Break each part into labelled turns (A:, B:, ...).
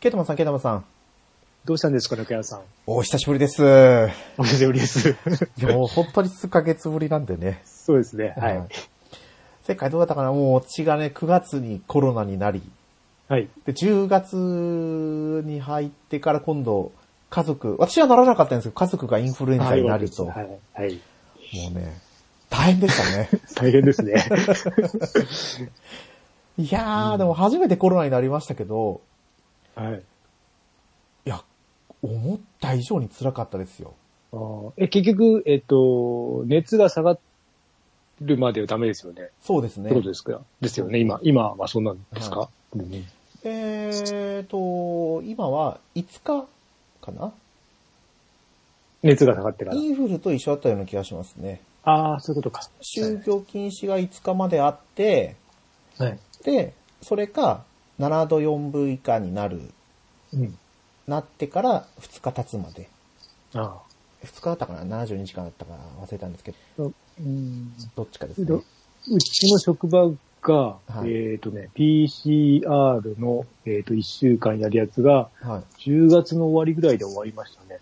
A: ケイタマンさん、ケイタマンさん。
B: どうしたんですか、中谷さん。
A: お久しぶりです。
B: お久しぶりです。
A: いやもう本当に数ヶ月ぶりなんでね。
B: そうですね。はい。
A: 世界どうだったかなもう血がね、9月にコロナになり、
B: はい。
A: で、10月に入ってから今度、家族、私はならなかったんですけど、家族がインフルエンザになると、
B: はい。はい。
A: もうね、大変でしたね。
B: 大変ですね。
A: いやー、でも初めてコロナになりましたけど、
B: はい。
A: いや、思った以上に辛かったですよ。
B: あーえ、結局、えっと、熱が下がるまではダメですよね。
A: そうですね
B: ってこ。とですか？ですよね。今、今はそうなんですか、
A: は
B: うん
A: えーと、今は5日かな？
B: 熱が下がってから。
A: インフルと一緒だったような気がしますね。
B: ああ、そういうことか。
A: 就業禁止が5日まであって、
B: はい。
A: で、それか7度4分以下になる、
B: うん。
A: なってから2日経つまで。
B: あ
A: 2日だったかな ?72 時間だったか忘れたんですけ。
B: うん。
A: どっちかです
B: ど
A: ね。
B: うちの職場が、
A: はい
B: えっ、とね、PCR の、えっ、と、1週間やるやつが、
A: はい。
B: 10月の終わりぐらいで終わりましたね。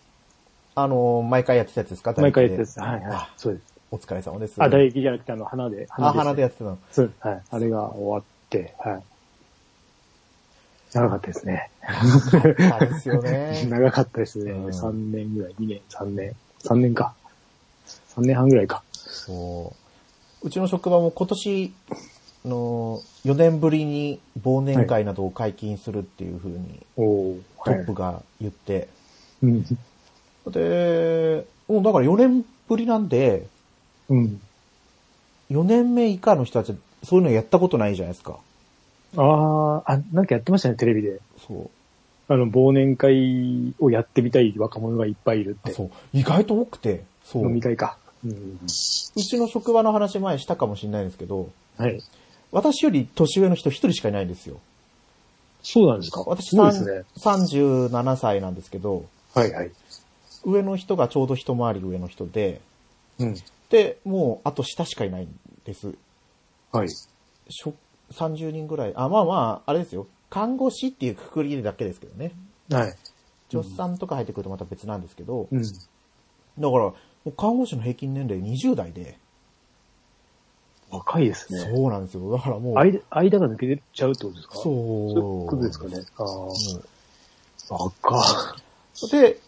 A: あの、毎回やってたやつですか？
B: 毎回やってたやつ。はいはい
A: あ。
B: そうです。
A: お疲れ様です。
B: あ、唾液じゃなくて、あの、鼻で。
A: あ、鼻でや
B: っ
A: ってたの。
B: そうです。はい。あれが終わって、はい。長かったですね。
A: あれですよね。
B: 長かったですね。
A: うん
B: 3年ぐらい、2年、3年。3年か。3年半ぐらいか。
A: そう。うちの職場も今年の4年ぶりに忘年会などを解禁するっていう風に
B: おお
A: トップが言って、
B: うん。
A: で、もうだから4年ぶりなんで、
B: うん。
A: 4年目以下の人たちそういうのやったことないじゃないですか。
B: ああ、あ、なんかやってましたね、テレビで。
A: そう。
B: あの、忘年会をやってみたい若者がいっぱいいるって。
A: そう。意外と多くて、そう。
B: 飲み会か。うん。
A: うちの職場の話前したかもしれないんですけど、
B: はい。
A: 私より年上の人一人しかいないんですよ。
B: そうなんですか？
A: 私
B: すごいですね。
A: 37歳なんですけど、
B: はいはい。
A: 上の人がちょうど一回り上の人で、
B: うん。
A: で、もうあと下しかいないんです。
B: はい。
A: しょ30人ぐらい。あ、まあまあ、あれですよ。看護師っていうくくりだけですけどね。
B: はい。
A: 助手さんとか入ってくるとまた別なんですけど、
B: うん。
A: だから、もう看護師の平均年齢20代で、
B: 若いですね。
A: そうなんですよ。だからもう、
B: 間、間が抜けちゃうってことですか？
A: そう
B: そういうことですかね。あ
A: も
B: あ。若
A: うで、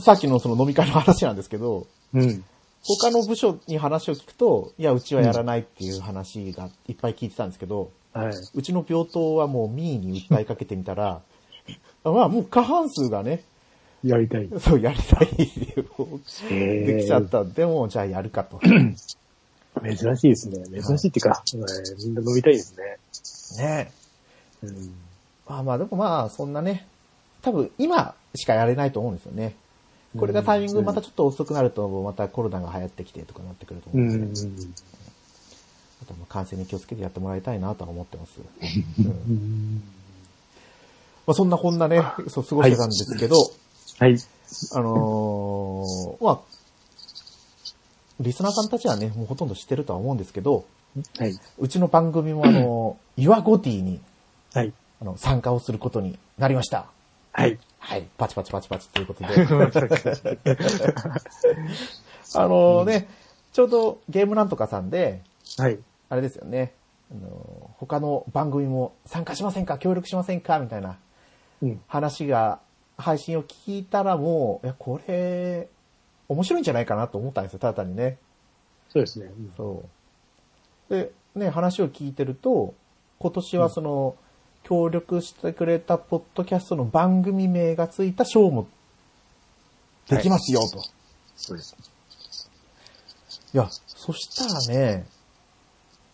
A: さっきのその飲み会の話なんですけど、
B: うん。
A: 他の部署に話を聞くと、いや、うちはやらないっていう話がいっぱい聞いてたんですけど、
B: はい。
A: うちの病棟はもう民意に訴えかけてみたら、まあもう過半数がね、
B: やりたい。
A: そうやりたいっていう、
B: へ
A: できちゃったんで、もうじゃあやるかと。
B: 珍しいですね。珍しいっていうか、えーみんな飲みたいですね。
A: ね
B: うん。
A: まあまあ、でもまあ、そんなね、多分今しかやれないと思うんですよね。これがタイミングまたちょっと遅くなると、またコロナが流行ってきてとかなってくると
B: うん。
A: 思う
B: うんん
A: で、あと感染に気をつけてやってもらいたいなとは思ってます。
B: う
A: うん
B: ん。
A: まあそんなこんなね、そう過ごしてたんですけど、
B: はい。
A: あのーまあ、リスナーさんたちはね、もうほとんど知ってるとは思うんですけど、
B: はい。
A: うちの番組もあの、ユアゴティに
B: はい。
A: あの参加をすることになりました。
B: はい。
A: はい、パチパチパチパチということで。あのね、ちょうどゲームなんとかさんで、
B: はい。
A: あれですよね、あの他の番組も参加しませんか？協力しませんか？みたいな
B: うん。
A: 話が、配信を聞いたらもう、いや、これ、面白いんじゃないかなと思ったんですよ、ただ単にね。
B: そうですね。うん
A: そう。で、ね、話を聞いてると、今年はその、協力してくれたポッドキャストの番組名がついた賞もできますよ、と。い
B: そうです。
A: や、そしたらね、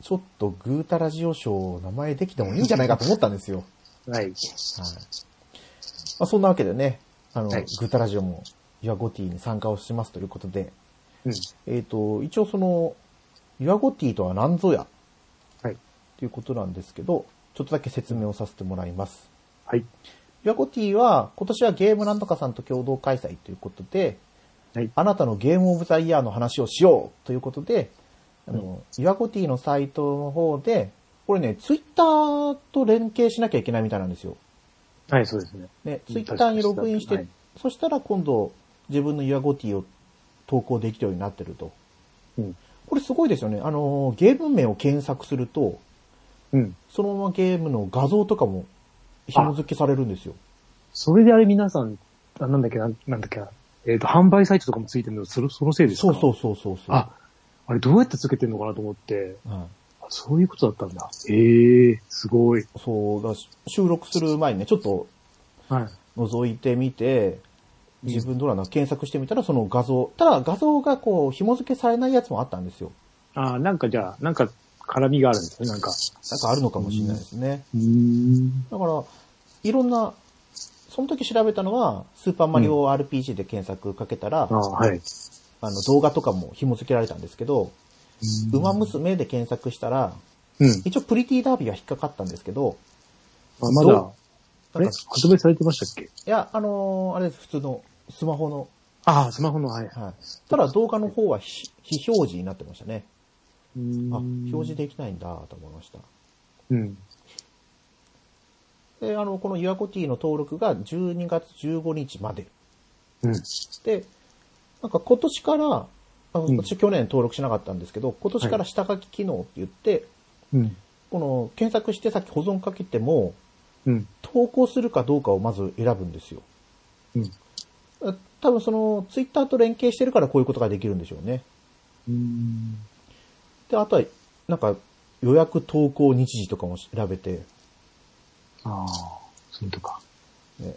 A: ちょっとグータラジオ賞名前できてもいいんじゃないかと思ったんですよ。
B: はい。
A: はい。まあ、そんなわけでね、あの、
B: はい
A: グータラジオも、 YOUR GOTY に参加をしますということで、
B: うん。
A: えっ、と、一応その、 YOUR GOTY とは何ぞや？
B: はい。
A: ということなんですけど、ちょっとだけ説明をさせてもらいます。
B: はい。
A: YOUR GOTY は、今年はゲームなんとかさんと共同開催ということで、
B: はい。
A: あなたの Game of the Year の話をしようということで、あの、 YOUR GOTY のサイトの方で、これね、ツイッターと連携しなきゃいけないみたいなんですよ。
B: はい、そうですね。
A: ね、ツイッターにログインして、
B: はい
A: そしたら今度自分のユアゴティを投稿できるようになってると。
B: うん。
A: これすごいですよね。あの、ゲーム名を検索すると、
B: うん。
A: そのままゲームの画像とかも紐付けされるんですよ。
B: それであれ皆さん、あなんだっけな、なんだっけな。えっ、と、販売サイトとかもついてるの、その、そのせいですか？
A: そうそうそうそうそう。
B: あ、あれどうやってつけてんのかなと思って、
A: はい
B: あそういうことだったんだ。ええすごい。
A: そうだ、収録する前にね、ちょっと
B: はい。
A: 覗いてみて、自分どうなんだ、検索してみたらその画像、ただ画像がこう紐付けされないやつもあったんですよ。
B: あなんかじゃあ、なんか絡みがあるんですね、なんか。
A: なんかあるのかもしれないですね。
B: うん。
A: だから、いろんな、その時調べたのは、スーパーマリオ RPG で検索かけたら、
B: あはい。
A: あの動画とかも紐付けられたんですけど、ウマ娘で検索したら、
B: うん。
A: 一応プリティダービーは引っかかったんですけど、
B: あ、まだ、
A: ど
B: あれ？発売されてましたっけ？
A: いや、あのーあれです、普通のスマホの、
B: ああ、スマホの、はい。
A: はい。ただ動画の方は非非表示になってましたね。
B: うん
A: あ、表示できないんだと思いました。
B: うん。
A: で、あの、このユアコティの登録が12月15日まで。
B: うん。
A: で、なんか今年から、あ
B: うん
A: 私去年登録しなかったんですけど、今年から下書き機能って言って、
B: うん。
A: この検索してさっき保存かけても、
B: うん。
A: 投稿するかどうかをまず選ぶんですよ。
B: うん。
A: あ多分その、ツイッターと連携してるからこういうことができるんでしょうね。
B: うん。
A: で、あとは、なんか、予約投稿日時とかも調べて、
B: ああ、そういうことか。
A: ね、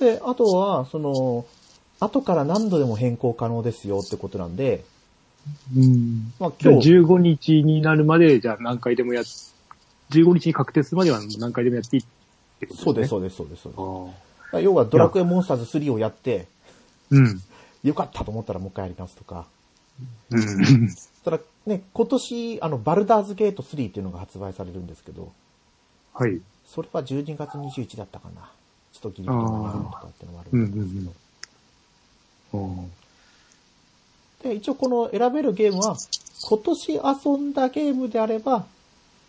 B: うん。
A: で、あとは、その、後から何度でも変更可能ですよってことなんで、
B: うん。
A: まあ
B: 今日
A: 今日、
B: 15日になるまで、じゃあ何回でもやっ、15日に確定するまでは何回でもやっていいってことですね。
A: そうです、そうです、そうです。
B: あ
A: 要はドラクエモンスターズ3をやって、
B: うん。
A: よかったと思ったらもう一回やり直すとか。
B: うん。
A: ただね、今年、あの、バルダーズゲート3っていうのが発売されるんですけど、
B: はい。
A: それは12月21だったかな。ちょっとギリギリ間に合うとかっていうのもある
B: うんん
A: ですけど。
B: うんうん。
A: で、一応この選べるゲームは、今年遊んだゲームであれば、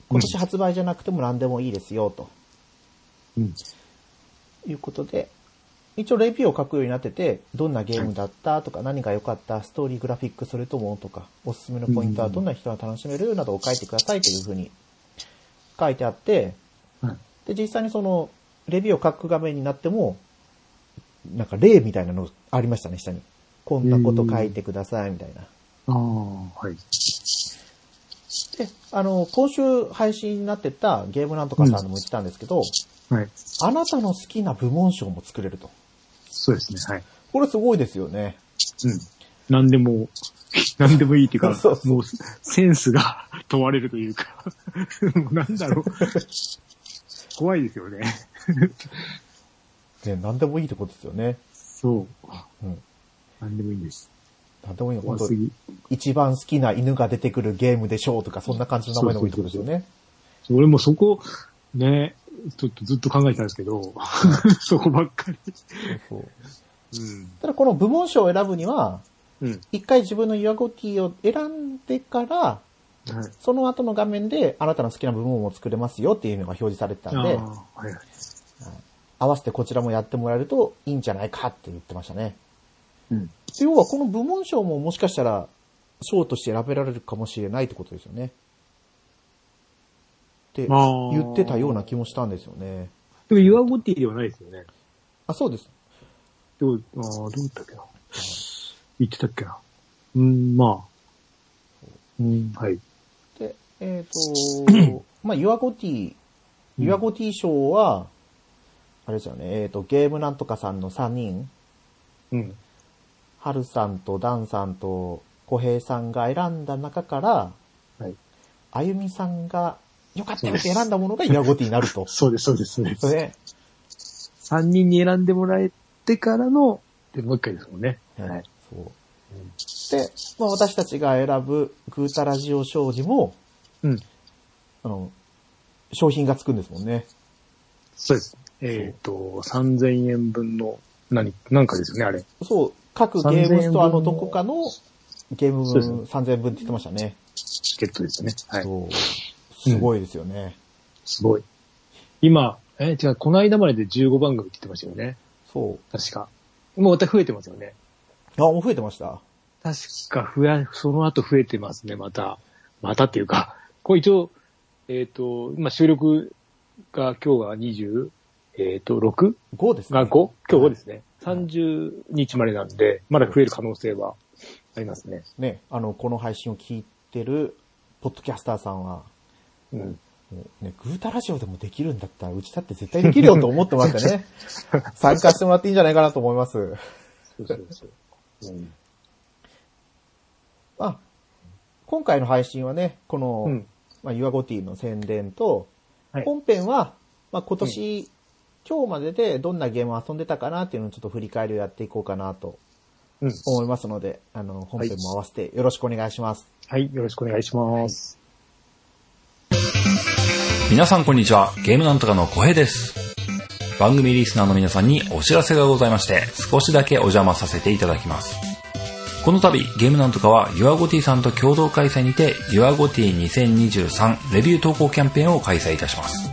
A: 今年発売じゃなくても何でもいいですよ、と
B: うん。
A: いうことで、一応レビューを書くようになってて、どんなゲームだったとか、何が良かった、ストーリーグラフィックそれともとか、おすすめのポイントはどんな人が楽しめるなどを書いてくださいというふうに書いてあって、
B: はい。
A: で、実際にその、レビューを書く画面になっても、なんか例みたいなのありましたね、下に。こんなこと書いてください、みたいな。
B: ああ、はい。
A: で、あの、今週配信になってたゲームなんとかさんのも言ってたんですけど、
B: はい。
A: あなたの好きな部門賞も作れると。
B: そうですね、はい。
A: これすごいですよね。
B: うん。何でも、何でもいいっていうか、
A: そうそう
B: もうセンスが 問われるというか、もうなんだろう。怖いですよね。
A: ね、何でもいいってことですよね。
B: そう。
A: うん。
B: 何でもいいんです。
A: 何でもいいの。本当。一番好きな犬が出てくるゲームでしょうとか、そんな感じの名前でもいいってことですよね。
B: 俺もそこ、ね、ちょっとずっと考えてたんですけど、そこばっかり。
A: そうそう
B: うん。
A: ただこの部門賞を選ぶには、
B: うん。
A: 一回自分のユアゴティを選んでから、
B: はい。
A: その後の画面であなたの好きな部門を作れますよっていうのが表示されてたんで、
B: あーはい。
A: 合わせてこちらもやってもらえるといいんじゃないかって言ってましたね。
B: うん。
A: で要はこの部門賞ももしかしたら賞として選べられるかもしれないってことですよね。って言ってたような気もしたんですよね。
B: でも、 YOUR GOTY ではないですよね。
A: あ、そうです。
B: どう、ああ、どう言ったっけな。言ってたっけな。うん、まあ。うん、はい。
A: で、えっ、と、まあ、 YOUR GOTY、YOUR GOTY 賞は、あれですよね、えっ、と、ゲームなんとかさんの3人、
B: うん。
A: ハルさんとダンさんと小平さんが選んだ中から、
B: はい。
A: あゆみさんが良かったよって選んだものがユアゴティになると。
B: そうです、そうです、そうです。
A: ね。
B: 三人に選んでもらえてからの、で、もう一回ですもんね。
A: はい。そう。で、まあ、私たちが選ぶグータラジオ商事も、
B: うん。
A: あの、商品がつくんですもんね。
B: そうです。えっ、と、3000円分の、何、なんかですよね、あれ。
A: そう、各ゲームストアのどこかのゲーム分3000分って言ってましたね。
B: チケットですね。はい。
A: すごいですよね。
B: すごい。今、え、違う、この間までで15番組って言ってましたよね。
A: そ
B: 確か。もうまた増えてますよね。
A: う。あ、もう増えてました？
B: 確か増や、その後増えてますね、また。またっていうか、これ一応、えっ、と、今収録が今日が20、えっ、と、6?
A: 5ですね。
B: が 5? 今日5ですね。30日までなんで、まだ増える可能性はありますね。
A: ね、あの、この配信を聞いてる、ポッドキャスターさんは、
B: うん。
A: ね、グータラジオでもできるんだったら、うちだって絶対できるよと思ってましたね。参加してもらっていいんじゃないかなと思います。
B: そうそうそう。うん。
A: まあ、今回の配信はね、この、
B: うん。
A: まあ、ユアゴティの宣伝と、
B: はい
A: 本編は、まあ、今年、今日まででどんなゲームを遊んでたかなっていうのをちょっと振り返りをやっていこうかなと
B: うん。
A: 思いますので、あの、本編も合わせてよろしくお願いします。
B: はい、よろしくお願いします。
C: 皆さんこんにちは。ゲームなんとかの小平です。番組リスナーの皆さんにお知らせがございまして、少しだけお邪魔させていただきます。この度、ゲームなんとかは、ユアゴティさんと共同開催にて、ユアゴティ2023レビュー投稿キャンペーンを開催いたします。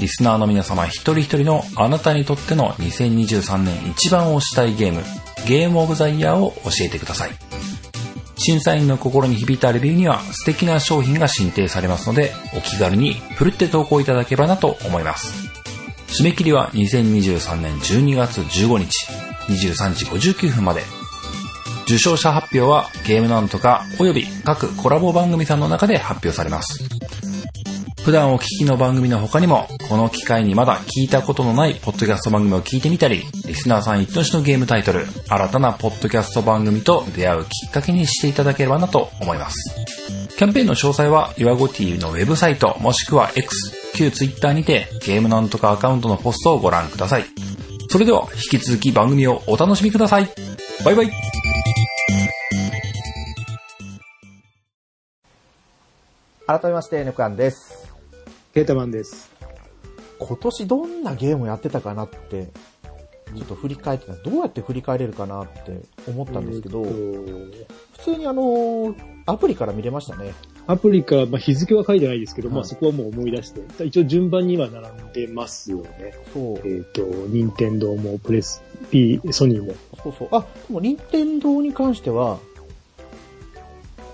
C: リスナーの皆様一人一人のあなたにとっての2023年一番推したいゲーム、ゲームオブザイヤーを教えてください。審査員の心に響いたレビューには素敵な商品が進呈されますので、お気軽にふるって投稿いただければなと思います。締め切りは2023年12月15日、23時59分まで。受賞者発表はゲームなんとか及び各コラボ番組さんの中で発表されます。普段お聞きの番組の他にも、この機会にまだ聞いたことのないポッドキャスト番組を聞いてみたり、リスナーさん一押しのゲームタイトル、新たなポッドキャスト番組と出会うきっかけにしていただければなと思います。キャンペーンの詳細は、ユアゴティのウェブサイト、もしくは X、旧 Twitter にて、ゲームなんとかアカウントのポストをご覧ください。それでは、引き続き番組をお楽しみください。バイバイ。
A: 改めまして、ネプカンです。
B: ケータマンです。
A: 今年どんなゲームをやってたかなって、ちょっと振り返ってた、どうやって振り返れるかなって思ったんですけど、
B: えー
A: 普通にあの、アプリから見れましたね。
B: とアプリから、まあ、日付は書いてないですけど、
A: はい
B: まあそこはもう思い出して、一応順番には並んでますよね。
A: そう
B: え。っ、と、任天堂もプレス、P、ソニーも。
A: そうそう。あ、でも、任天堂に関しては、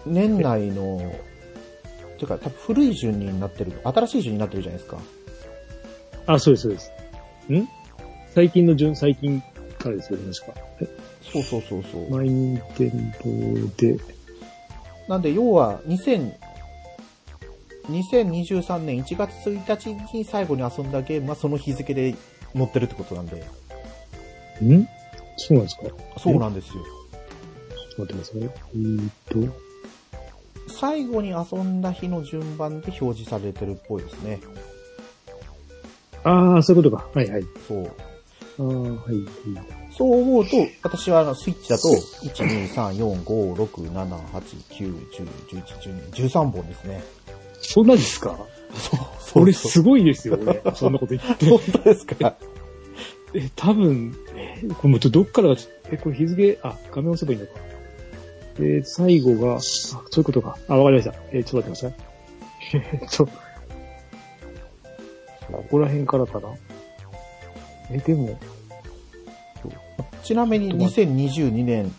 A: 年内の、ていうか、多分古い順になってる、新しい順になってるじゃないですか。
B: あ、そうです、そうです。ん？最近の順、最近からですよね、確か。え？
A: そうそうそうそう。
B: マイ任天堂で、
A: なんで、要は、2000、2023年1月1日に最後に遊んだゲームはその日付で載ってるってことなんで。
B: ん？そうなんですか？ちょ
A: そうなんですよ。
B: っと待ってますね。えーっと、
A: 最後に遊んだ日の順番で表示されてるっぽいですね。
B: ああ、そういうことか。はいはい。
A: そう。
B: ああ、はい、はい。
A: そう思うと、私はあのスイッチだと、1、2、3、4、5、6、7、8、9、10、11、12、13本ですね。
B: そんなですか？
A: そう、
B: それすごいですよ、俺。そんなこと言って。
A: 本当ですか？
B: え、多分、え、これもうどっからが、え、これ日付、あ、画面押せばいいのか。えー最後が、あ、そういうことか。あ、わかりました。えーちょっと待ってください。えーっと、ここら辺からかな？え、でも、
A: ちなみに2022年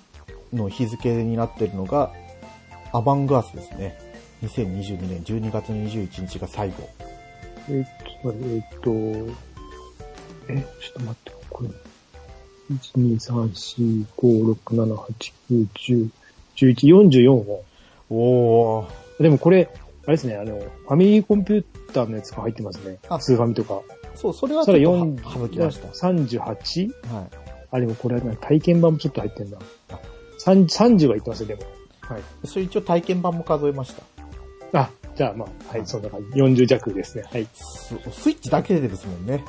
A: の日付になってるのが、アバングアスですね。2022年12月21日が最後。
B: えーちょっと待って、えーっと、え、ちょっと待って、これ。1、2、3、4、5、6、7、8、9、10、11、44本。
A: おー。
B: でもこれ、あれですね、あの、ファミリーコンピューターのやつが入ってますね。
A: あ
B: スーファミとか。
A: そう、それは
B: それ
A: ちょっと
B: 4、
A: は省きました。
B: 38?
A: はい。
B: あ、でもこれはね体験版もちょっと入ってんだ
A: あ。
B: 30 30は言ってますよ、でも。はい。
A: それ一応体験版も数えました。
B: あ、じゃあまあ、はい、そんな感じ。40弱ですね。はい。
A: ススイッチだけでですもんね。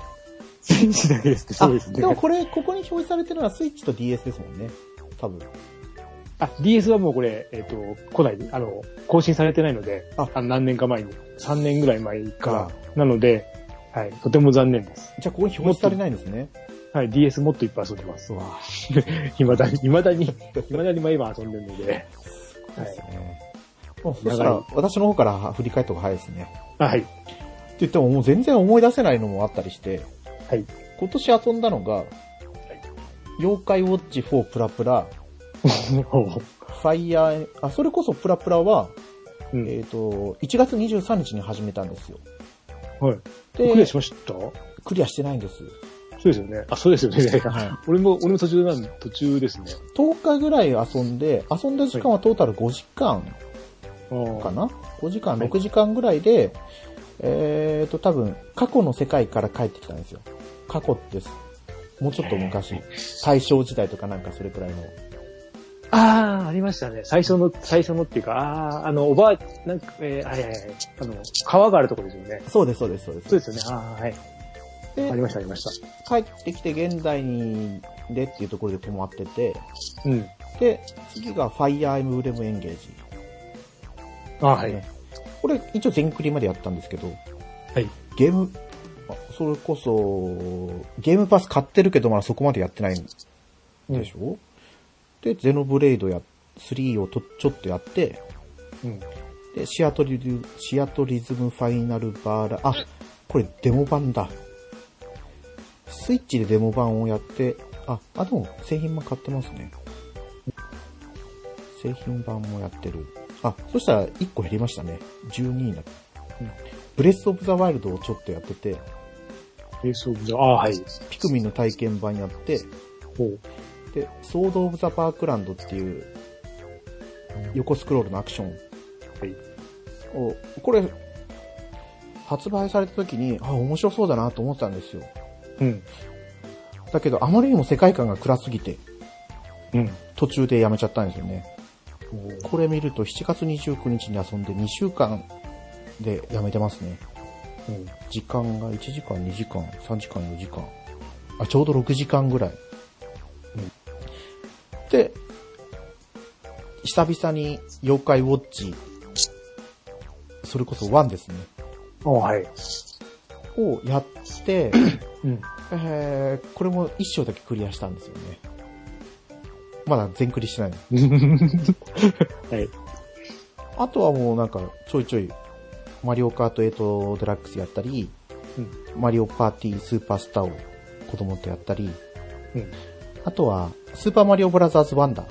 B: スイッチだけですって、そうです
A: あ、
B: ね。
A: でもこれ、ここに表示されてるのはスイッチと DS ですもんね。多分。
B: あ、DS はもうこれ、えっ、と、来ない、あの、更新されてないので、
A: あ
B: 何年か前に、3年ぐらい前から、なので、はい、とても残念です。
A: じゃあここに表示されないんですね。
B: はい、DS もっといっぱい遊んでます。
A: うわ
B: 未だに、未だに、未だに毎晩遊んでるので、
A: ですね。もうそしたら、私の方から振り返った方が早いですね。
B: あはい。
A: 言ってももう全然思い出せないのもあったりして、
B: はい。
A: 今年遊んだのが、妖怪ウォッチ4プラプラ、ファイヤー、あ、それこそプラプラは、
B: うん
A: えっ、と、1月23日に始めたんですよ。
B: はい。
A: で、
B: クリアしました？そ
A: クリアしてないんです。
B: うですよね。あ、そうですよね。
A: はい
B: 俺も、俺も途中なん、途中ですね。
A: 10日ぐらい遊んで、遊んだ時間はトータル5時間
B: あ
A: かな ?5 時間、
B: はい
A: 6時間ぐらいで、えっ、と、多分、過去の世界から帰ってきたんですよ。過去です。もうちょっと昔、大正時代とかなんかそれくらいの。
B: あー、ありましたね。最初の、最初のっていうか、あー、あの、おばあ、なんか、えー、はいはいはい。あの、川があるところですよね。
A: そうです、そうです、そうです。
B: そうですよね。あー、はい。
A: で
B: ありました、ありました。
A: 帰ってきて現代にでっていうところで止まってて、
B: うん。
A: で、次がファイヤーエムブレムエンゲージ。
B: あー、はい。
A: ねこれ一応全クリまでやったんですけど、
B: はい。
A: ゲーム、あそれこそ、ゲームパス買ってるけどまだそこまでやってないんでしょ、で、ゼノブレイドや、3をとちょっとやって、
B: うん。
A: で、シアトリズ、シアトリズムファイナルバーラ、あ、これデモ版だ。スイッチでデモ版をやって、あ、あ、でも製品版買ってますね。製品版もやってる。あ、そしたら1個減りましたね。12になった。
B: うん
A: ブレスオブザワイルドをちょっとやってて、
B: フェイスオブザ、あー、はい。
A: ピクミンの体験版やって、
B: ほう。
A: で、ソード・オブ・ザ・パークランドっていう横スクロールのアクション
B: はい。
A: を、これ、発売された時に、あ、面白そうだなと思ってたんですよ。
B: うん。
A: だけど、あまりにも世界観が暗すぎて、
B: うん。
A: 途中でやめちゃったんですよね。これ見ると7月29日に遊んで2週間でやめてますね。
B: うん。
A: 時間が1時間、2時間、3時間、4時間。あ、ちょうど6時間ぐらい。で、久々に妖怪ウォッチ、それこそ1ですね。
B: はい。
A: をやって、
B: うん。
A: えー、これも一章だけクリアしたんですよね。まだ全クリしてない。
B: はい。
A: あとはもうなんかちょいちょい、マリオカート8デラックスやったり、
B: うん。
A: マリオパーティースーパースターを子供とやったり、
B: うん。
A: あとは、スーパーマリオブラザーズワンダ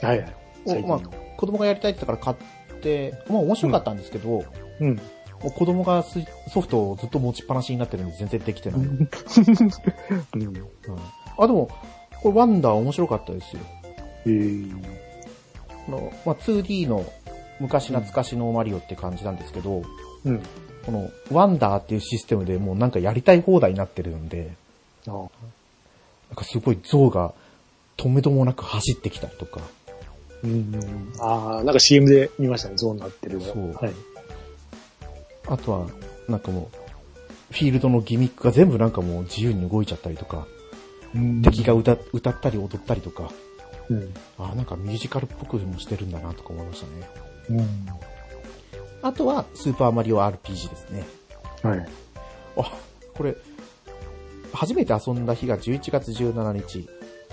A: ー
B: はいはい。
A: を、まあ子供がやりたいって言ったから買って、まあ面白かったんですけど、も
B: うん。
A: う子供がスソフトをずっと持ちっぱなしになってるんで全然できてない。うん
B: うん。
A: あ、でも、これワンダー面白かったですよ。
B: えー。
A: あの、まあ、2D の昔懐かしのマリオって感じなんですけど、
B: うん。
A: このワンダーっていうシステムでもうなんかやりたい放題になってるんで、
B: あー
A: なんかすごい象が止めどもなく走ってきたりとか、
B: うん。ああ、なんか CM で見ましたね、ゾーンになってるの。
A: そう
B: はい。
A: あとは、なんかもう、フィールドのギミックが全部なんかもう自由に動いちゃったりとか、敵が歌歌ったり踊ったりとか、
B: うん。
A: あなんかミュージカルっぽくもしてるんだなとか思いましたね。
B: うん。
A: あとは、スーパーマリオ RPG ですね。
B: はい。
A: あ、これ、初めて遊んだ日が11月17日、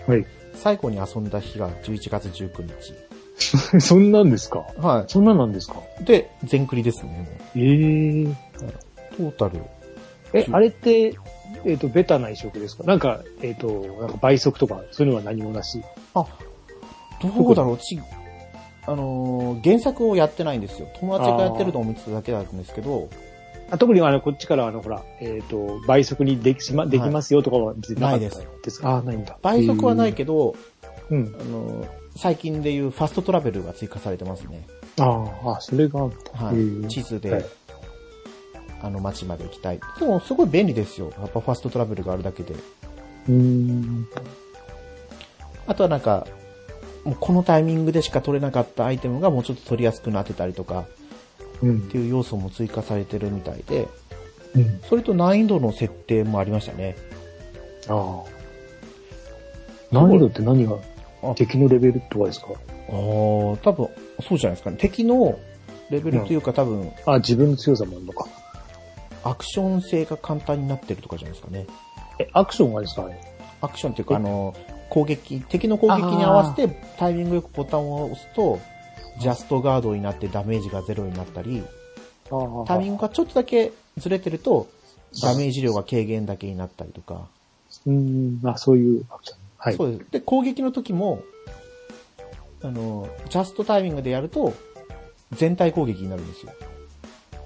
B: はい。
A: 最後に遊んだ日が11月19日。
B: そんなんですか？
A: は
B: そんなんなんですか？
A: い。で、全クリですね、
B: ええ
A: もう。トータル。
B: え、あれって、えっ、と、ベタな移植ですか？なんか、えっ、と、なんか倍速とか、そういうのは何もなし。
A: あ、どうだろう、ち、あのー原作をやってないんですよ。友達がやってるのを見てただけなんですけど、
B: あ特にあの、こっちからあの、ほら、えっ、と、倍速にできしま、できますよとかは別になかった
A: です
B: ですかあ、ないんだ。
A: 倍速はない
B: ど。
A: けど、
B: うん。
A: あのー最近でいうファストトラベルが追加されてますね。
B: ああ、あそれが。
A: はい。地図で、
B: はい
A: あの街まで行きたい。でも、すごい便利ですよ。やっぱファストトラベルがあるだけで。
B: うーん。
A: あとはなんか、もうこのタイミングでしか取れなかったアイテムがもうちょっと取りやすくなってたりとか
B: うん
A: っていう要素も追加されてるみたいで、
B: うん。
A: それと難易度の設定もありましたね。
B: ああ。難易度って何が？
A: あ
B: 敵のレベルとかですか？
A: ああ、多分、そうじゃないですかね。敵のレベルというか多分、
B: あ、自分の強さもあるのか。
A: アクション性が簡単になってるとかじゃないですかね。
B: え、アクションがですかね
A: アクションっていうか、あの、攻撃、敵の攻撃に合わせてタイミングよくボタンを押すと、ジャストガードになってダメージがゼロになったり、タイミングがちょっとだけずれてると、ダメージ量が軽減だけになったりとか。
B: うん、あ、そういう。はい。
A: そうです。で、攻撃の時も、あの、ジャストタイミングでやると、全体攻撃になるんですよ。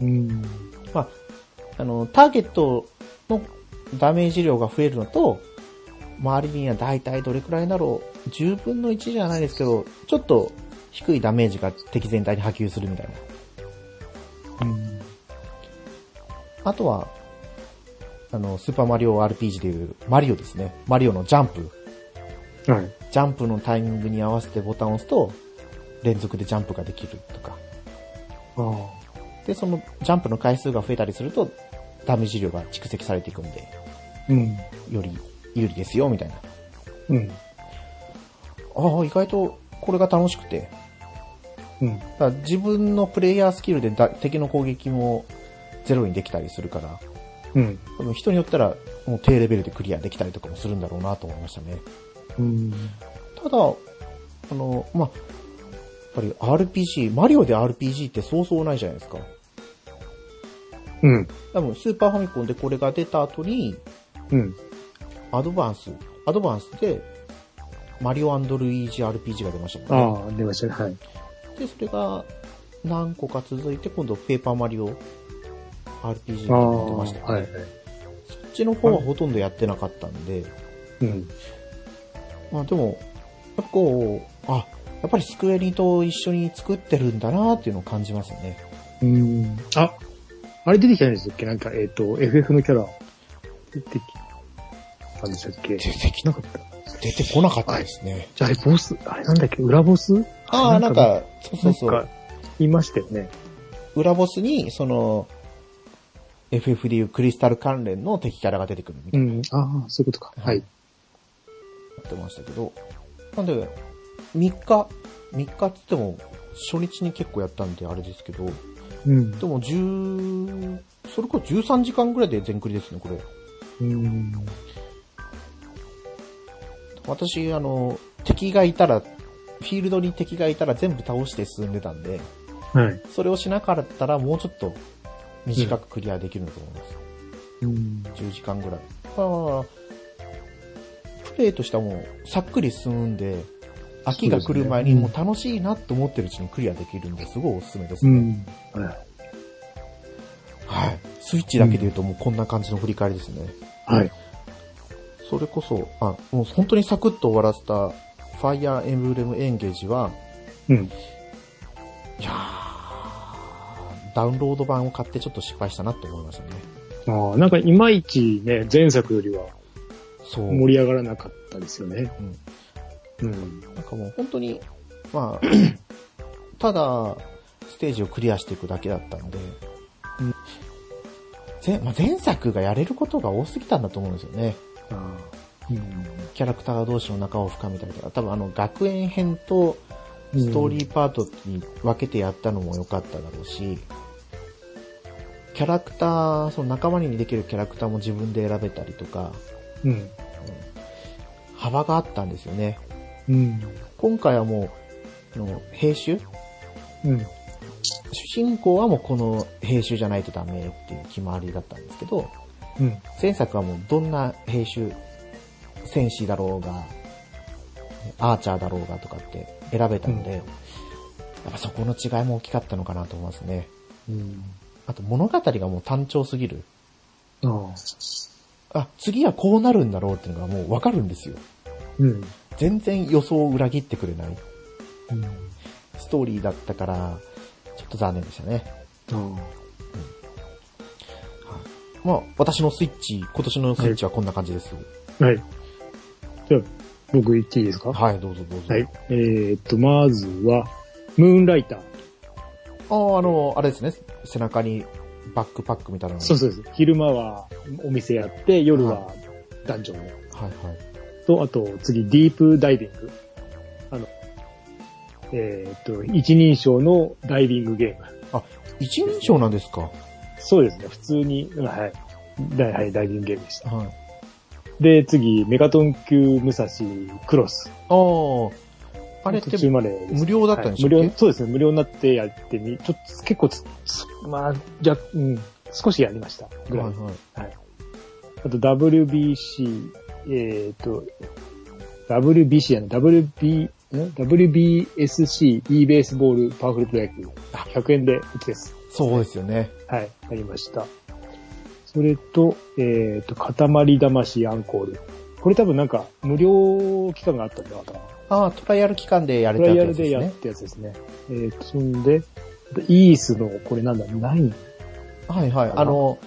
B: うん。
A: まあ、あの、ターゲットのダメージ量が増えるのと、周りには大体どれくらいだろう、10分の1じゃないですけど、ちょっと低いダメージが敵全体に波及するみたいな。
B: うん。
A: あとは、あの、スーパーマリオ RPG でいう、マリオですね。マリオのジャンプ。
B: はい。
A: ジャンプのタイミングに合わせてボタンを押すと、連続でジャンプができるとか。
B: あ
A: で、そのジャンプの回数が増えたりすると、ダメージ量が蓄積されていくんで、
B: あ。うん。
A: より有利ですよ、みたいな。
B: うん。
A: ああ、意外とこれが楽しくて。
B: うん。
A: だから自分のプレイヤースキルでだ敵の攻撃もゼロにできたりするから、
B: うん。
A: 多分人によったらもう低レベルでクリアできたりとかもするんだろうなと思いましたね。
B: うん。
A: ただ、あの、まあ、やっぱり RPG、マリオで RPG ってそうそうないじゃないですか。
B: うん。
A: 多分スーパーファミコンでこれが出た後に、
B: うん。
A: アドバンス、アドバンスで、マリオルイージ RPG が出ましたね。
B: ああ、出ましたね。はい。
A: で、それが何個か続いて、今度ペーパーマリオ RPG
B: あ
A: が出ました、
B: あ、はい。
A: そっちの方はほとんどやってなかったんで、
B: うん。
A: まあでも、やっぱこう、あ、やっぱりスクエニと一緒に作ってるんだなっていうのを感じますね。
B: うん。あ、あれ出てきたんですっけ？なんか、えっ、と、FF のキャラ、出てきたんでしたっけ？
A: 出てき
B: なかった。
A: 出てこなかったですね。
B: じゃあ、あれ、ボス、あれなんだっけ？裏ボス？
A: ああ、なん、か、そうそうそう。、
B: いましたよね。
A: 裏ボスに、その、FF でいうクリスタル関連の敵キャラが出てくるみた
B: う
A: いな。
B: ん。ああ、そういうことか。はい。
A: やってましたけど、なんで、3日、3日って言っても、初日に結構やったんであれですけど、
B: うん。
A: でも10、それこそ13時間ぐらいで全クリですね、これ。
B: うん。
A: 私、あの、敵がいたら、フィールドに敵がいたら全部倒して進んでたんで、
B: はい。
A: それをしなかったらもうちょっと短くクリアできると思います。
B: うん。
A: 10時間ぐらい。あプレイとしてはもう、さっくり進むんで、飽きが来る前にもう楽しいなと思ってるうちにクリアできるんで、すごいおすすめですね。
B: うん。はい。
A: はい。スイッチだけで言うともうこんな感じの振り返りですね。
B: はい。
A: それこそ、あ、もう本当にサクッと終わらせた、ファイアーエンブレムエンゲージは、
B: うん。
A: いやー、ダウンロード版を買ってちょっと失敗したなって思いましたね。
B: ああ、なんかいまいちね、前作よりは
A: そう。
B: 盛り上がらなかったですよね。
A: うん
B: うん。
A: なんかもう本当に、まあ、ただ、ステージをクリアしていくだけだったんで、
B: うん
A: 前まあ、前作がやれることが多すぎたんだと思うんですよね。
B: うん。
A: キャラクター同士の仲を深めたりとか、多分あの学園編とストーリーパートに分けてやったのも良かっただろうし、キャラクター、その仲間にできるキャラクターも自分で選べたりとか、
B: うん。
A: 幅があったんですよね。
B: うん。
A: 今回はもう、あの兵種？
B: うん。
A: 主人公はもうこの兵種じゃないとダメっていう決まりだったんですけど、
B: うん。
A: 前作はもうどんな兵種、戦士だろうが、アーチャーだろうがとかって選べたので、やっぱそこの違いも大きかったのかなと思いますね。
B: うん。
A: あと物語がもう単調すぎる。
B: ああ。
A: あ、次はこうなるんだろうっていうのがもうわかるんですよ。
B: うん。
A: 全然予想を裏切ってくれない
B: うん。
A: ストーリーだったから、ちょっと残念でしたね。
B: あ
A: まあ、私のスイッチ、今年のスイッチはこんな感じです。
B: あ。はい。じゃあ、僕言っていいですか？
A: はい、どうぞどうぞ。
B: はい。えーっと、まずは、ムーンライター。
A: ああ、あの、あれですね。背中にバックパックみたいなの。
B: そうそうです。昼間はお店やって、夜はダンジョンを。
A: はいはい。
B: と、あと、次、ディープダイビング。あの、えーっと、一人称のダイビングゲーム。
A: 一人称なんですか？
B: そうですね。普通に、うんはい。だはい、ダイビングゲームでした。
A: はい。
B: で、次、メガトン級武蔵クロス。
A: ああ、あれって
B: 途中までね、
A: 無料だったんでしょ
B: はい無料、そうですね、無料になってやってみ、ちょっと結構つ、つまあ、じゃ、うん、少しやりました。ぐらい。
A: はいはい。
B: あと WBC、えっ、と、WBC やね、WB、ん WBSC e ベースボールパワフルプロ野球。100円で売ってです。
A: そうですよね。
B: はい、ありました。それと、えっ、と、塊魂アンコール。これ多分なんか、無料期間があったんだなかな。
A: ああ、トライアル期間でやれ
B: トライア
A: たやつですね。
B: ルでやったやつですね。えっ、と、そんで、イースの、これなんだ、何
A: はいはい。あの、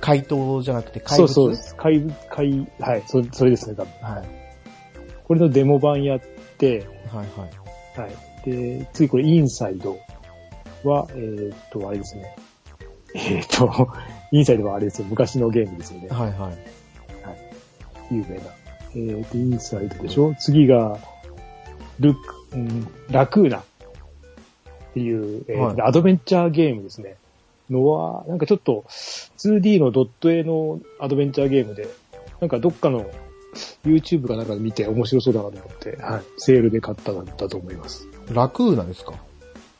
A: 怪盗じゃなくて怪物？
B: そうそうです。怪物、怪、はい、そそれですね、多分。
A: はい。
B: これのデモ版やって、
A: はいはい。
B: はい。で、次これ、インサイドは、えーっと、あれですね。えーっと、インサイドはあれですよ。昔のゲームですよね。
A: はいはい。
B: 有名な。えーっと、インサイドでしょ？次が、ルック、うん、ラクーナっていう、えー
A: はい
B: アドベンチャーゲームですね。のは、なんかちょっと 2D のドット絵のアドベンチャーゲームで、なんかどっかの YouTube かなんかで見て面白そうだなと思って、はい。セールで買ったんだと思います。
A: ラクーナですか？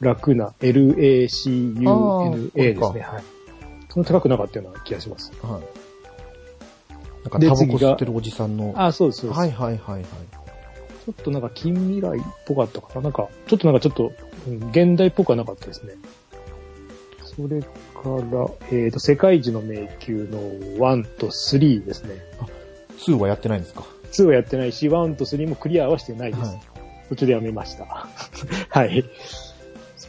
B: 楽な、LACUNA
A: あー
B: ですね。はい。その高くなかったような気がします。
A: はい。なんか
B: で
A: タバコ
B: 次が
A: 吸ってるおじさんの。
B: あ、そうです、そうです。
A: はいはいはいはい。
B: ちょっとなんか近未来っぽかったかな。なんか、ちょっとなんかちょっと、うん現代っぽくはなかったですね。それから、えっ、と、世界一の迷宮の1と3ですね。
A: 2はやってないんですか
B: ？2はやってないし、1と3もクリアはしてないです。
A: はい
B: 途中でやめました。はい。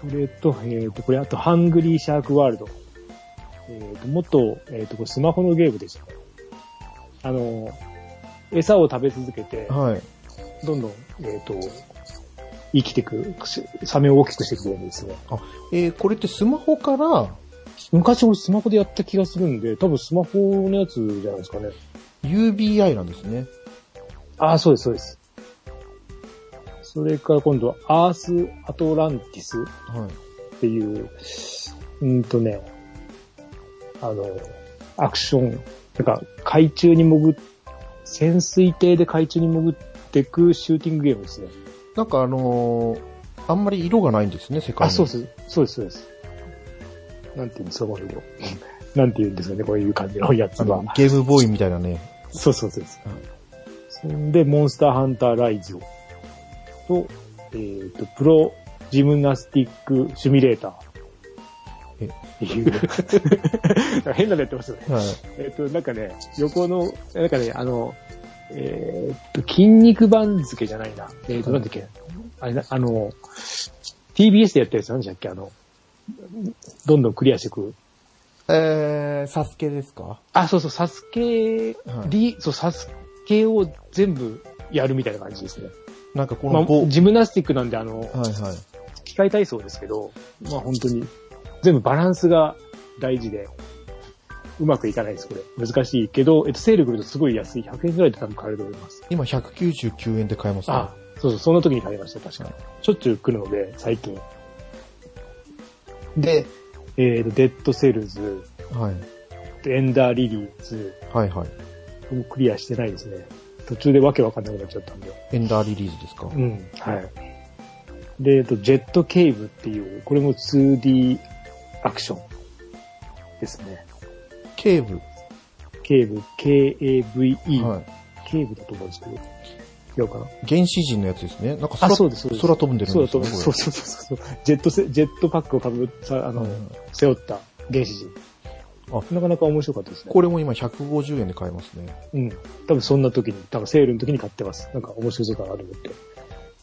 B: それと、えっ、と、これあと、ハングリーシャークワールド。えっ、と、元、えっ、と、これスマホのゲームでした。あの、餌を食べ続けて、
A: はい。
B: どんどん、えっ、と、生きてく、サメを大きくしていくゲームですね。
A: えー、これってスマホから？
B: 昔俺スマホでやった気がするんで、多分スマホのやつじゃないですかね。
A: UBI なんですね。
B: ああ、そうです、そうです。それから今度は、アース・アトランティス
A: はい。
B: っていう、うんとね、あの、アクション、なんか海中に潜っ、潜水艇で海中に潜ってくシューティングゲームですね。
A: なんかあのーあんまり色がないんですね、世界
B: あ、
A: に。
B: そうです、そうです、そうです。なんていうんですか、この色。なんて言うんですかね、こういう感じのやつは。
A: ゲームボーイみたいなね。
B: そうそうそうです。そんで、モンスターハンターライズと、えっ、と、プロジムナスティックシミュレーター。
A: え
B: っていう。なんか変なのやってますよね。
A: はい。
B: えっ、と、なんかね、横の、なんかね、あの、えっ、と、筋肉番付じゃないな。えっ、と、なんだっけ。あれな、あの、TBS でやったやつなんでしたっけあの、どんどんクリアしていく。
A: えー、サスケですか？
B: あ、そうそう、サスケ、
A: はい
B: リ、そう、サスケを全部やるみたいな感じですね。
A: なんかこ
B: まあジムナスティックなんで、あの、
A: はいはい。
B: 機械体操ですけど、まあ本当に、全部バランスが大事で、うまくいかないです、これ。難しいけど、えっと、セール来るとすごい安い。100円ぐらいで多分買えると思います。
A: 今199円で買えますね。
B: あ、そうそう、その時に買いました、確かに。しょっちゅう来るので、最近。で、えっ、と、 Dead Cells、
A: はい。
B: ENDER LILIES、
A: はいはい。
B: もクリアしてないですね。途中でわけわかんなくなっちゃったんで。
A: ENDER LILIES ですか？
B: うん。はい。で、えっと、 Jet Kave っていう、これも 2D アクションですね。 Kave？Kave、K-A-V-E、
A: はい。
B: Kave だと思うんですけど、違うかな？
A: 原始人のやつですね。なんか
B: あ、
A: 空
B: そうです、そうです。
A: 空飛んでるんですよね。
B: そうそうそうそうそう。ジェットせ、ジェットパックをかぶさ、あの、
A: これ
B: 背負った原始人。
A: あ
B: なかなか面白かったですね。
A: これも今150円で買えますね。
B: うん。多分そんな時に、多分セールの時に買ってます。なんか面白そうだなと思って。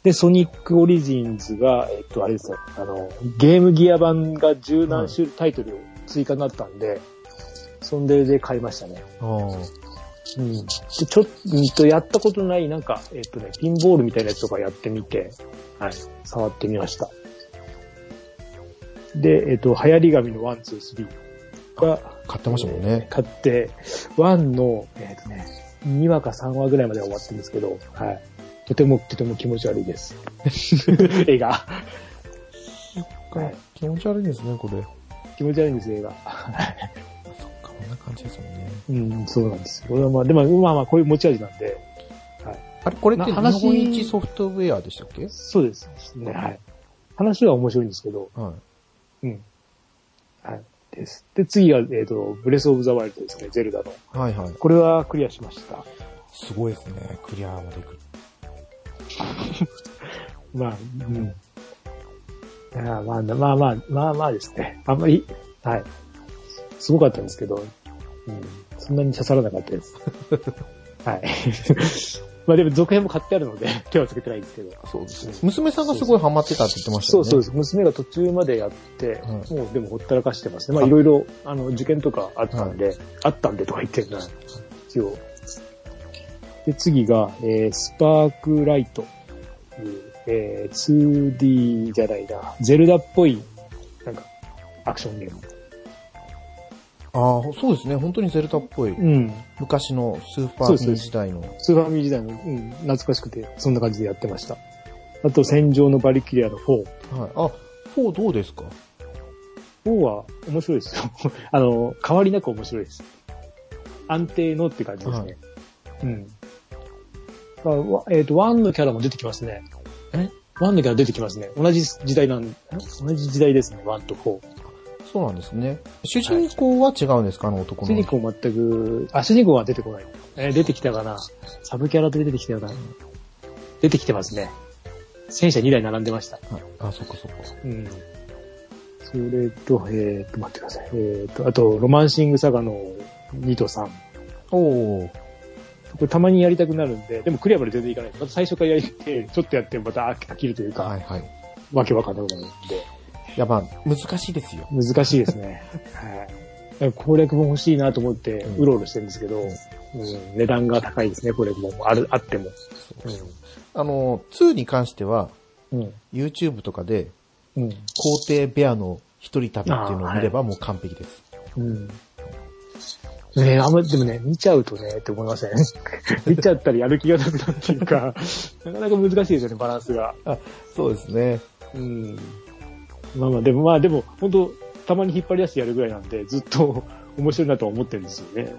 B: で、ソニックオリジンズが、えっと、あれですね、あの、ゲームギア版が十何種類タイトル追加になったんで、そんでで買いましたね。
A: ああ。
B: うん。で、ちょっと、やったことない、なんか、えっとね、ピンボールみたいなやつとかやってみて、はい、触ってみました。で、えっと、流行り紙の1、2、3が、
A: 買ってましたもんね。
B: 買って、1の、えっ、とね、2話か3話ぐらいまでは終わってるんですけど、はい。とても、とても気持ち悪いです。映画。はい。
A: 気持ち悪いですね、これ。
B: 気持ち悪いんです、映画。
A: そっか、こんな感じですもんね。
B: うん、そうなんです。これはまあ、でも、まあまあ、こういう持ち味なんで、はい。
A: あれ、これって
B: 話
A: 本一ソフトウェアでしたっけ？
B: そうですね。はい。話は面白いんですけど、
A: はい。
B: うん。はい。です。で、次が、えっ、と、ブレスオブザワイルドですね、ゼルダの。
A: はいはい。
B: これはクリアしました。
A: すごいですね。クリアまでいく。
B: まあ、うん。いやまあ、まあまあ、まあまあですね。あんまり、はい。すごかったんですけど、うん。そんなに刺さらなかったです。はい。まあでも続編も買ってあるので、手はつけてないんですけど。
A: そうですね。娘さんがすごいハマってたって言ってましたよね。
B: そうそうです。娘が途中までやって、
A: はい
B: もうでもほったらかしてますね。まあいろいろ、あの、受験とかあったんで、あったんでとか言ってるな、一応。で、次が、えー、スパークライトえー、2D じゃないな、ゼルダっぽい、なんか、アクションゲーム。
A: ああ、そうですね。本当にゼルダっぽい。
B: うん。
A: 昔のスーパーミ
B: そうです
A: ニ時代の。
B: スーファミ時代の、うん、懐かしくて、そんな感じでやってました。あと、戦場のバリキリアの4。
A: はい。あ、4どうですか
B: ？4は面白いですよ。あの、変わりなく面白いです。安定のって感じですね。
A: はい
B: うん。あわえっ、と、1のキャラも出てきますね。え ?1 のキャラ出てきますね。同じ時代なん、同じ時代ですね、1と4。
A: そうなんですね。主人公は違うんですか？あの男の。
B: 主人公全く、あ、主人公は出てこない。えー出てきたかなサブキャラで出てきたよな。出てきてますね。戦車2台並んでました。
A: はいあ、そっかそっか。
B: うん。それと、えっ、と、待ってください。えっ、と、あと、ロマンシングサガの2と3。
A: おお。
B: これたまにやりたくなるんで、でもクリアまで全然いかない。また最初からやって、ちょっとやってまた飽きるというか、
A: はいはい。
B: わけわかんなくなるんで、
A: いや、まあ、難しいですよ。
B: 難しいですね。はい。攻略本欲しいなと思って、
A: うん
B: うろうろしてるんですけど、うん、値段が高いですね、攻略本も。ある、あっても。
A: あの、2に関しては、
B: うん。
A: YouTube とかで、
B: うん。
A: 皇帝ベアの一人旅っていうのを見ればもう完璧です。
B: うん。ねえ、あんまり、でもね、見ちゃうとね、って思いません？見ちゃったらやる気がなくなるっていうか、なかなか難しいですよね、バランスが。
A: そうですね。
B: うん。まあまあ、でもまあ、でも、本当たまに引っ張り出してやるぐらいなんで、ずっと 面白いなとは思ってるんですよね。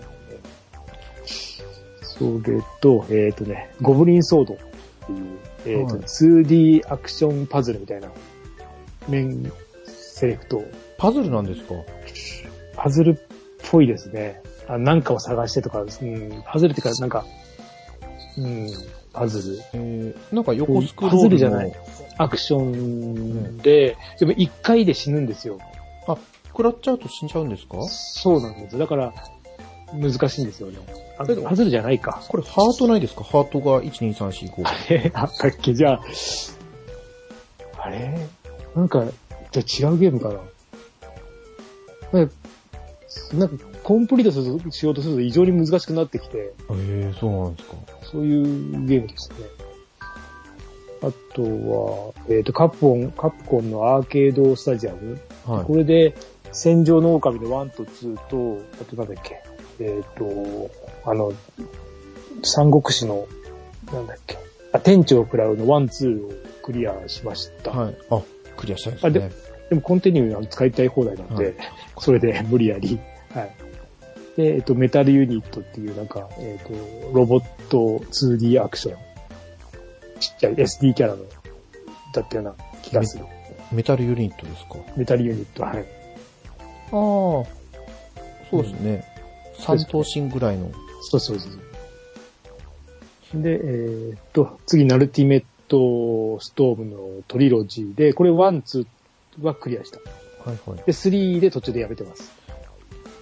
B: それと、えっ、とね、ゴブリンソードっていう、えっ、と、
A: はい
B: 2D アクションパズルみたいな、面セレクト、
A: パズルなんですか？
B: パズルっぽいですね。あなんかを探してとか、うん、パズルっていうか、なんか、うん、
A: えー、なんか横スクロール
B: パ
A: の。
B: ズルじゃない。アクションで、でも一回で死ぬんですよ。
A: あ、食らっちゃうと死んじゃうんですか？
B: そうなんです。だから、難しいんですよね。あ
A: けど
B: パズルじゃないか。
A: これハートないですか？ハートが1、2、3、4、5。
B: あれ？あったっけ？じゃあ、あれ？なんか、じゃあ違うゲームかななんかコンプリートするしようとすると異常に難しくなってきて、
A: ええー、そうなんですか。
B: そういうゲームですね。あとは、えっ、と、カプコン、カプコンのアーケードスタジアム。
A: はい。
B: これで、戦場の狼の1と2と、あとなんだっけ、えっ、と、あの、三国志の、なんだっけ、あ、店長を食らうの1、2をクリアしました。
A: はい。あ、クリアしたんです
B: あ
A: ね。
B: でもコンティニューは使いたい放題なんで、
A: はい
B: それで無理やり。はい。で、えっと、メタルユニットっていうなんか、えっと、ロボット 2D アクション。ちっちゃい SD キャラの、だったような気がする。
A: メタルユニットですか？
B: メタルユニット、はい。
A: ああ、そうですね。三頭身ぐらいの。
B: そうそうそう。で、えーっと、次、ナルティメットストームのトリロジーで、これ1、2はクリアした。
A: はいはい。
B: で、3で途中でやめてます。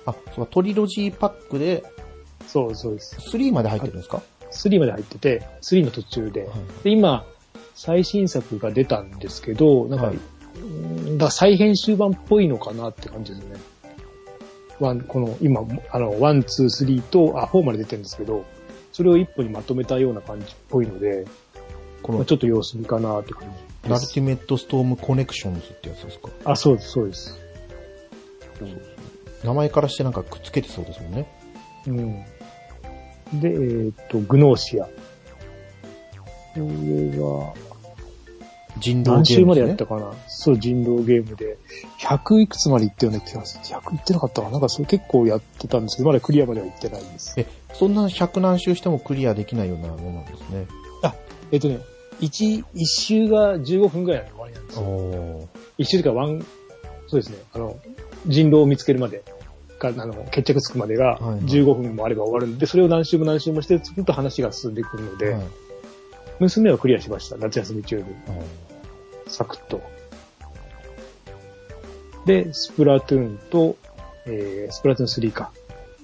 A: あ、そうか、トリロジーパックで
B: そうそうです。
A: 3まで入ってるんですか
B: ？3まで入ってて、3の途中で。
A: はい
B: で、今、最新作が出たんですけど、なんか、
A: はい
B: だ再編集版っぽいのかなって感じですね。 one、この、今、あの、 one、two、three と、あ、4まで出てるんですけど、それを一本にまとめたような感じっぽいので、
A: この
B: まあ、ちょっと様子見かなって感じです。
A: ナルティメットストームコネクションズってやつですか？
B: あ、そうです、そうです。
A: 名前からしてなんかくっつけてそうですもんね。
B: うん。で、えーっと、グノーシア。これは、
A: 人狼
B: 何
A: ゲーム、ね。
B: 週までやったかな？そう、人狼ゲームで。100いくつまで行ったような気がする。100行ってなかったかな？なんかそれ結構やってたんですけど、まだクリアまでは行ってないんです。
A: え、そんな100何周してもクリアできないようなものなんですね。
B: えっとね、1、一周が15分ぐらいの終わりなんですよ。
A: お
B: 一周とかワン、そうですね、あの、人狼を見つけるまでが、あの、決着つくまでが
A: はいはい
B: 15分もあれば終わるんで、それを何周も何周もして、ずっと話が進んでくるので、
A: はい
B: 娘はクリアしました。夏休み中に。サクッと。で、スプラトゥーンと、えー、スプラトゥーン3か。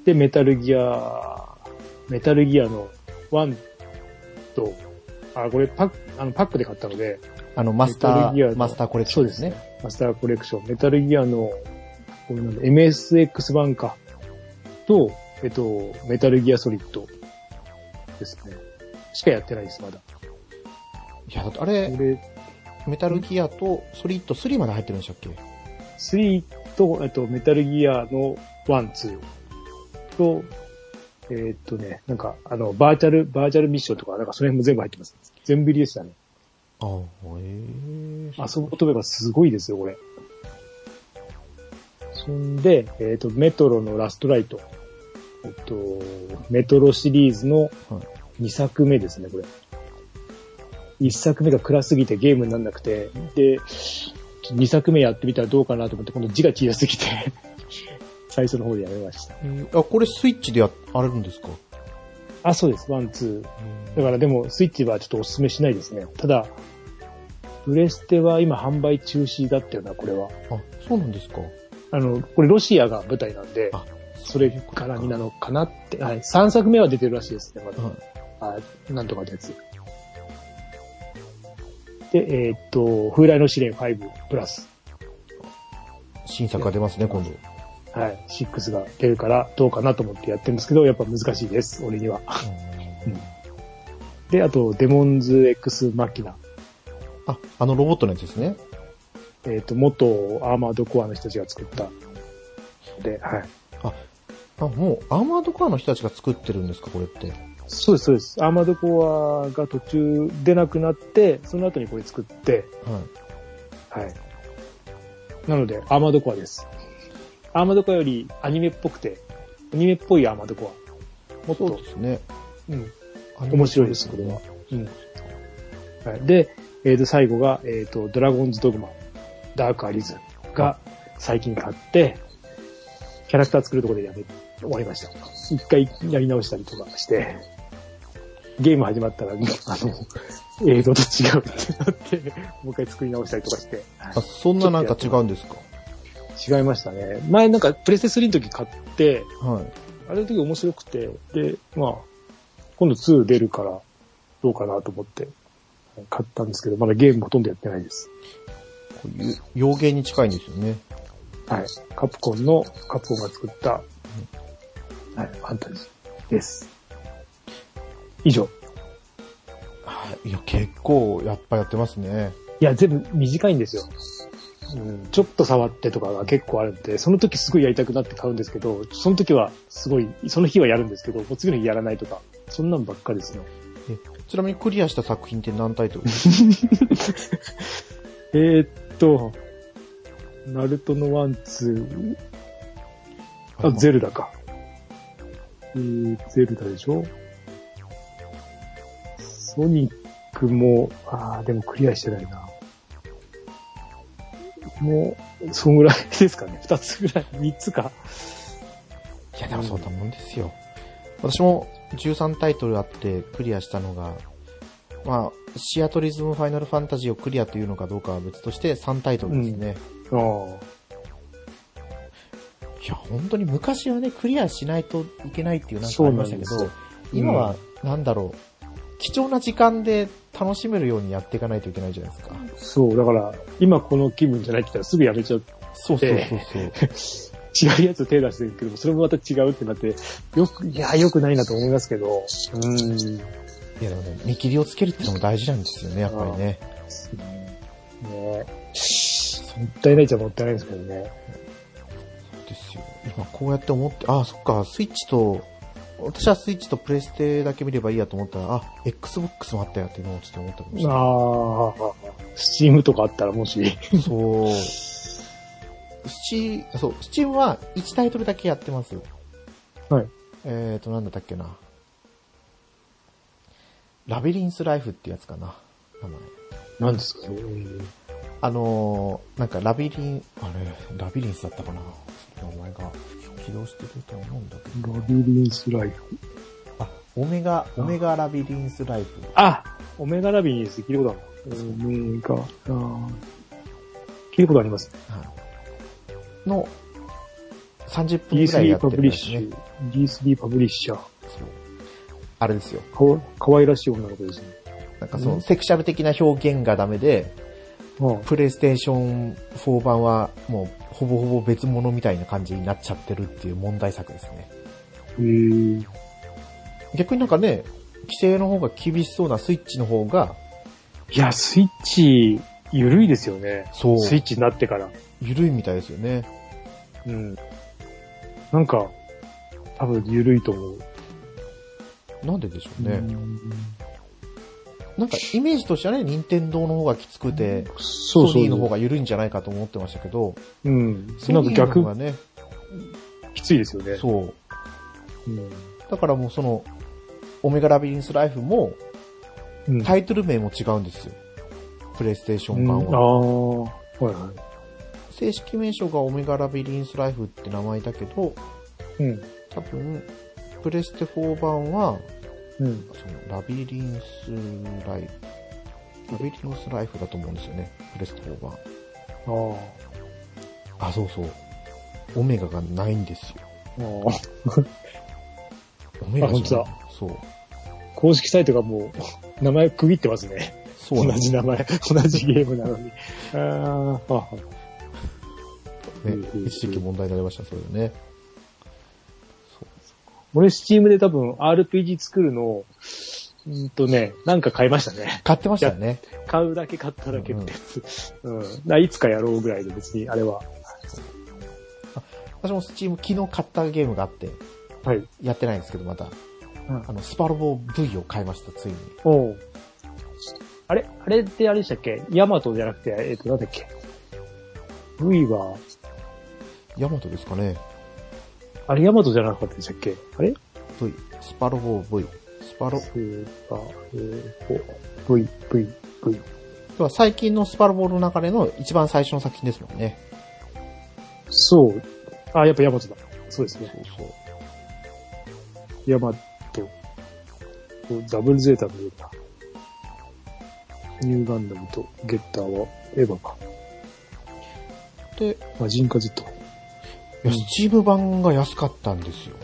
B: で、メタルギア、メタルギアの1と、あ、これパック、あの、パックで買ったので、
A: あの、マスター、マスターコレクションですね。
B: マスターコレクション、メタルギアの、これなんだ MSX 版か。と、えっと、メタルギアソリッドですね。しかやってないです、まだ。
A: いや、だってあれ、メタルギアとソリッド3まで入ってるんでしたっけ
B: ？3と、えっと、メタルギアの1、2と、えーっとね、なんか、あの、バーチャル、バーチャルミッションとか、なんかその辺も全部入ってます。全部入りでしたね。
A: ああ、ええ
B: 遊ぶ飛べばすごいですよ、これ。そんで、えっ、と、メトロのラストライト。えっと、メトロシリーズの2作目ですね、これ。1作目が暗すぎてゲームにならなくて、で、2作目やってみたらどうかなと思って、今度字が小さすぎて、最初の方でやめました。
A: えーあ、これスイッチでや、あるんですか？
B: あ、そうです、 one、two。だからでも、スイッチはちょっとお勧めしないですね。ただ、プレステは今販売中止だったよな、これは。
A: あ、そうなんですか。
B: あの、これロシアが舞台なんで、
A: あ、
B: それからになのかなって、はい。3作目は出てるらしいですね、まだ。
A: はい。
B: あなんとかのやつ。で、えーっと、風来の試練5プラス。
A: 新作が出ますね、今度。
B: はい。6が出るからどうかなと思ってやってるんですけど、やっぱ難しいです、俺には。
A: うん
B: で、あと、デモンズ X マキナ。
A: あ、あのロボットのやつですね。
B: えーっと、元アーマードコアの人たちが作った。で、はい。
A: あ、もう、アーマードコアの人たちが作ってるんですか、これって。
B: そうです、そうです。アーマードコアが途中出なくなって、その後にこれ作って、
A: はい。
B: はい。なので、アーマードコアです。アーマードコアよりアニメっぽくて、アニメっぽいアーマードコア。もっと
A: そうで、すね。
B: うん、面白いです、これは。うん。はい、で、えっ、と、最後が、えっ、と、ドラゴンズドグマ、ダークアリズムが最近買って、キャラクター作るところでやめ、終わりました。一回やり直したりとかして、ゲーム始まったら、あの、映像と違うってなって、もう一回作り直したりとかして、
A: あ、そんななんか違うんですか？
B: 違いましたね。前なんかプレステ3の時買って、
A: はい。
B: あれの時面白くて、で、まあ、今度2出るからどうかなと思って買ったんですけど、まだゲームほとんどやってないです。
A: 洋芸に近いんですよね。
B: はい。カプコンの、カプコンが作った、はい、ファンタジーです。以上。
A: はい。いや、結構、やっぱやってますね。
B: いや、全部短いんですよ。うん、ちょっと触ってとかが結構あるんで、その時すごいやりたくなって買うんですけど、その時はすごい、その日はやるんですけど、もう次の日やらないとか、そんなんばっかりですね。
A: えちなみにクリアした作品って何タイトル？
B: えー、っと、ナルトの one、two、あ、ゼルダか。えー、ゼルダでしょ？ソニックも、あーでもクリアしてないな。もう、そんぐらいですかね？二つぐらい、三つか？
A: いや、でもそんなもんですよ。私も13タイトルあってクリアしたのが、まあ、シアトリズムファイナルファンタジーをクリアというのかどうかは別として3タイトルですね。
B: ああ。
A: いや、本当に昔はね、クリアしないといけないっていうなんかありましたけど今は、なんだろう、貴重な時間で楽しめるようにやっていかないといけないじゃないですか。
B: そう、だから、今この気分じゃないって言ったらすぐやめちゃう。
A: そうそうそうそう。
B: 違うやつ手出してるけど、それもまた違うってなって、よく、いや、よくないなと思いますけど、うん。
A: いや、でもね、見切りをつけるってのも大事なんですよね、やっぱりね。
B: ねもったいないっちゃもったいないんですけどね。
A: ですよ。今こうやって思って、あ、そっか、スイッチと、私はスイッチとプレステだけ見ればいいやと思ったら、あ、Xbox もあったよっていうのをちょっと思ったかもしれない。
B: ああ、スチームとかあったらもし。
A: そう。スチそう、スチームは1タイトルだけやってます。
B: はい。
A: えーと、なんだったっけな。ラビリンスライフってやつかな。名前。
B: 何ですか？
A: あのー、なんかラビリン、あれ、ラビリンスだったかな。名前が起動してると思うんだけど。
B: ラビリンスライフ。
A: あ、オメガ、オメガラビリンスライフ。
B: あオメガラビリンス聞いたことあるな。オメガ、あー聞いたことあります。
A: はい。の、30分くらいや
B: D3 パブ
A: ってるやつね
B: リッシュ。。D3 パブリッシャー。
A: そう。あれですよ。
B: かわ、かわいらしい女の子ですね。
A: なんかその、セクシャル的な表現がダメで、
B: あ
A: プレイステーション4版はもうほぼほぼ別物みたいな感じになっちゃってるっていう問題作ですね。
B: へー
A: 逆になんかね、規制の方が厳しそうなスイッチの方が、
B: いや、スイッチ、ゆるいですよね。
A: そう、
B: スイッチになってから。
A: 緩いみたいですよね。
B: うん。なんか、多分ゆるいと思う。
A: なんででしょうね。
B: うん
A: なんかイメージとしてはね、任天堂の方がきつくて、
B: そうそう。
A: ソニーの方が緩いんじゃないかと思ってましたけど、
B: うん。
A: ソニーの方、がね、
B: きついですよね。
A: そう。
B: うん。
A: だからもうその、オメガラビリンスライフも、
B: うん。
A: タイトル名も違うんですよ。プレイステーション版
B: うんあ
A: は。
B: あ、はいは
A: 正式名称がオメガラビリンスライフって名前だけど、
B: い。うん。
A: 多分、プレステ4版は、
B: うん。
A: そのラビリンスライフ、ラビリンスライフだと思うんですよね。プレステ4版。
B: あ
A: あ、そうそう。オメガがないんですよ。
B: あ。ああ。
A: オメガじゃない
B: あ
A: そう。
B: 公式サイトがもう、名前区切ってますね。同
A: そうなんです
B: じ名前、同じゲームなのに。ああ、あ
A: ね
B: うん。
A: 一時期問題になりました、それでね。
B: 俺、スチームで多分 RPG 作るのを、うんとね、なんか買いましたね。
A: 買ってましたよね。
B: 買うだけ買っただけってやつ。うん。だからいつかやろうぐらいで別に、あれは。
A: 私もスチーム昨日買ったゲームがあって、
B: はい。
A: やってないんですけど、また。
B: うん
A: あの、スパロボ V を買いました、ついに。
B: おうあれ？あれってあれでしたっけ？ヤマトじゃなくて、えっ、と、なんだっけ ?V は、
A: ヤマトですかね。
B: あれヤマトじゃなかったでしたっけ？あれ
A: ？V。スパロボ V。スパロ、
B: スーパー、えー、V、V、V。
A: 要は最近のスパロボの中での一番最初の作品ですもんね。
B: そう。あ、やっぱヤマトだ。そうですね。
A: そうそう。
B: ヤマト。ダブルゼータのような。ニューガンダムとゲッターはエヴァか。
A: で、
B: マジンカ Z。
A: いや、スチーム版が安かったんですよ。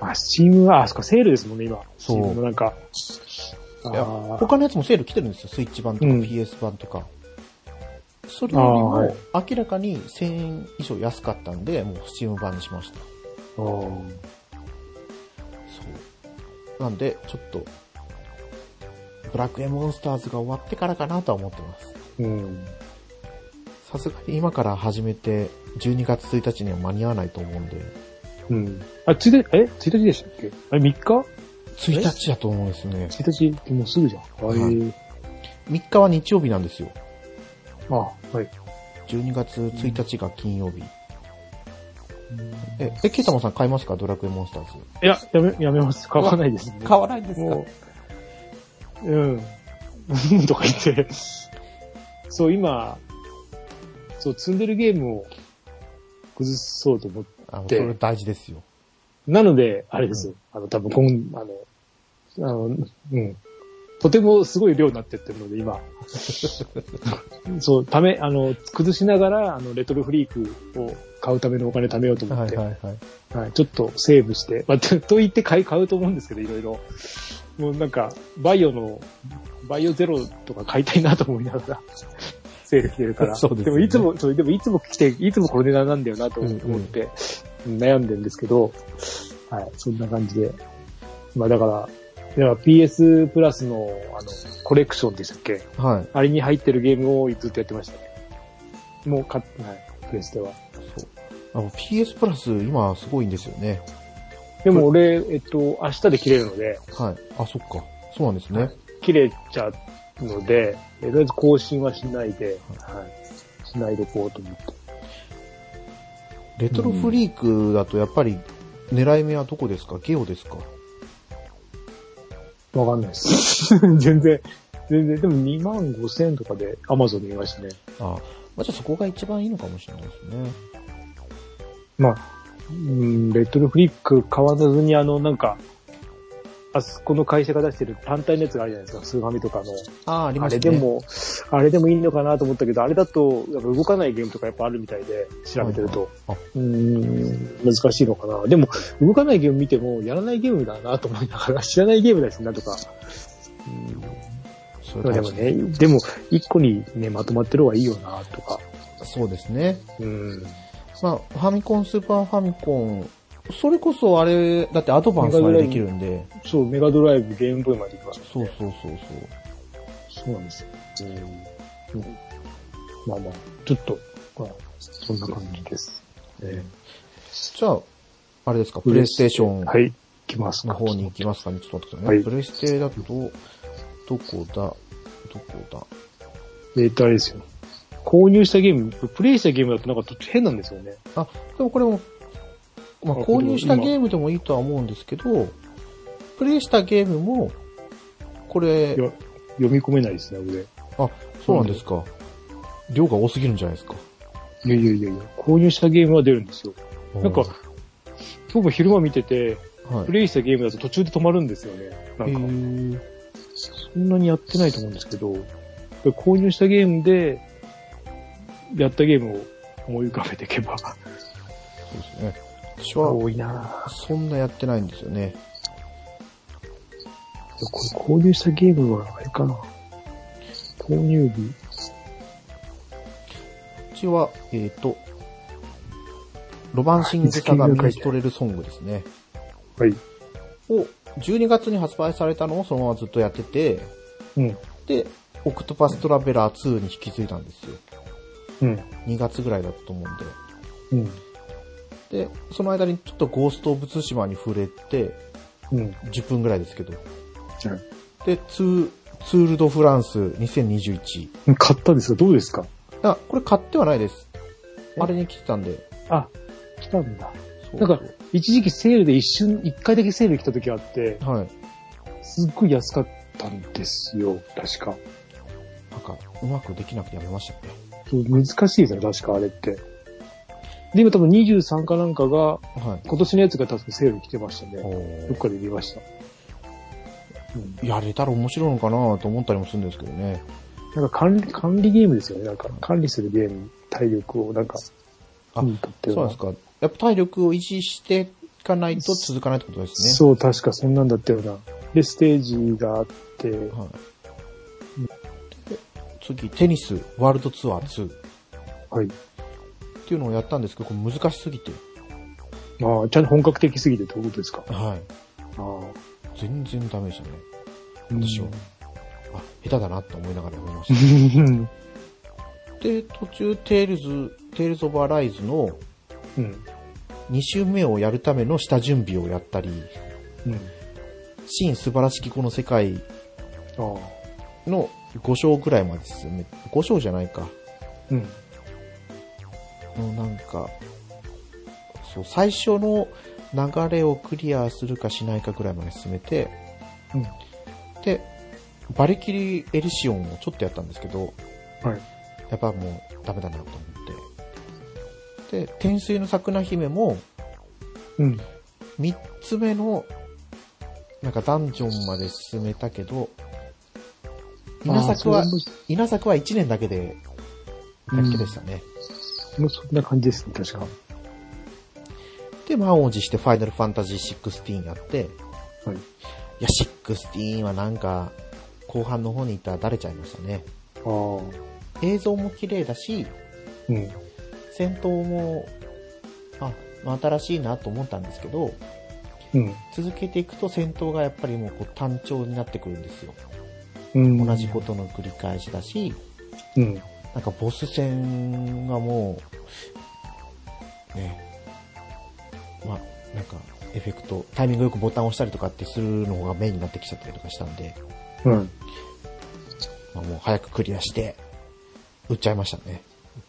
B: あ、スチームは、あ、そっか、セールですもんね、今。
A: そう
B: なんか。
A: 他のやつもセール来てるんですよ。スイッチ版とか
B: うん
A: PS 版とか。それよりも、明らかに1000円以上安かったんで、もうスチーム版にしました。
B: あー
A: そう。なんで、ちょっと、ブラックエモンスターズが終わってからかなとは思ってます。
B: うん。
A: さすがに今から始めて、12月1日には間に合わないと思うんで、
B: うん。あ、1日、え ?1 日でしたっけ？あれ ?3 日
A: ？1日だと思うんですね。
B: ?1 日ってもうすぐじゃん。
A: はい3日は日曜日なんですよ。
B: あ、はい。
A: 12月1日が金曜日。え、え、ケイタマンさん買いますか？ドラクエモンスターズ。
B: いや、やめ、やめます。買わないですね。
A: 買わないんです
B: もう、うん。う んとか言って。そう、今、そう、積んでるゲームを崩そうと思って。
A: あの、それ大事ですよ。
B: なので、あれですよ。あの、多分、今、あの、あの、うん。とてもすごい量になってってるので、今。そう、ため、あの、崩しながら、あの、レトロフリークを買うためのお金貯めようと思って、
A: はいは
B: はいい
A: はい。
B: ちょっとセーブして、まあ、と と言って買い、買うと思うんですけど、いろいろ。もうなんか、バイオの、バイオゼロとか買いたいなと思いながら、セール来てるから。
A: そうですね
B: でもいつも、そう、でもいつも来て、いつもこの値段なんだよなと思って、悩んでるんですけど、はい、そんな感じで。まあだから、だから PS プラスの、あの、コレクションでしたっけ？
A: はい。
B: あれに入ってるゲームをずっとやってましたね。もう買ってない、プレステは。
A: あの PS プラス今すごいんですよね。
B: でも俺、えっと、明日で切れるので、
A: はい。あ、そっか。そうなんですね。
B: 切れちゃっので、とりあえず更新はしないで、はい。しないでこうと思って。
A: レトロフリークだとやっぱり狙い目はどこですか？ゲオですか？
B: わかんないです。全然、全然、でも2万5千とかで Amazon で見ましたね。
A: ああ、まあ、じゃあそこが一番いいのかもしれないですね。
B: まあ、うん、レトロフリック買わずにあの、なんか、あそこの会社が出してる単体のやつがあるじゃないですか、スーファミとかの。
A: ああ、あり
B: あ
A: ますね。
B: れでも、あれでもいいのかなと思ったけど、あれだと、やっぱ動かないゲームとかやっぱあるみたいで、調べてると。
A: あ
B: うーん、難しいのかな。でも、動かないゲーム見ても、やらないゲームだなと思いながら、知らないゲームだしなとか。
A: そ
B: うん、でも
A: れ大事
B: ね、でも、一個にね、まとまってる方がいいよなとか。
A: そうですね。
B: うん。
A: まあ、ファミコン、スーパーファミコン、それこそあれ、だってアドバンスまでできるんで、
B: そう、メガドライブ、ゲームボーイまで行きます、
A: そうそうそうそう。
B: そうなんですよ。うん。うんまあまあ、ちょっと、まあ、そんな感じです。え
A: じゃあ、あれですか、プレイステーション
B: はい、来ます
A: の
B: か。
A: 方に行きますかね。ちょっと待ってくださいね。
B: はい
A: プレステだと、どこだ？どこ
B: えーと、あれですよ。購入したゲーム、プレイしたゲームだとなんかちょっと変なんですよね。
A: だあ、でもこれも、まあ、
B: あ
A: 購入した
B: 今
A: ゲームでもいいとは思うんですけど、プレイしたゲームも、これ
B: 読み込めないですね、俺。
A: あ、そうなんですか。量が多すぎるんじゃないですか。
B: いやいやいやいや、購入したゲームは出るんですよ。なんか、今日も昼間見てて、
A: はい
B: プ。レイしたゲームだと途中で止まるんですよね。なんか、そんなにやってないと思うんですけど、購入したゲームで、やったゲームを思い浮かべていけば、
A: そうですね。私は、
B: 多いなぁ
A: そんなやってないんですよね。
B: これ購入したゲームはあれかな。購入日。
A: うちは、えっ、と、ロマンシングサガミンストレルソングですね。
B: はい。
A: を、12月に発売されたのをそのままずっとやってて、
B: うん。
A: で、オクトパストラベラー2に引き継いだんですよ。
B: うん。
A: 2月ぐらいだったと思うんで。
B: うん。
A: で、その間にちょっとゴースト・オブ・ツシマに触れて、
B: うん。
A: 10分ぐらいですけど。
B: はい
A: で、ツー、ツール・ド・フランス2021。
B: 買ったんですか？どうですか？
A: あ、これ買ってはないです。
B: え？
A: あれに来てたんで。
B: あ、来たんだ。
A: そう
B: なんか、一時期セールで一瞬、一回だけセール来た時あって、
A: はい。
B: すっごい安かったんですよ、確か。
A: なんか、うまくできなくてやめましたね。
B: そう難しいですよ、確かあれって。で、今多分23かなんかが、
A: はい。
B: 今年のやつが多分セール来てましたね。
A: お
B: どっ
A: ー
B: かで見ました。うん。
A: やれたら面白いのかなと思ったりもするんですけどね。
B: なんか管理、管理ゲームですよね。なんか管理するゲーム、体力を、なんか、
A: あそうですか。やっぱ体力を維持していかないと続かないってことですね。
B: そう、確かそんなんだったような。で、ステージがあって、
A: はい。で次、テニスワールドツアー2っ
B: はい。
A: ていうのをやったんですけど、これ難しすぎて。
B: ああ、ちゃんと本格的すぎてってことですか？
A: はい。
B: あ
A: 全然ダメでしたね。
B: あ。
A: 私は。あ、下手だなって思いながらやめまし
B: うん。
A: た。で、途中、テイルズ、テイルズ・オブ・アライズの
B: うん。
A: 2周目をやるための下準備をやったり、
B: うん。
A: 新すばらしきこのせかい
B: ああ。
A: の5章ぐらいまで進め、5章じゃないか。
B: うん。
A: のなんか、そう、最初の流れをクリアするかしないかぐらいまで進めて、
B: うん。
A: で、バリキリ・エリシオンをちょっとやったんですけど、
B: はい。
A: やっぱもうダメだなと思って。で、天水の桜姫も、
B: うん。
A: 3つ目の、なんかダンジョンまで進めたけど、稲作は稲作は1年だけで、だけでしたね。
B: れももうそんな感じですね、確か。
A: で、満を持してファイナルファンタジー16やって、
B: はい。
A: いや、16はなんか、後半の方にいったらだれちゃいましたね。
B: ああ。
A: 映像も綺麗だし、
B: うん。
A: 戦闘も、あ、まあ新しいなと思ったんですけど、
B: うん。
A: 続けていくと戦闘がやっぱりもうこう単調になってくるんですよ。
B: うん。
A: 同じことの繰り返しだし、
B: うん。
A: なんかボス戦がもう、ね、まあ、なんかエフェクト、タイミングよくボタンを押したりとかってするのがメインになってきちゃったりとかしたんで、
B: うん。
A: まあ、もう早くクリアして、売っちゃいましたね。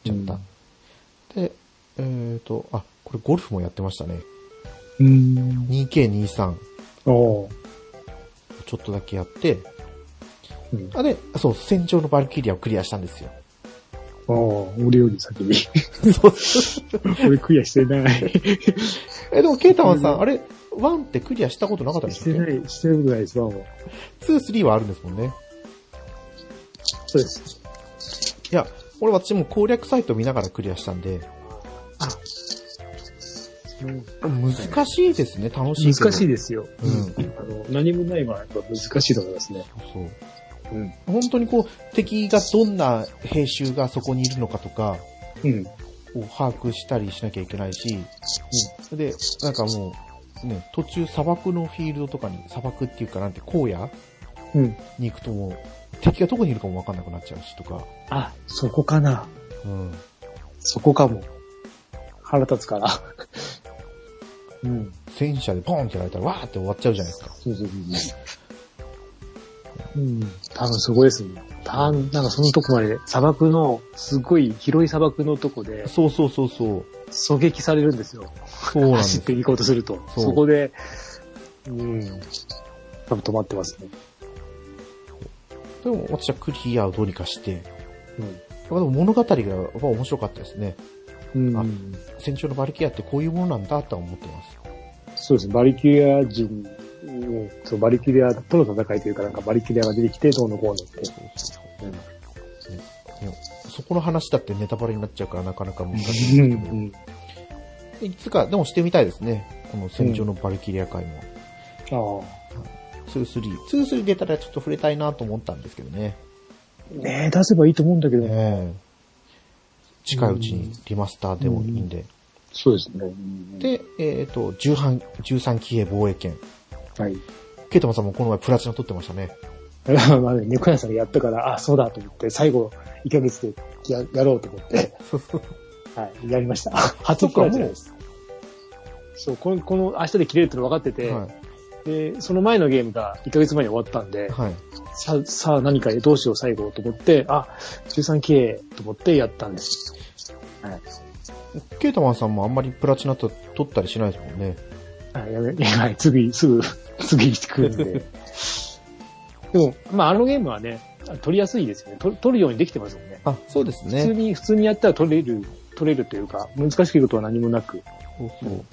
A: 売っちゃった。で、えっ、と、あ、これゴルフもやってましたね。
B: うん。
A: 2K23。
B: おー
A: ちょっとだけやって、
B: うん。
A: あ、で、そう、戦場のバルキリアをクリアしたんですよ。
B: おー俺より先に。
A: そう。
B: 俺クリアしてない。
A: え、でも、ケイタマンさん、あれ、1ってクリアしたことなかったんでしたっけ
B: してない、してることないです、ワンは。
A: 2、3はあるんですもんね。
B: そうです。
A: いや、俺私も攻略サイト見ながらクリアしたんで、難しいですね、楽しい。
B: 難しいですよ。
A: うん
B: あの何もないはやっぱ難しいと思いますね。
A: そう。
B: うん。
A: 本当にこう、敵がどんな兵種がそこにいるのかとか、
B: うん。
A: を把握したりしなきゃいけないし、で、なんかもう、ね、途中砂漠のフィールドとかに、砂漠っていうかなんて荒野
B: うん。
A: に行くともう、敵がどこにいるかもわかんなくなっちゃうしとか、
B: あ、そこかな。
A: うん。
B: そこかも。腹立つから。うん。
A: 戦車でポンってやられたらわーって終わっちゃうじゃないですか。
B: そうそうそうそう。うん。多分そこですね。たなんかそのとこまで、砂漠の、すごい広い砂漠のとこで、
A: そうそうそうそう。
B: 狙撃されるんですよ。
A: そうなんです。
B: 走って行こうとすると。
A: そ
B: こで、うん。多分止まってますね。
A: でも私はクリアをどうにかして、
B: うん。
A: でも物語が面白かったですね。
B: うん
A: あ戦場のバルキリアってこういうものなんだとは思ってます。
B: そうですね、バリキア人、うんそう、バリキュリアとの戦いというか、なんかバリキュリアが出てきて、どうのこうのって。うん
A: ねそこの話だってネタバレになっちゃうからなかなか難しいですけど、
B: うん
A: いつか、でもしてみたいですね。この戦場のバルキリア会も。
B: あ
A: 2、3。2、3出たらちょっと触れたいなと思ったんですけどね。
B: あ。ねえ、出せばいいと思うんだけどね。
A: 近いうちにリマスターでもいいんで。
B: そうですね。うん、
A: で、えっ、と、13、13騎兵防衛権。
B: はい。
A: ケイタマさんもこの前プラチナ取ってましたね。
B: まあね、猫屋さんがやったから、あ、そうだと思って、最後、1ヶ月でややろうと思って、はい、やりました。初プラチナです。そう、この、この明日で切れるっての分かってて、
A: は
B: で、その前のゲームが1ヶ月前に終わったんで
A: い。、はい。
B: さ、さあ何かどうしよう最後と思って、あ、13K と思ってやったんです。はい。
A: ケイタマンさんもあんまりプラチナと取ったりしないですもんね。
B: あやめ、やばい、次、すぐ、次来るんで。でも、まあ、あのゲームはね、取りやすいですよね。取取るようにできてますもんね。
A: あ、そうです
B: 普通
A: ね。
B: に、普通にやったら取れる、取れるというか、難しいことは何もなく。
A: そうそう。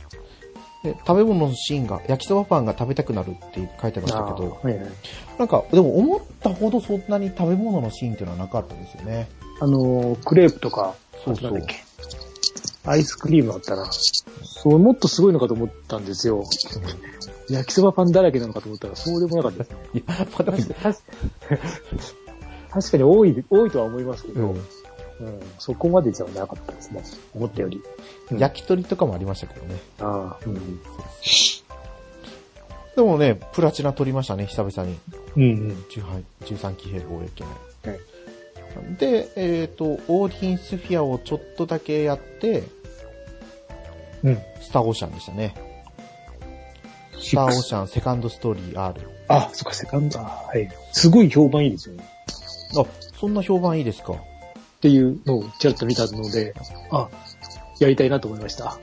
A: で食べ物のシーンが、焼きそばパンが食べたくなるって書いてましたけど、
B: あはいはい
A: なんか、でも思ったほどそんなに食べ物のシーンっていうのはなかったですよね。
B: あのー、クレープとか、
A: そうそう。
B: アイスクリームあったな。そう、もっとすごいのかと思ったんですよ。焼きそばパンだらけなのかと思ったら、そうでもなかったですね。
A: いや、ま
B: 確かに多い、多いとは思いますけど、
A: う
B: うんそこまでじゃなかったですね。思ったより。
A: ん、焼き鳥とかもありましたけどね。
B: ああ、うん。
A: でもね、プラチナ取りましたね、久々に。
B: うんうん。
A: 18 13騎兵防衛権。
B: はい
A: で、えっ、と、オーディンスフィアをちょっとだけやって、
B: うん。
A: スターオーシャンでしたね。スターオーシャンセカンドストーリー R。
B: あ、そっか、セカンド、あはい。すごい評判いいですよね。
A: あ、そんな評判いいですか？
B: っていうのをちらっと見たので、あ、やりたいなと思いました。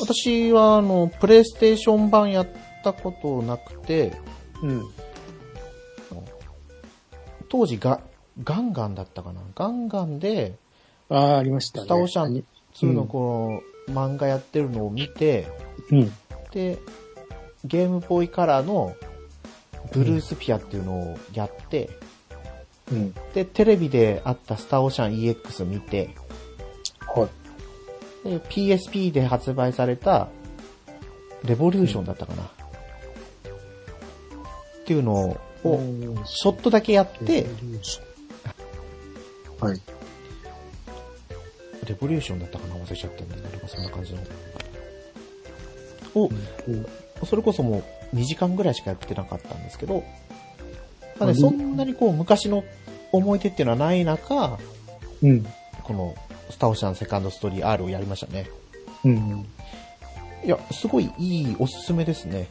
A: 私は、あの、プレイステーション版やったことなくて、
B: うん。
A: 当時が、ガンガンだったかな？ガンガンで、
B: ああ、ありましたね。
A: スターオーシャン2のこの漫画やってるのを見て、
B: うん。
A: で、ゲームボーイカラーのブルースピアっていうのをやって、
B: うん。
A: で、テレビであったスターオーシャン EX 見て、
B: はい。
A: で PSP で発売された、レボリューションだったかな？っていうのを、ちょっとだけやって、
B: はい。
A: レボリューションだったかな忘れちゃったんで、なんかそんな感じの。を、それこそもう2時間ぐらいしかやってなかったんですけど、まあね、
B: うん
A: そんなにこう昔の思い出っていうのはない中、
B: うん。
A: このスターオーシャンセカンドストーリー R をやりましたね。
B: うん。
A: いや、すごいいいおすすめですね。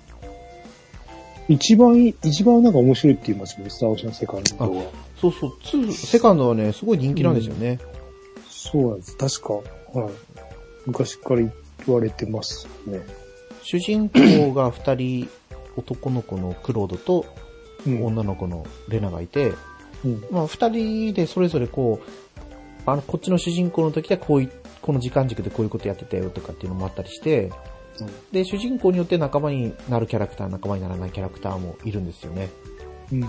B: 一番一番なんか面白いって言いますよね、スターオーシャンセカンドは。
A: そうそう、2、セカンドはね、すごい人気なんですよね。
B: そうなんです。確か、はい。昔から言われてますね。
A: 主人公が二人、男の子のクロードと
B: うん。
A: 女の子のレナがいて、
B: うん。
A: まあ二人でそれぞれこう、あの、こっちの主人公の時はこういう、この時間軸でこういうことやってたよとかっていうのもあったりして、で、主人公によって仲間になるキャラクター、仲間にならないキャラクターもいるんですよね。
B: うん。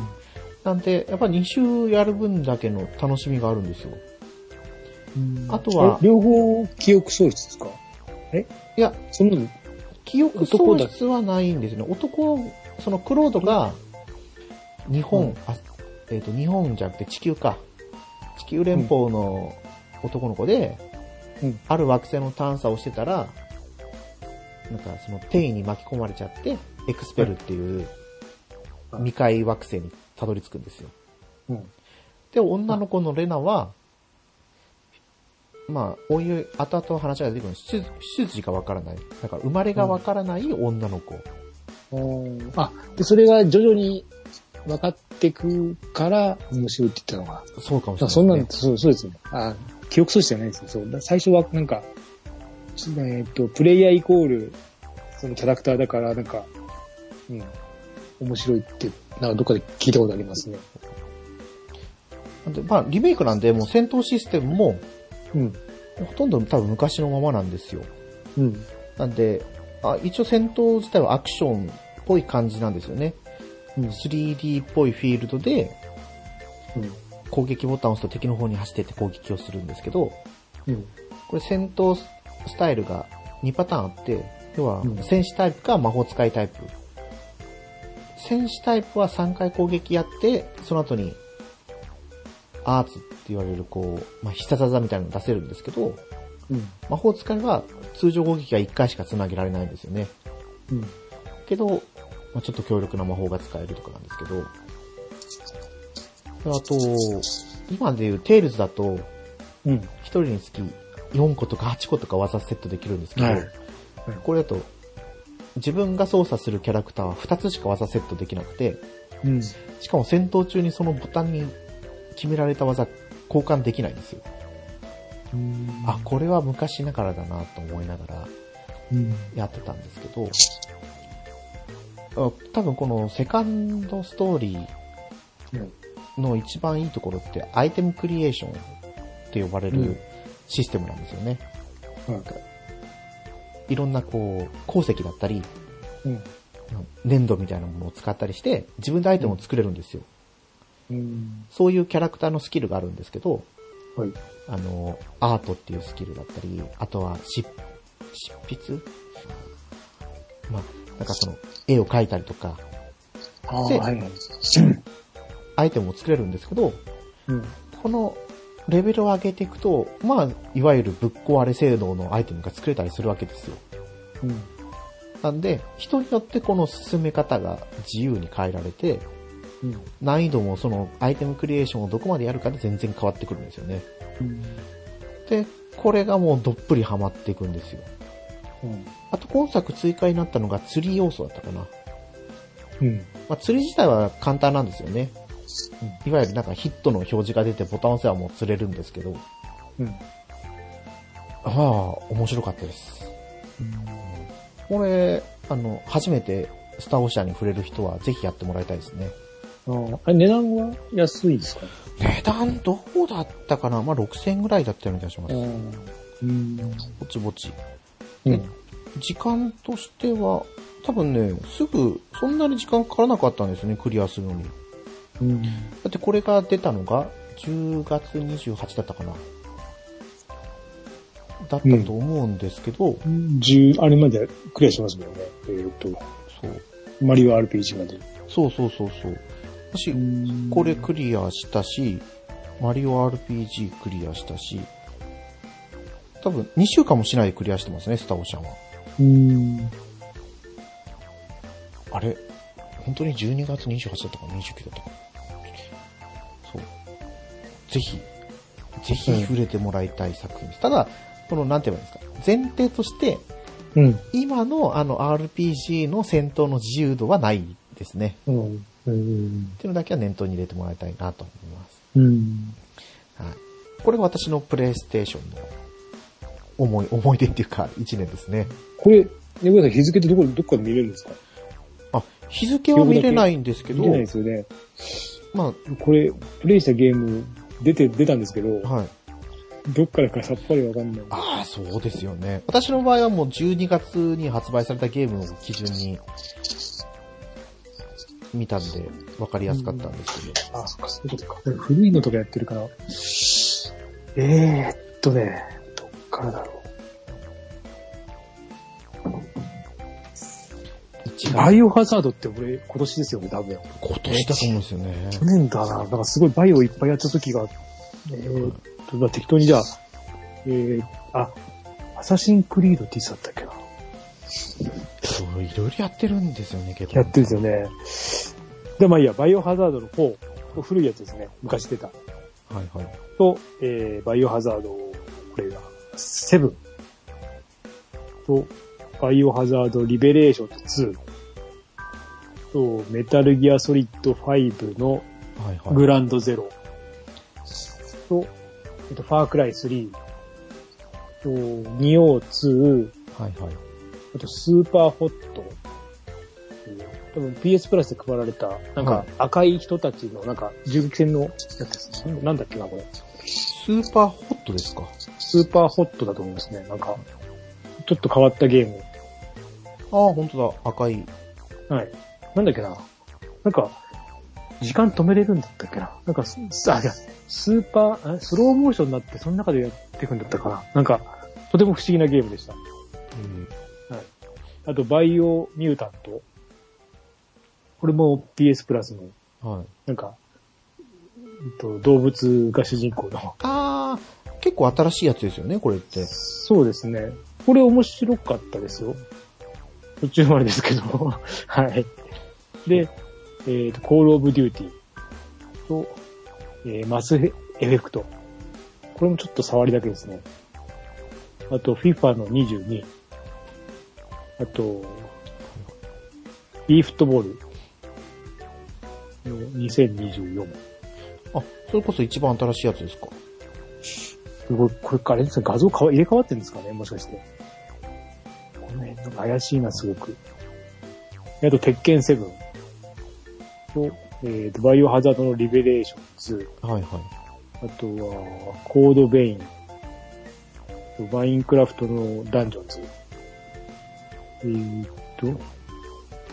A: なんで、やっぱ2週やる分だけの楽しみがあるんですよ。あとは
B: え両方記憶喪失ですか？
A: いや、
B: その、
A: 記憶喪失はないんですよね。男、そのクロードが、日本、
B: うん。
A: あえっ、と、日本じゃなくて地球か。地球連邦の男の子で、
B: うん。
A: ある惑星の探査をしてたら、なんかその転移に巻き込まれちゃって、エクスペルっていう
B: うん。
A: 未開惑星にたどり着くんですよ。
B: うん。
A: で、女の子のレナは、まあ、こういう後々話が出てくる出出自がわからない。だから生まれがわからない女の子。
B: あ、で、それが徐々に分かってくから面白いって言ったのが。
A: そうかもしれない、
B: あそんなん、そうそうですね。あ記憶喪失じゃないですよ。そうだ最初はなんか、えっ、と、プレイヤーイコール、そのキャラクターだから、なんか、うん、面白いって、なんかどっかで聞いたことありますね。
A: なんで、まあ、リメイクなんで、もう戦闘システムも、
B: うん。
A: ほとんど多分昔のままなんですよ。
B: うん。
A: なんで、あ一応戦闘自体はアクションっぽい感じなんですよね。
B: うん。
A: 3D っぽいフィールドで、
B: うん。
A: 攻撃ボタンを押すと敵の方に走ってって攻撃をするんですけど、
B: うん。
A: これ戦闘スタイルが2パターンあって、要は
B: うん
A: 戦士タイプか魔法使いタイプ。戦士タイプは3回攻撃やって、その後にアーツって言われるこう、まあ、必殺技みたいなの出せるんですけど、
B: うん。
A: 魔法使いは通常攻撃が1回しか繋げられないんですよね。
B: うん。
A: けど、まあ、ちょっと強力な魔法が使えるとかなんですけど、あと、今でいうテイルズだと、
B: うん。
A: 1人につき4個とか8個とか技セットできるんですけど、
B: はい
A: これだと、自分が操作するキャラクターは2つしか技セットできなくて、
B: うん。
A: しかも戦闘中にそのボタンに決められた技交換できないんですよ。あ、これは昔ながらだなと思いながら
B: うん。
A: やってたんですけど、あ多分このセカンドストーリーの一番いいところってアイテムクリエーションって呼ばれ
B: うん
A: るシステムなんですよね。
B: うん。
A: いろんなこう、鉱石だったり、
B: うん。
A: 粘土みたいなものを使ったりして、自分でアイテムを作れるんですよ。
B: うん。
A: そういうキャラクターのスキルがあるんですけど、
B: はい。
A: あの、アートっていうスキルだったり、あとは執、執筆？まあ、なんかその、絵を描いたりとか、で
B: はい。
A: アイテムを作れるんですけど、
B: うん。
A: このレベルを上げていくと、まあ、いわゆるぶっ壊れ性能のアイテムが作れたりするわけですよ。
B: うん。
A: なんで、人によってこの進め方が自由に変えられて、
B: うん。
A: 難易度もそのアイテムクリエーションをどこまでやるかで全然変わってくるんですよね。
B: うん。
A: で、これがもうどっぷりハマっていくんですよ。
B: うん。
A: あと今作追加になったのが釣り要素だったかな。
B: うん。
A: まあ、釣り自体は簡単なんですよね。いわゆるなんかヒットの表示が出てボタンを押せばもう釣れるんですけど、
B: うん。
A: ああ、面白かったです。これ、あの、初めてスターオーシャンに触れる人はぜひやってもらいたいですね。
B: ああ、あれ値段は安いですか？
A: 値段どうだったかな？まあ、6000円ぐらいだったような気がします。
B: うん。
A: ぼちぼち。
B: うん。
A: 時間としては、多分ね、すぐ、そんなに時間かからなかったんですよね、クリアするのに。
B: うん。
A: だってこれが出たのが、10月28だったかな。だったと思うんですけど、
B: 十、あれまでクリアしますもんね。えーっと、
A: そう。
B: マリオ RPG まで。
A: そうそうそうそう。私、これクリアしたし、マリオ RPG クリアしたし、多分2週間もしないでクリアしてますね、スターオーシャンは。
B: うん。
A: あれ？本当に12月28だったかな ?29 だったかな？ぜひ、ぜひ触れてもらいたい作品です。ただ、この、なんて言えばいいんですか？前提として、
B: うん。
A: 今のあの RPG の戦闘の自由度はないでですね。
B: うん。うん。
A: っていうのだけは念頭に入れてもらいたいなと思います。
B: うん。
A: はい。これが私のプレイステーションの思い、思い出っていうか、1年ですね。
B: これ、猫屋さん日付ってどこ、どっかで見れるんですか？
A: あ、日付は見れないんですけど
B: 見れ、ないですよね。
A: ま
B: これ、プレイしたゲーム、出て、出たんですけど
A: あ、、はい。
B: どっからかさっぱりわかんない。
A: ああ、そうですよね。私の場合はもう12月に発売されたゲームを基準に見たんで、わかりやすかったんですけど。
B: あ、そっか、そういうことか。古いのとかやってるから。えーっとね、どっからだろ
A: 一
B: う。バイオハザードって俺、今年ですよね、多分。
A: 今年だと思うんですよね。
B: 去年だな。なんかすごいバイオいっぱいやった時が、えーっと、まあ適当にじゃあ、えー、あ、アサシンクリードっていつだったっけな。
A: そう、いろいろやってるんですよね、結構。
B: やってるんですよね。で、まあいいや、バイオハザードの4、古いやつですね。昔出た。
A: はいはい。
B: と、えー、バイオハザード、これが、7と、バイオハザードリベレーション2と、メタルギアソリッド5の
A: はいはい。
B: グランドゼロと、えっと、ファークライ3と、ニオー2、
A: はいはい。
B: あと、スーパーホット。多分 PS プラスで配られた、なん
A: は
B: か赤い人たちの、なんか銃撃戦のやつです。なんなんだっけな、これ。
A: スーパーホットですか？
B: スーパーホットだと思いますね。なんか、ちょっと変わったゲーム。
A: ああ、本当だ。赤い。
B: はい。なんだっけな。なんか、時間止めれるんだったっけな。なんか、すあ、いや、スーパー、あスローモーションになって、その中でやっていくんだったかな。なんか、とても不思議なゲームでした。
A: うん。
B: あと、バイオミュータント。これも PS プラスの、
A: はい。
B: なんか、うんと動物が主人公の。
A: ああ、結構新しいやつですよね、これって。
B: そうですね。これ面白かったですよ。途中までですけど。はい。で、えっ、と、コールオブデューティーと、えーマスエフェクト。これもちょっと触りだけですね。あと、FIFA の22。あと、e フットボールの2024。
A: あ、それこそ一番新しいやつですか？
B: すごい、これ、あれですね、画像変わ入れ替わってるんですかねもしかして。この辺、怪しいな、すごく。あと、鉄拳7と、えっ、と、バイオハザードのリベレーション2。
A: はいはい。
B: あとは、コードベイン。マインクラフトのダンジョンズ。えーっ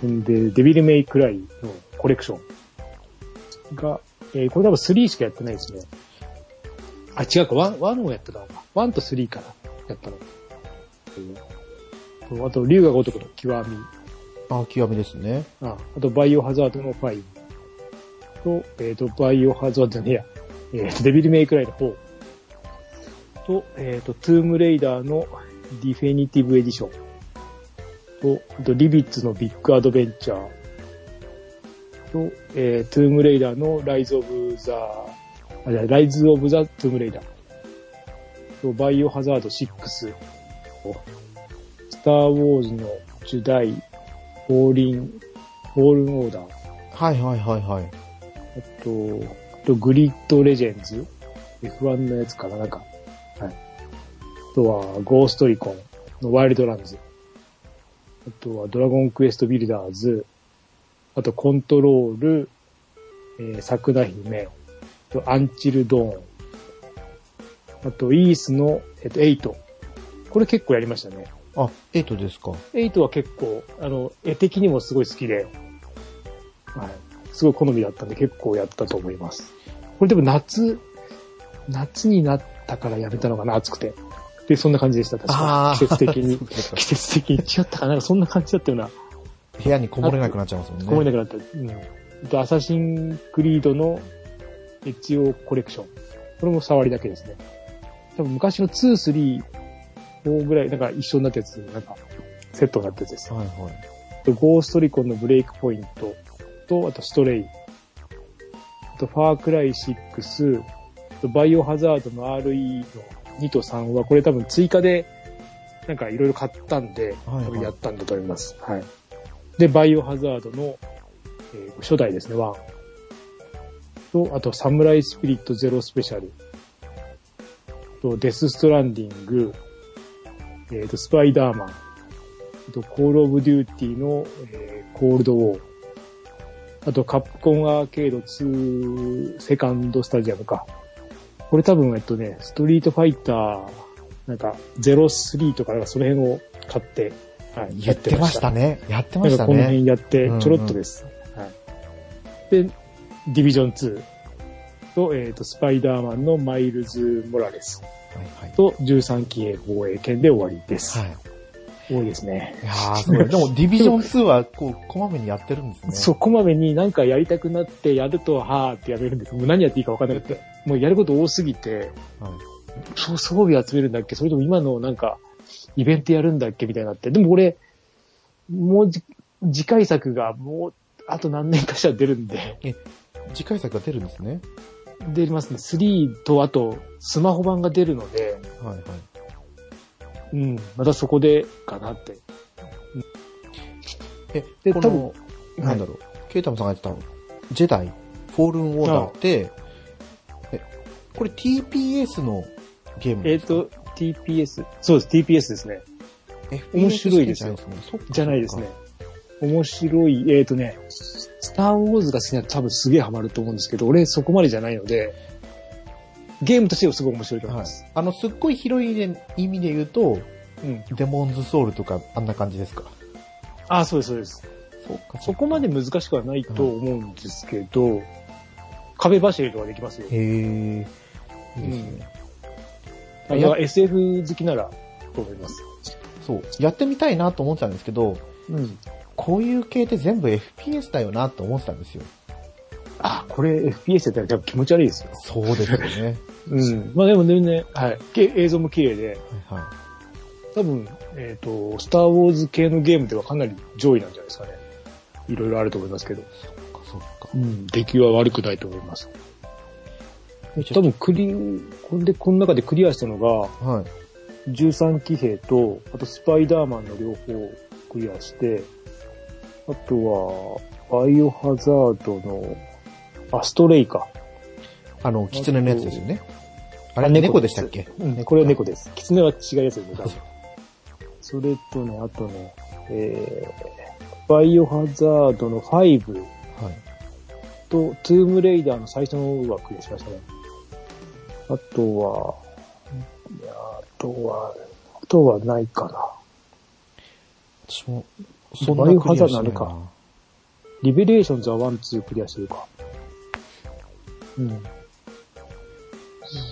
B: と、んで、デビルメイクライのコレクションが、えーこれ多分3しかやってないですね。あ、違うか、1、1をやってたのか。1と3からやったの。うんあと、竜が如くの極み。
A: あ、極みですね。
B: ああと、バイオハザードの5。と、えっ、と、バイオハザードじゃねや。えっ、と、デビルメイクライの4。と、えっ、と、トゥームレイダーのディフィニティブエディション。と、あと、リビッツのビッグアドベンチャー。と、えー、トゥームレイダーのライズオブザあ、じゃライズオブザトゥームレイダー。と、バイオハザード6。スターウォーズのジュダイ、フォーリン、フォールンオーダー。
A: はいはいはいはい。
B: あと、あとグリッドレジェンズ ?F1 のやつかななんか。はい。あとは、ゴーストリコンのワイルドランズ。あとは、ドラゴンクエストビルダーズ。あと、コントロール、えー、桜姫。あと、アンチルドーン。あと、イースの、えっと、8。これ結構やりましたね。
A: あ、エイトですか
B: ？8は結構、あの、絵的にもすごい好きで、はい。すごい好みだったんで結構やったと思います。これでも夏、夏になったからやめたのかな、暑くて。で、そんな感じでした、確か季節的に 季節的に違ったかな、なんかそんな感じだったような、
A: 部屋にこもれなくなっちゃいますもんね。
B: こもれなくなった。うん。あとアサシンクリードのエチオコレクション。これも触りだけですね。多分昔の2、3、4ぐらい、なんか一緒になったやつ、なんか、セットになったやつです。
A: はいはい。
B: とゴーストリコンのブレイクポイントと、あとストレイ。あとファークライ6、あとバイオハザードの RE の2と3は、これ多分追加で、なんかいろいろ買ったんで、
A: はいはい
B: 多分やったんだと思います。はい。で、バイオハザードの、えー初代ですね、1。と、あと、サムライスピリットゼロスペシャル。と、デスストランディング。えっ、と、スパイダーマン。あと、コールオブデューティーの、えーコールドウォー。あと、カプコンアーケード2セカンドスタジアムか。これ多分、えっとね、ストリートファイター、なんか、03とか、なんかその辺を買って、はい、
A: 言ってましたね。やってました
B: なんかこの
A: ね。
B: 辺やって
A: うんうん、
B: ちょろっとです。はい。で、ディビジョン2と、えっ、と、スパイダーマンのマイルズ・モラレス。と13期兵防衛権で終わりです。
A: はい。
B: 多いですね。
A: いやー、すごい。でも、ディビジョン2は、こう、こまめにやってるんですね。
B: そう、こまめになんかやりたくなってやると、はーってやめるんです。もう何やっていいか分かんなくて。もうやること多すぎて、
A: はい。
B: そう、装備集めるんだっけそれとも今のなんか、イベントやるんだっけみたいになって。でも俺、もうじ次回作がもう、あと何年かしたら出るんで、
A: 次回作が出るんですね。
B: 出ますね。3と、あと、スマホ版が出るので、
A: はいはい。
B: うん、またそこで、かなって。
A: え、
B: で、
A: こ
B: 多分
A: の、、なんだろう、ケイタムさんが言ってた、ジェダイ、フォールンオーダーって、え、これ TPS のゲーム
B: えっ、と、TPS、そうです、TPS ですね。面白いですよ。
A: じゃないですね。
B: 面白い、えっ、とね、スターウォーズが好きなら多分すげえハマると思うんですけど、俺そこまでじゃないので、ゲームとしてはすごい面白いと思い
A: はい
B: ます。。
A: あの、すっごい広い意味で言うと、
B: うん。
A: デモンズソウルとか、あんな感じですか？
B: あ、そうです、そうです。
A: そ
B: そこまで難しくはないと思うんですけど、壁走りとかできますよ。
A: へえ。いいですね。
B: あれは SF 好きならと思います。
A: そう。やってみたいなと思ってたんですけど、
B: うん。
A: こういう系って全部 FPS だよなと思ってたんですよ。
B: あ、これ FPS やったら気持ち悪いですよ。
A: そうですよね。
B: うん。まあでも全然、はい。け映像も綺麗で、
A: はいは
B: 多分、えっ、と、スターウォーズ系のゲームではかなり上位なんじゃないですかね。いろいろあると思いますけど。
A: い。そっかそっか。
B: うん。出来は悪くないと思います。多分クリ、これで、この中でクリアしたのが、
A: はい。
B: 13騎兵と、あとスパイダーマンの両方クリアして、あとは、バイオハザードの、アストレイか。
A: あの、キツネのやつですよね。あ
B: あ
A: れ、猫でしたっけ？
B: うん、これは猫です。キツネは違うやつですね。それとね、あとね、えー、バイオハザードの5
A: はい。
B: と、トゥームレイダーの最初のはクリアしましたね。あとは、いや、あとは、あとはないかな。
A: 私も、そんな
B: バイオ
A: な
B: るかリベレーションズは1、2クリアしてるか。うん。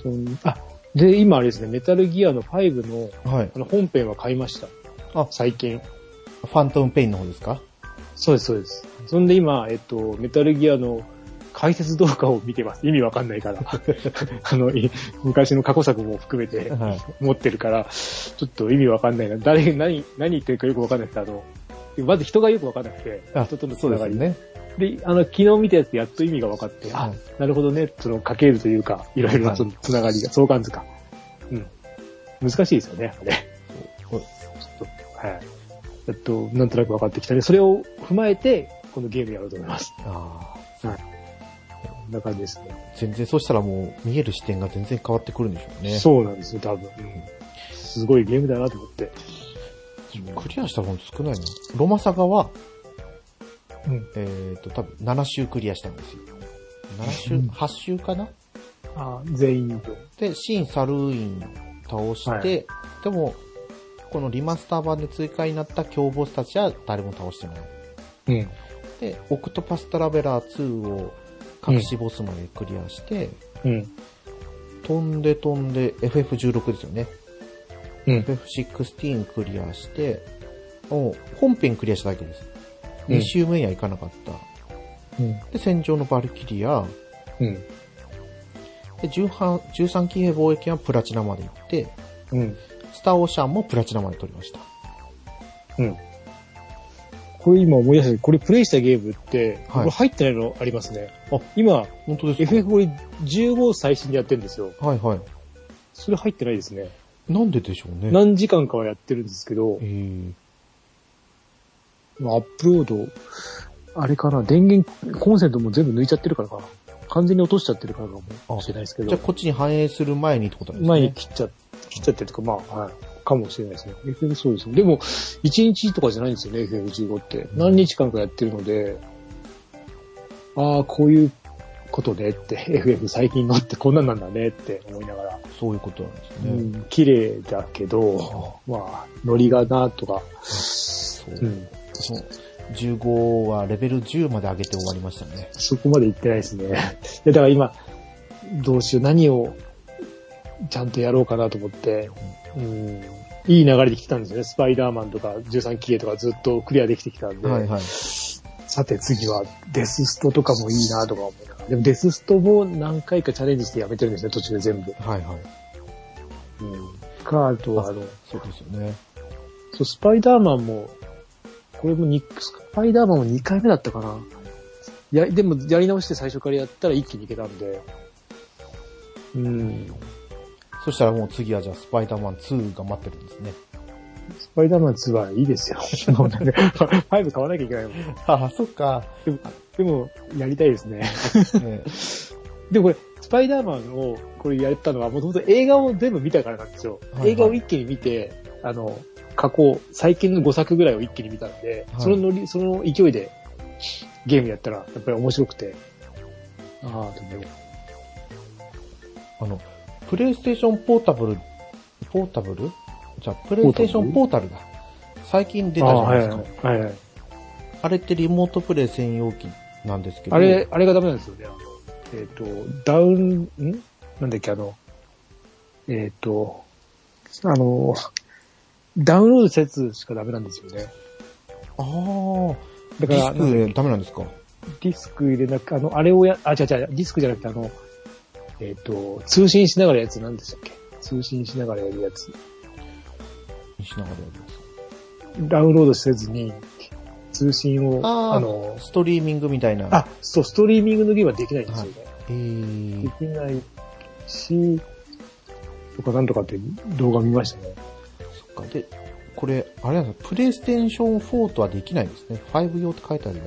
B: そんあ、で、今あれですね、メタルギアの5の
A: はい。
B: あの本編は買いました。
A: あ
B: 最近。
A: ファントムペインの方ですか？
B: そうです、そうです。そんで今、えっと、メタルギアの解説動画を見てます。意味わかんないから。あの、い昔の過去作も含めて
A: はい。
B: 持ってるから、ちょっと意味わかんないな。誰、何、何言ってるかよくわかんないですあの、まず人がよくわかんなくて、
A: あ
B: 人とのつながり。
A: ね。
B: で、あの、昨日見たやつでやっと意味が分かって、あ、
A: はい
B: なるほどね、その、家系図というか、いろいろそのつながりが、相関図か。うん。難しいですよね、あれ。ちょっと、はい。えっと、なんとなく分かってきたね。それを踏まえて、このゲームやろうと思います。
A: あ
B: こんな感じですね。
A: ー全然、そしたらもう、見える視点が全然変わってくるんでしょうね。
B: そうなんですよ、多分。うんすごいゲームだなと思って。
A: クリアした本少ないの？ロマサガは、
B: うん。
A: えっ、と、多分7周クリアしたんですよ。7周、
B: うん
A: 8周かな？
B: あ全員と。
A: で、シン・サルーイン倒して、
B: はい
A: でも、このリマスター版で追加になった強ボスたちは誰も倒してない。
B: うん。
A: で、オクトパストラベラー2を隠しボスまでクリアして、
B: うん。
A: 飛んで飛んで FF16 ですよね。
B: うん。
A: FF16 クリアして、本編クリアしただけです。
B: うん
A: 2周目にはいかなかった。
B: うん。
A: で、戦場のバルキリア、
B: うん。
A: で、13 13騎兵貿易はプラチナまで行って、
B: うん。
A: スターオーシャンもプラチナまで取りました。
B: うん。これ今思い出したこれプレイしたゲームって、
A: はい
B: これ入ってないのありますね。
A: あ
B: 今、
A: 本当ですか
B: ？FF これ15最新でやってるんですよ。
A: はいはい。
B: それ入ってないですね。
A: なんででしょうね。
B: 何時間かはやってるんですけど
A: え、ー、
B: まあアップロード、あれかな、電源、コンセントも全部抜いちゃってるからかな？完全に落としちゃってるからかもしれないですけど。
A: じゃあこっちに反映する前にってことなんですね。
B: 前に切っちゃ、切っちゃってるとか、まあ、はい。かもしれないですね。FM そうですね。でも、1日とかじゃないんですよね、FM15 って。何日間かやってるので、ああ、こういうことねって、FM 最近のってこんなんなんだねって思いながら、
A: そういうことなんです
B: う
A: ね。
B: ん、綺麗だけど、まあ、ノリがなとか、
A: そう。
B: うん、
A: そう。15はレベル10まで上げて終わりましたね。
B: そこまで行ってないですね。でだから今、どうしよう、何をちゃんとやろうかなと思って、うん、いい流れで来てたんですよね。スパイダーマンとか13期へとかずっとクリアできてきたんで、
A: はいはい。
B: さて次はデスストとかもいいなとか思いな。がら。でもデスストも何回かチャレンジしてやめてるんですね、途中で全部。
A: はいはい。
B: うん。か、あとあの、
A: そうですよね。
B: そう、スパイダーマンも、これもにスパイダーマンも2回目だったか。な。や、でもやり直して最初か。らやったら一気にいけたんで。うん。
A: そしたらもう次はじゃあスパイダーマン2が待ってるんですね。
B: スパイダーマン2はいいですよ。もうなんか5買わなきゃいけないもん。
A: ああ、そっか。
B: でも、やりたいですね。
A: ね
B: でもこれ、スパイダーマンをこれやったのは、もともと映画を全部見たからなんですよ。
A: はいはい
B: 映画を一気に見て、あの、過去、最近の5作ぐらいを一気に見たんで、
A: はい
B: そのノリ、その勢いでゲームやったら、やっぱり面白くて。ああ、でも、
A: あの、プレイステーションポータブル、ポータブルじゃあ、プレイステーションポータルだ。最近出たじゃないですか。あ,、
B: はいはいはいはい。
A: れってリモートプレイ専用機なんですけど。
B: あれ、あれがダメなんですよね。あのえっ、と、ダウン、ん？なんだっけ、あの、えっ、と、あの、ダウンロードしたやつしかダメなんですよね。
A: ああ、
B: だから、
A: ディスクでダメなんですか？
B: ディスク入れなく、あの、あれをや、あ、違う違う、ディスクじゃなくて、あの、えっ、と、通信しながらやつ、何でしたっけ？通信しながらやるやつ。
A: しながらやります。
B: ダウンロードせずに、通信を、
A: あ
B: の、
A: ストリーミングみたいな。
B: あ、そう、ストリーミングのゲームはできないんですよね。
A: えー
B: で、きないし、とかなんとかって動画見ましたね。
A: そっか。で、これ、あれなんですか、プレイステーション4とはできないんですね。5用って書いてあるよ。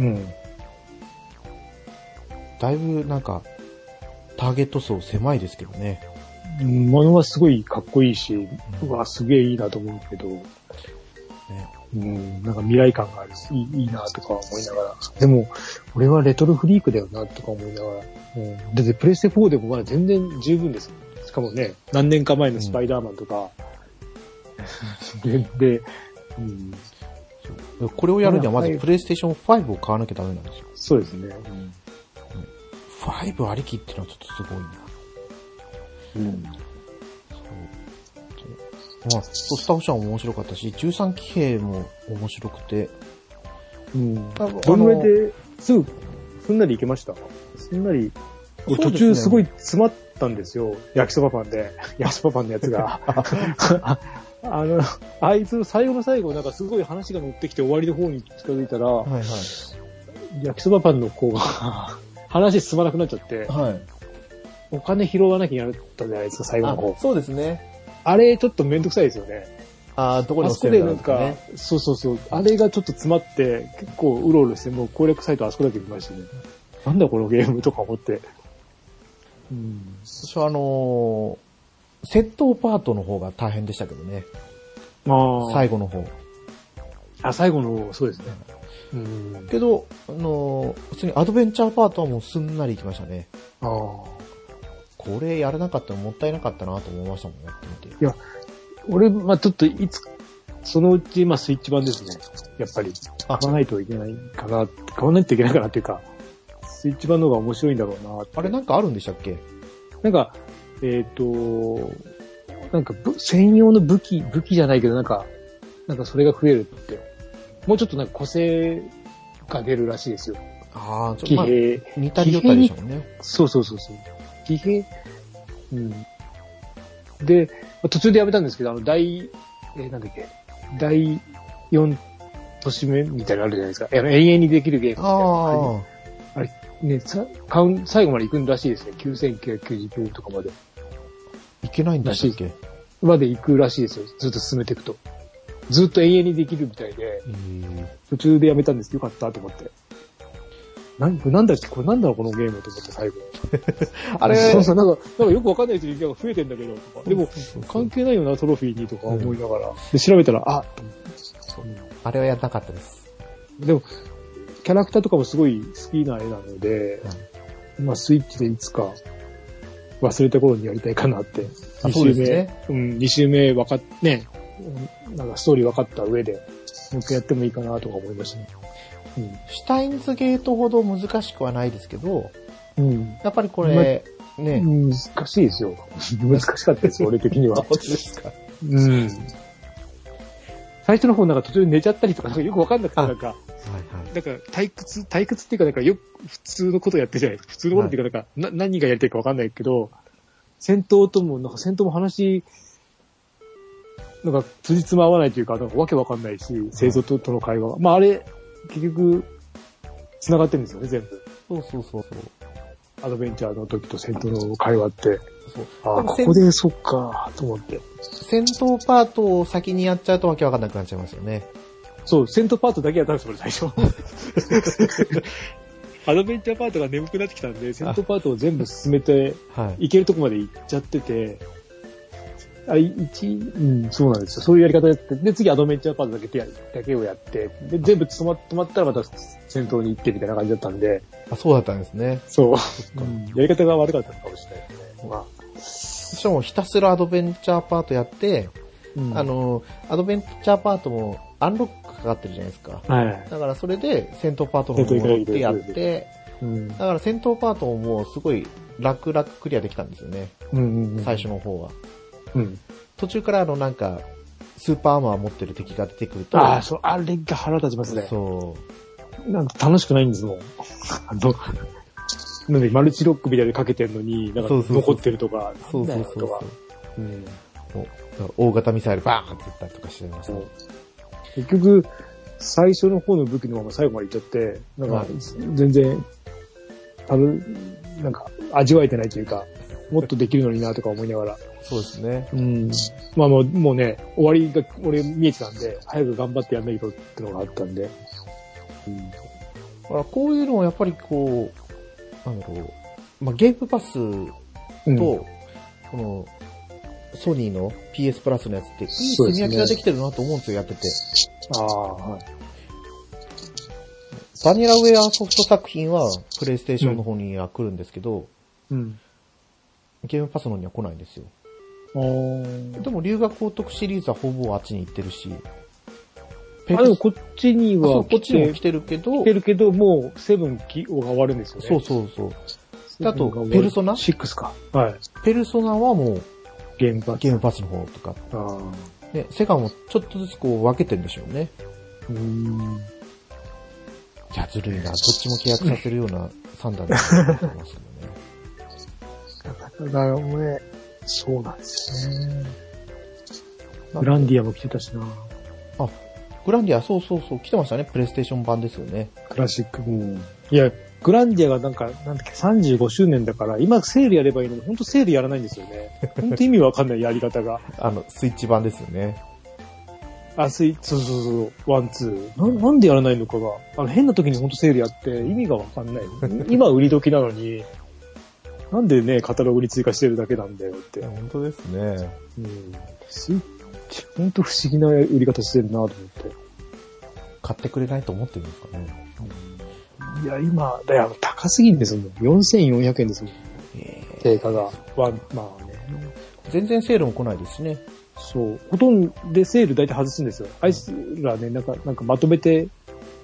B: うん。
A: だいぶなんか、ターゲット層狭いですけどね。
B: うんものはすごいかっこいいし、うわ、すげえいいなと思うけど、
A: ね
B: うん、なんか未来感があるし、いいいいなとか思いながら。でも、俺はレトロフリークだよなとか思いながら。うん、だってプレステ4でもまだ全然十分ですよ。しかもね、何年か前のスパイダーマンとか。で、で、うん、
A: これをやるにはまず
B: はい
A: プレイステーション5を買わなきゃダメなんですよ。
B: そうですね。
A: 5ありきっていうのはちょっとすごいな。
B: うん。
A: まあ、スタッフシャンも面白かったし、13騎兵も面白くて、
B: うん。どのぐらいですぐ、すんなりいけました？すんなり、
A: ね
B: 途中すごい詰まったんですよ。焼きそばパンで。焼きそばパンのやつが。あの、あいつ最後の最後、なんかすごい話が乗ってきて終わりの方に近づいたら、
A: はいはい。
B: 焼きそばパンの子が、話進まなくなっちゃって、
A: はい。
B: お金拾わなきゃいけなかったじゃないですか、最後の方。
A: そうですね。
B: あれ、ちょっとめんどくさいですよね。
A: ああ、どこに
B: あそこ
A: 押せる
B: でなんか
A: かね。、
B: そうそうそう、あれがちょっと詰まって、結構うろうろして、もう攻略サイトあそこだけ見ましたね。なんだこのゲームとか思って。うん。
A: 私はあのー窃盗パートの方が大変でしたけどね。
B: まあ、
A: 最後の方。
B: あ、最後の、そうですね。うん。
A: けど、あのー普通にアドベンチャーパートはもうすんなり行きましたね。
B: ああ。
A: これやらなかったらもったいなかったなと思いましたもん、やってみて。
B: 俺、まあちょっといつ、そのうち、まあスイッチ版ですね。やっぱり。
A: あ
B: 買わないといけないかな、買わないといけないかなっていうか、スイッチ版の方が面白いんだろうな
A: あれなんかあるんでしたっけ？
B: なんか、えっ、と、なんかぶ専用の武器、武器じゃないけど、なんか、なんかそれが増えるって。もうちょっとなんか個性が出るらしいですよ。
A: ああ、ちょっと、まあ。似たり寄ったりでしたもんね。
B: そうそうそうそう。うん。で、まあ途中でやめたんですけど、あの、第、えーなんだっけ、第4年目みたいなのあるじゃないですか。あの永遠にできるゲームみたいなの
A: あ
B: ね、さカウン最後まで行くらしいですね。9999とかまで。
A: あ、いけないんでしたっけ？
B: まで行くらしいですよ。ずっと進めていくと。ずっと永遠にできるみたいで、途中でやめたんですよかったと思って。なんなんだっけこれなんだろうこのゲームと思って最後。
A: あれ、
B: そうそう、なんか、なんかよくわかんない人が増えてんだけど、とか。でも、関係ないよな、トロフィーにとか思いながら。で、調べたら、あと思って
A: あれはやんなかったです。
B: でも、キャラクターとかもすごい好きな絵なので、まあ、スイッチでいつか忘れた頃にやりたいかなって。二
A: あそう
B: 周目、
A: ですね
B: うん、二周目分かっ、ね、うんなんかストーリー分かった上で、もう一回やってもいいかなとか思いましたね。
A: シュタインズゲートほど難しくはないですけど、
B: うん。うん。
A: やっぱりこれ、ね、
B: 難しいですよ。難しかったです、俺的には。
A: 本当ですか
B: うん。最初の方なんか途中で寝ちゃったりとか、よくわかんなくて、
A: あ
B: なんか。なんか退屈、退屈っていうかなんかよく普通のことやってるじゃないですか。普通のことっていうかなんか、な何がやりたいかわかんないけど、戦闘とも、なんか戦闘も話、なんか辻褄合わないというか、なんかわけわかんないし、製造ととの会話が。まああれ、結局、繋がってるんですよね、全部。
A: そうそうそうそう。
B: アドベンチャーの時と戦闘の会話って。
A: そう
B: ああ、ここでそっか、と思って。
A: 戦闘パートを先にやっちゃうとわけわかんなくなっちゃいますよね。
B: そう、戦闘パートだけやったんですよ、俺最初。アドベンチャーパートが眠くなってきたんで、戦闘パートを全部進めて、
A: はい。
B: 行けるとこまで行っちゃってて、一、うん、そうなんですよ。そういうやり方やって、で、次アドベンチャーパートだけやだけをやって、で、全部止ま止まったらまた戦闘に行ってみたいな感じだったんで、
A: あ、そうだったんですね。
B: そう。うんやり方が悪かったのかもしれないですね。ま
A: しかもひたすらアドベンチャーパートやって、
B: あ、
A: あ、の、アドベンチャーパートもアンロックかかってるじゃないですか。
B: はい。
A: だからそれで戦闘パートの方に戻ってやって、
B: うん。
A: だから戦闘パートももうすごい楽々クリアできたんですよね。
B: うんうんうん。
A: 最初の方は。
B: うん。
A: 途中からあのなんか、スーパーアーマー持ってる敵が出てくると、
B: ああ、そう、あれが腹立ちますね。
A: そ
B: なんか楽しくないんですもん。あの、なんでマルチロックみたいでかけてるのに、なんか残ってるとか、
A: う。そうそうそうそう
B: なん
A: 大型ミサイルバーンって撃ったりとかしてましたね。
B: 結局、最初の方の武器のまま最後まで行っちゃって、なんか
A: はい、
B: 全然、多分、なんか、味わえてないというか、もっとできるのになとか思いながら。
A: そうですね。
B: うん。まあもう、もうね、終わりが、俺見えてたんで、早く頑張ってやんないとってのがあったんで。うん。
A: だからこういうのをやっぱりこう、なんだろう、まあ、ゲームパスと、
B: うん
A: この、ソニーの PS プラスのやつっていい積み分けができてるなと思うんですよ、やってて。
B: ああ、はい。
A: バニラウェアソフト作品は、プレイステーションの方には来るんですけど、
B: うん。
A: ゲームパスの方には来ないんですよ。でも、留学高徳シリーズはほぼあっちに行ってるし、ペ
B: あ、でもこっちには
A: うこっちにも来
B: 来
A: てるけど、
B: てるけど、もう、セブンきが終わるんですよね。
A: そうそうそう。あとペルソナ
B: ?6 か。はい。
A: ペルソナはもう
B: ゲームパス。
A: ゲームパスの方とか、
B: ああ。
A: ね、セガもちょっとずつこう分けてるんでしょうね。
B: うーん。
A: いや、ずるいな。どっちも契約させるような算段だなと思いますけどね。
B: だからね、そうなんですよね。グランディアも来てたしな。
A: あ、グランディア、そうそうそう、来てましたね。プレイステーション版ですよね。
B: クラシック。うん。いや、グランディアがなんか、なんだっけ、35周年だから、今セールやればいいのに、ほんとセールやらないんですよね。ほんと意味わかんないやり方が。
A: あの、スイッチ版ですよね。
B: あ、スイそうそうそう、ワン、ツー。な、なんでやらないのかが。あの、変な時にほんとセールやって、意味がわかんない。今売り時なのに、なんでね、カタログに追加してるだけなんだよって。
A: 本当ですね。
B: うん。スイッチ、ほんと不思議な売り方してるなと思って。
A: 買ってくれないと思ってるんですかね。
B: いや、今、だよ、高すぎんですもん。4400円ですもん。
A: え
B: 定価が。ワン、まあね。
A: ー全然セールも来ないですしね。
B: そう。ほとんどでセール大体外すんですよ。あいつらね、なんか、なんかまとめて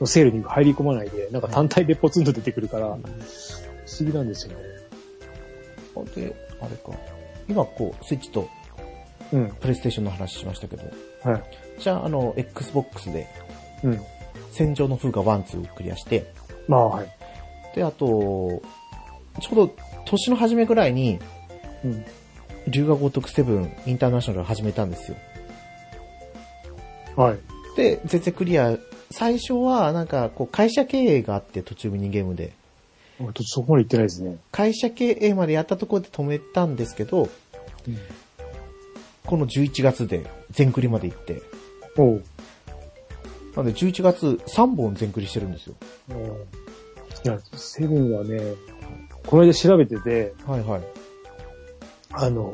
B: のセールに入り込まないで、なんか単体でポツンと出てくるから、不思議なんですよね。
A: で、あれか。今こう、スイッチと
B: うん。
A: プレイステーションの話しましたけど。
B: はい。
A: じゃあ、あの、Xbox で、
B: うん。
A: 戦場の風が1、2クリアして、
B: まあ、はい。
A: で、あと、ちょうど年の初めぐらいに、
B: うん。
A: 龍河如く7インターナショナル始めたんですよ。
B: はい。
A: で、全然クリア、最初はなんかこう会社経営があって途中ミニゲームで、
B: そこまで行ってないですね。
A: 会社経営までやったところで止めたんですけど、この11月で全クリまで行って、
B: おう。
A: なんで11月3本全クリしてるんですよ。
B: いや、セブンはね、この間調べてて、
A: はいはい。
B: あの、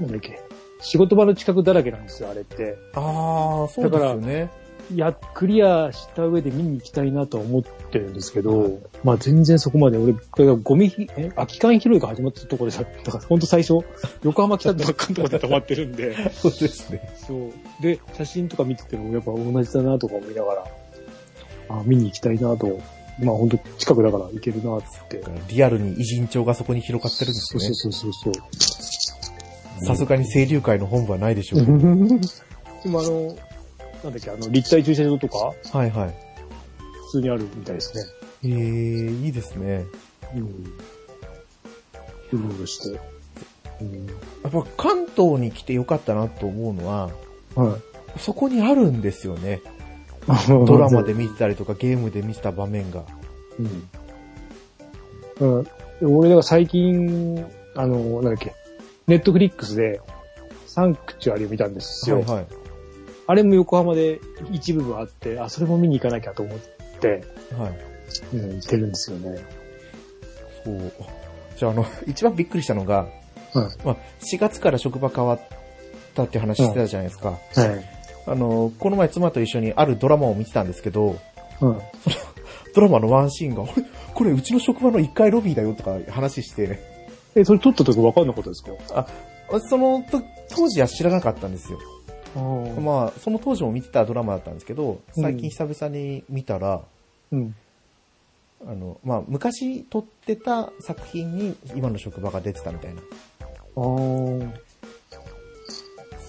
B: なんだっけ、仕事場の近くだらけなんですよ、あれって。
A: ああ、そうですよね。
B: いや、クリアした上で見に行きたいなとは思ってるんですけど、まあ全然そこまで、俺、これがゴミひ、え、空き缶拾いが始まったところでさ、だからほんと最初、横浜来たばっかのところで止まってるんで、
A: そうですね。
B: そう。で、写真とか見ててもやっぱ同じだなとか思いながら、あ見に行きたいなと、まあ本当近くだから行けるなって。
A: リアルに偉人帳がそこに広がってるんですね
B: そう。そうそうそう。
A: さすがに清流会の本部はないでしょうけど。
B: でもあの、なんだっけ、あの、立体駐車場とか、
A: はいはい。
B: 普通にあるみたいですね。
A: えー、いいですね。
B: うん。うろうろして。うん。
A: やっぱ関東に来てよかったなと思うのは、
B: はい。
A: そこにあるんですよね。ドラマで見てたりとかゲームで見てた場面が。
B: うん。うん。で俺、だから最近、あの、なんだっけ、ネットフリックスで、サンクチュアリを見たんですよ。
A: はいはい。
B: あれも横浜で一部分あって、あ、それも見に行かなきゃと思って、
A: はい。
B: うん、行ってるんですよね。
A: そう。じゃあ、あの、一番びっくりしたのが、
B: はい。
A: まあ、4月から職場変わったって話してたじゃないですか。
B: はい。
A: あの、この前妻と一緒にあるドラマを見てたんですけど、
B: うん。
A: ドラマのワンシーンが、あれ？これうちの職場の1階ロビーだよとか話して、
B: え、それ撮った時分かんなかったですか？
A: そのと当時は知らなかったんですよ。まあ、その当時も見てたドラマだったんですけど、最近久々に見たら、
B: うん。
A: あの、まあ、昔撮ってた作品に今の職場が出てたみたいな。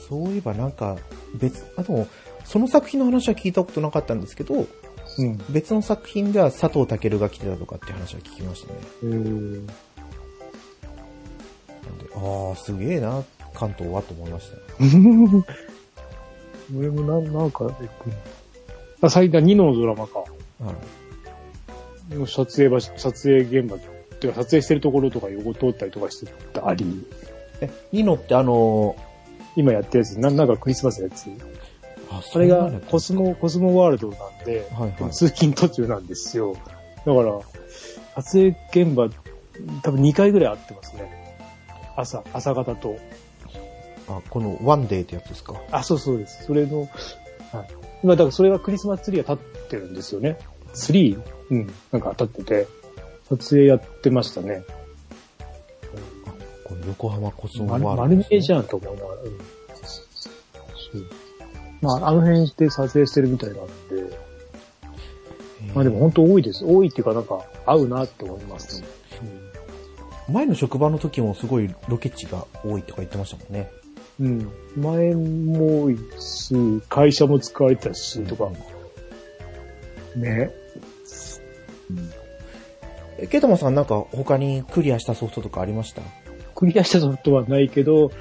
A: そういえばなんか、別、あでも、その作品の話は聞いたことなかったんですけど、
B: うん。
A: 別の作品では佐藤健が来てたとかって話は聞きましたね。
B: えー、
A: なんで、ああ、すげえな、関東はと思いました。
B: 俺もなん、なんか、えっと、あ、最近2のドラマか。
A: はい。
B: の撮影場所、撮影現場、っていうか撮影してるところとか横通ったりとかしてたり、
A: え、ニノってあの
B: 今やってるやつ、ななんかクリスマスのやつ。
A: あ、
B: それがコスモ、コスモワールドなんで、
A: はいはい。
B: 通勤途中なんですよ。だから、撮影現場、多分2回ぐらい会ってますね。朝、朝方と。
A: あ、このワンデーってやつですか？
B: あ、そうそうです。それの、はい。今、だからそれがクリスマスツリーが立ってるんですよね。ツリー？うん。なんか立ってて、撮影やってましたね。
A: この横浜コスモ
B: 丸
A: ワールド、
B: 丸見えじ
A: ゃん。
B: と思いながら。うん。まあ、あの辺で撮影してるみたいなんで、まあでも本当多いです。多いっていうかなんか合うなって思いますね。
A: 前の職場の時もすごいロケ地が多いとか言ってましたもんね。
B: うん。前も多いし、会社も使われてたし、とか。ね。
A: え、ケイタマさんなんか他にクリアしたソフトとかありました？
B: クリアしたソフトはないけど、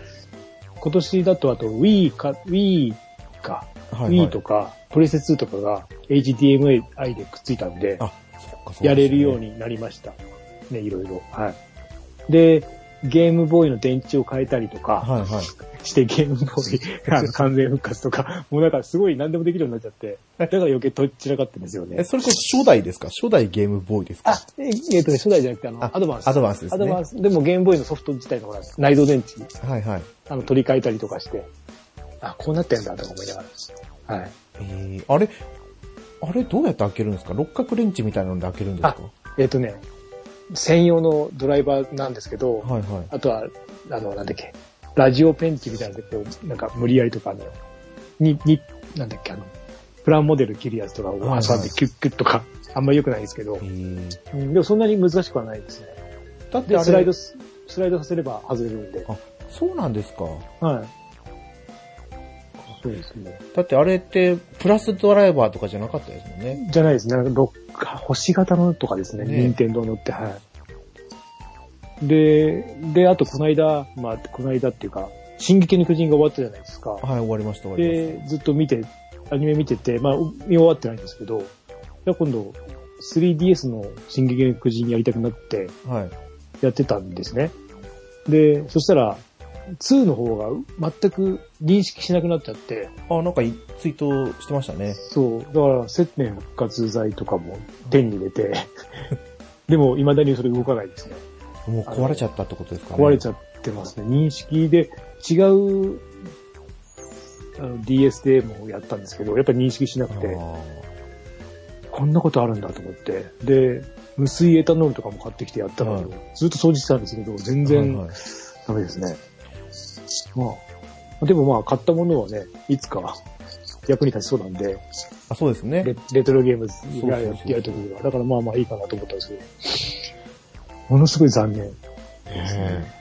B: 今年だとあと Wii か、Wii か、
A: はい、
B: Wii とか、プレセ2とかが HDMI でくっついたんで、
A: あ、そっか、
B: やれるよう
A: に。
B: になりました。ね、いろいろ。はい。で、ゲームボーイの電池を変えたりとか、
A: はいはい。
B: してゲームボーイあの 完全復活とか、もうなんかすごい何でもできるようになっちゃって、だから余計とっちらかってるんですよ
A: え、
B: ね。
A: それこそ初代ですか？初代ゲームボーイですか？
B: あ、ええっとね、初代じゃなくてあの、
A: あ
B: アドバンス。
A: アドバンスですね
B: アドバンス。でもゲームボーイのソフト自体のほら、内蔵電池、
A: はいはい。
B: あの、取り替えたりとかして、あ、こうなってんだとか思いながら。はい。
A: えー、あれ、あれどうやって開けるんですか？六角レンチみたいなので開けるんですか？
B: えっ、とね、専用のドライバーなんですけど、
A: はいはい。
B: あとは、あの、なんだっけ、ラジオペンチみたいなので、こう、なんか無理やりとか、あの、に、に、なんだっけ、あの、プランモデル切るやつとかを挟んでキュッキュッとか、あんまり良くないですけどでもそんなに難しくはないですね。で、
A: だって
B: スライドす、スライドさせれば外れるんで。
A: あ、そうなんですか。
B: はい。そうですね。
A: だってあれって、プラスドライバーとかじゃなかったですもんね。
B: じゃないですね。星型のとかですね。
A: ね
B: 任天堂のって、はい。で、で、あとこの間、まあ、この間っていうか、進撃の巨人が終わったじゃないですか。
A: はい、終わりました、終わりまし
B: で、ずっと見て、アニメ見てて、まあ、見終わってないんですけど、じゃあ今度、3DS の進撃の巨人やりたくなって
A: た。はい。
B: やってたんですね。で、そしたら、2の方が全く認識しなくなっちゃって、
A: あ、なんかいツイートしてましたね。
B: そう、だから、接点復活剤とかも手に入れて、でも未だにそれ動かないですね。
A: もう壊れちゃったってことですかね。
B: 壊れちゃってますね。認識で違うあの DS でもやったんですけど、やっぱり認識しなくて、
A: あ
B: こんなことあるんだと思って、で、無水エタノールとかも買ってきてやったのに、
A: はい
B: ずっと掃除してたんですけど、全
A: ー
B: 然
A: はいはい
B: ダメですね。まあ、でもまあ買ったものはね、いつか役に立ちそうなんで、
A: あ、そうですね
B: レ。レトロゲームやるときには。だからまあまあいいかなと思ったんですけど、ものすごい残念ですね。
A: ええ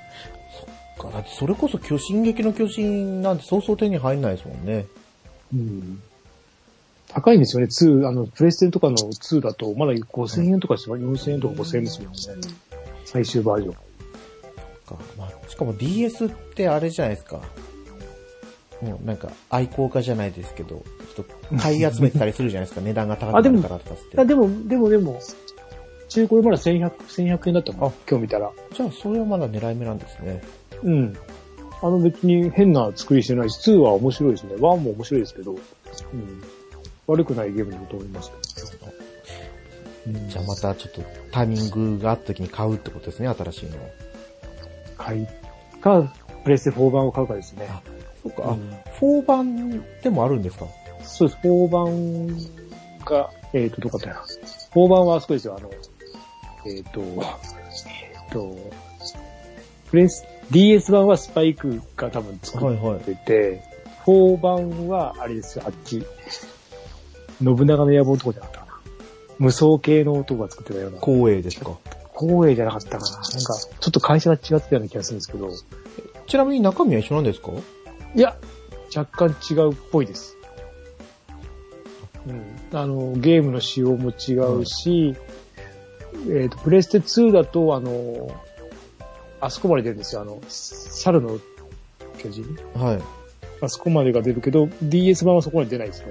A: そっか、だってそれこそ巨進撃の巨人なんてそうそう手に入んないですもんね。
B: うん高いんですよね、2、あの、プレステとかの2だと、まだ5000円とかしま4000円とか5000円ですもんね。最終バージョン。
A: かまあ、しかも DS ってあれじゃないですか。もうなんか愛好家じゃないですけど、ちょっと買い集めてたりするじゃないですか。値段が高くなるからとかって。
B: あでも、でもでも、中古でまだ1100、1100円だったもん
A: あ
B: 今日見たら。
A: じゃあそれはまだ狙い目なんですね。
B: うん。あの別に変な作りしてないし、2は面白いですね。1も面白いですけど、うん。悪くないゲームだと思いますけど。うん
A: じゃあまたちょっとタイミングがあった時に買うってことですね、新しいのを。
B: 買いか、プレステ4版を買うかですね。
A: あそうか、あ
B: うん、
A: 4版でもあるんですか？
B: そうです。4版が、えっ、と、どこだったかな。4版はあそこですよ。あの、えっ、と、えっ、と、プレス、DS 版はスパイクが多分作
A: はいはい。
B: ってて、4版はあれですよ、あっち。信長の野望のとこじゃなかったかな。無双系の男が作ってたような。
A: 光栄ですか？
B: 光栄じゃなかったかな。なんか、ちょっと会社が違ってたような気がするんですけど、
A: ちなみに中身は一緒なんですか？
B: いや、若干違うっぽいです。うん。あの、ゲームの仕様も違うし、えっ、と、プレステ2だと、あの、あそこまで出るんですよ。あの、猿の巨人？
A: はい。
B: あそこまでが出るけど、DS 版はそこまで出ないですね。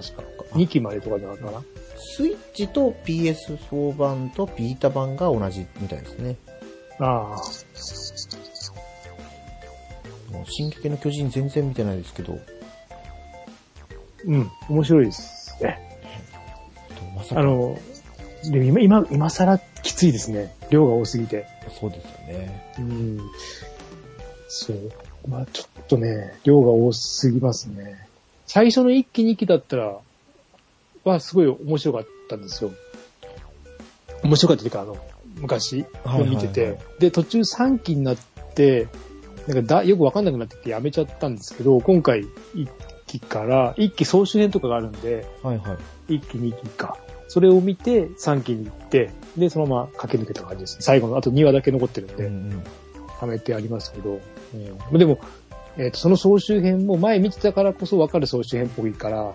B: 確か。2期までとかじゃなかったかな。
A: スイッチと PS4 版とビータ版が同じみたいですね。
B: ああ。
A: もう進撃の巨人全然見てないですけど、
B: うん。面白いですね。
A: まさか
B: あの、でも今、今、今更きついですね。量が多すぎて。
A: そうですよね。
B: うん。そう。まあちょっとね、量が多すぎますね。最初の1期2期だったら、はすごい面白かったんですよ。面白かったというか、あの、昔
A: はいはいはい
B: 見てて。で、途中3期になって、なんかだ、よくわかんなくなってきてやめちゃったんですけど、今回1期から、1期総集編とかがあるんで、
A: はいはい。
B: 1期2期か。それを見て3期に行って、で、そのまま駆け抜けた感じです。最後の、あと2話だけ残ってるんで。
A: うんうん。
B: はめてありますけど、うん、でも、えっ、と、その総集編も前見てたからこそ分かる総集編っぽいから、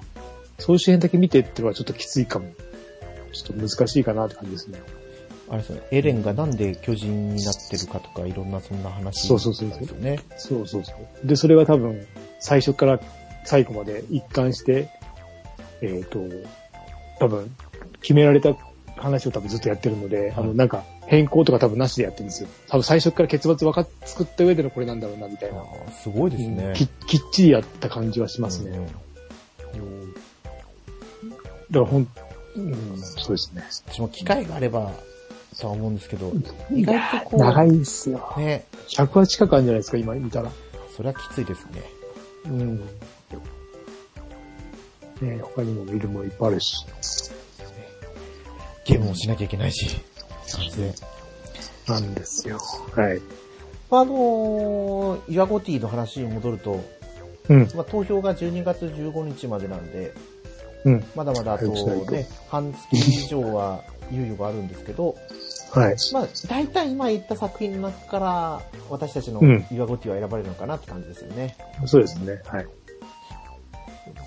B: 総集編だけ見てってのはちょっときついかも。ちょっと難しいかなって感じですね。
A: あれですね、エレンがなんで巨人になってるかとか、いろんなそんな話
B: そうそうそうそう
A: ですよね。
B: そうそうそう。で、それは多分、最初から最後まで一貫して、えっ、と、多分、決められた話を多分ずっとやってるので、あの、なんか、変更とか多分なしでやってるんですよ。多分最初から結末分かっ、作った上でのこれなんだろうな、みたいな。
A: すごいですね。
B: うんききっちりやった感じはしますね。
A: うんうん
B: からほん、うん、そうですね。
A: 私も機会があれば、とは思うんですけど、意外とこう、
B: 長いですよ。
A: ね、
B: 100話近くあるんじゃないですか、今見たら。
A: それはきついですね。
B: うん。ね他にも見るものいっぱいあるし。
A: ゲームもしなきゃいけないし。感じで。
B: なんですよ。はい。
A: あのー、岩ゴティの話に戻ると、
B: うん。
A: まあ、投票が12月15日までなんで、
B: うん。
A: まだまだあとね、半月以上は猶予があるんですけど、
B: はい。
A: まあ、大体今言った作品の中から、私たちの
B: うん
A: 岩ゴティは選ばれるのかなって感じですよね。
B: そうですね。はい。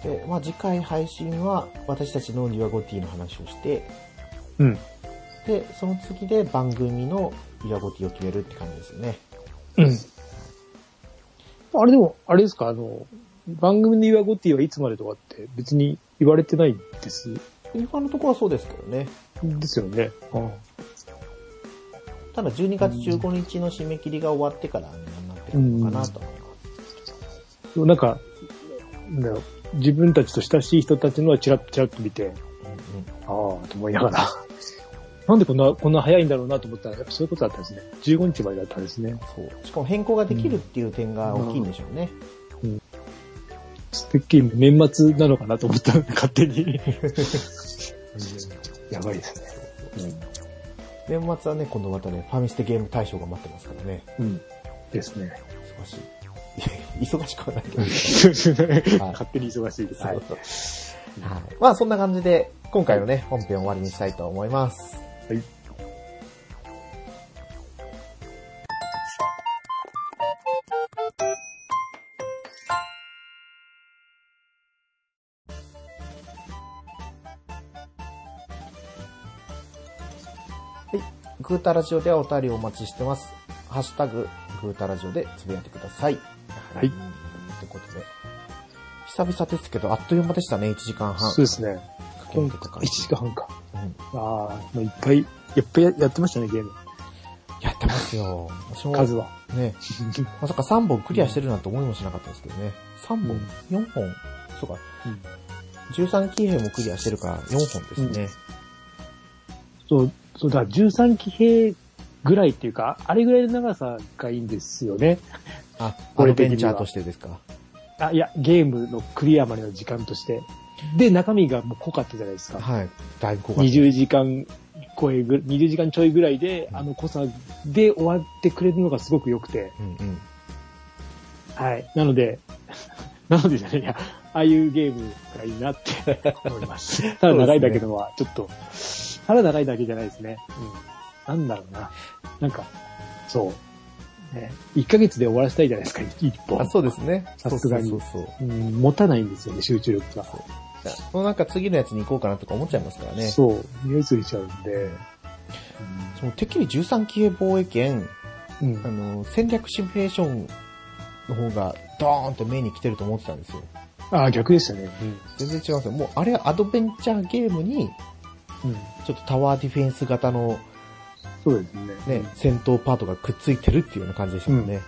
A: で、まあ、次回配信は、私たちの岩ゴティの話をして、
B: うん。
A: で、その次で番組の岩ゴティを決めるって感じですよね。
B: うん。あれでも、あれですか、あの、番組の岩ゴティはいつまでとかって別に言われてないです？
A: 今のところはそうですけどね。
B: ですよね。あ
A: ただ12月15日の締め切りが終わってからになってけなのかなと思います。
B: なんか、なんだろう自分たちと親しい人たちのはチラッチラッと見て、
A: うんうん
B: ああ、と思いながら、なんでこんな、こんな早いんだろうなと思ったら、やっぱそういうことだったんですね。15日までだったんですね。
A: そう。しかも変更ができるっていう点が大きいんでしょうね。
B: てっきり年末なのかなと思ったら、勝手に。やばいですね。
A: 年末はね、今度またね、ファミステゲーム大賞が待ってますからね。
B: うん。うん。ですね。
A: 忙しい。忙しくはないけど。はい
B: 勝手に忙しいです。はい。
A: はい。まあそんな感じで、今回のね、本編を終わりにしたいと思います。
B: はい。
A: グータラジオではお便りをお待ちしてます。ハッシュタグ、グータラジオでつぶやいてください。
B: はい
A: ということで、久々ですけど、あっという間でしたね、1時間半。
B: そうですね。
A: かけ
B: 今回、1
A: てた感じ
B: 時間半か。
A: うん
B: ああ、まあ、いっぱい、いっぱいややってましたね、ゲーム。
A: やってますよ。
B: 数は。
A: ね、まさか3本クリアしてるなんて思いもしなかったですけどね。3本、
B: うん
A: 4本？そうか。
B: うん
A: 13騎兵もクリアしてるから4本ですね。
B: そう、そうだ、13騎兵ぐらいっていうか、あれぐらいの長さがいいんですよね。
A: あ、ア
B: これ
A: ベンチャーとしてですか？
B: あ、いや、ゲームのクリアまでの時間として。で、中身がもう濃かったじゃないですか。
A: はい。だいぶ濃かった。
B: 20時間超えぐ、20時間ちょいぐらいで、
A: うん
B: あの濃さで終わってくれるのがすごく良くて。
A: うんうん。
B: はい。なので、なのでじゃねえや、ああいうゲームがいいなって思います。ただ長いだけのは、ちょっと、ただ長いだけじゃないですね。うん。なんだろうな。なんか、そう。ね、1ヶ月で終わらせたいじゃないですか、一本
A: あ、。そうですね。
B: さすがに
A: そうそうそう
B: うん、持たないんですよね、集中力が。
A: そう。もうなんか次のやつに行こうかなとか思っちゃいますからね。
B: そう、匂いついちゃうんで。
A: そのてっきり13騎兵防衛圏、
B: うん
A: あの、戦略シミュレーションの方がドーンと目に来てると思ってたんですよ。
B: ああ、逆でしたね。
A: 全然違うんですよ。もうあれはアドベンチャーゲームに、
B: うん。うん。
A: ちょっとタワーディフェンス型の
B: そうですね。
A: ね、戦闘パートがくっついてるっていうような感じでしたもんね。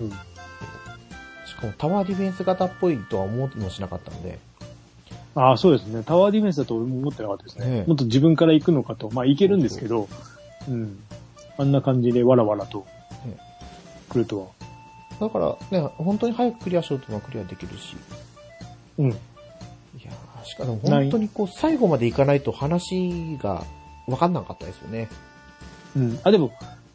B: うん。
A: しかもタワーディフェンス型っぽいとは思ってもしなかったんで。
B: ああ、そうですね。タワーディフェンスだと思ってなかったですね。
A: ねえ
B: もっと自分から行くのかと。まあ、行けるんですけど、うん。あんな感じでわらわらと
A: ね、
B: 来るとは。
A: だからね、本当に早くクリアしようとはクリアできるし。
B: うん。
A: いやーしかも本当にこう最後までいかないと話が分かんなかったですよね。
B: うん。あ、でも、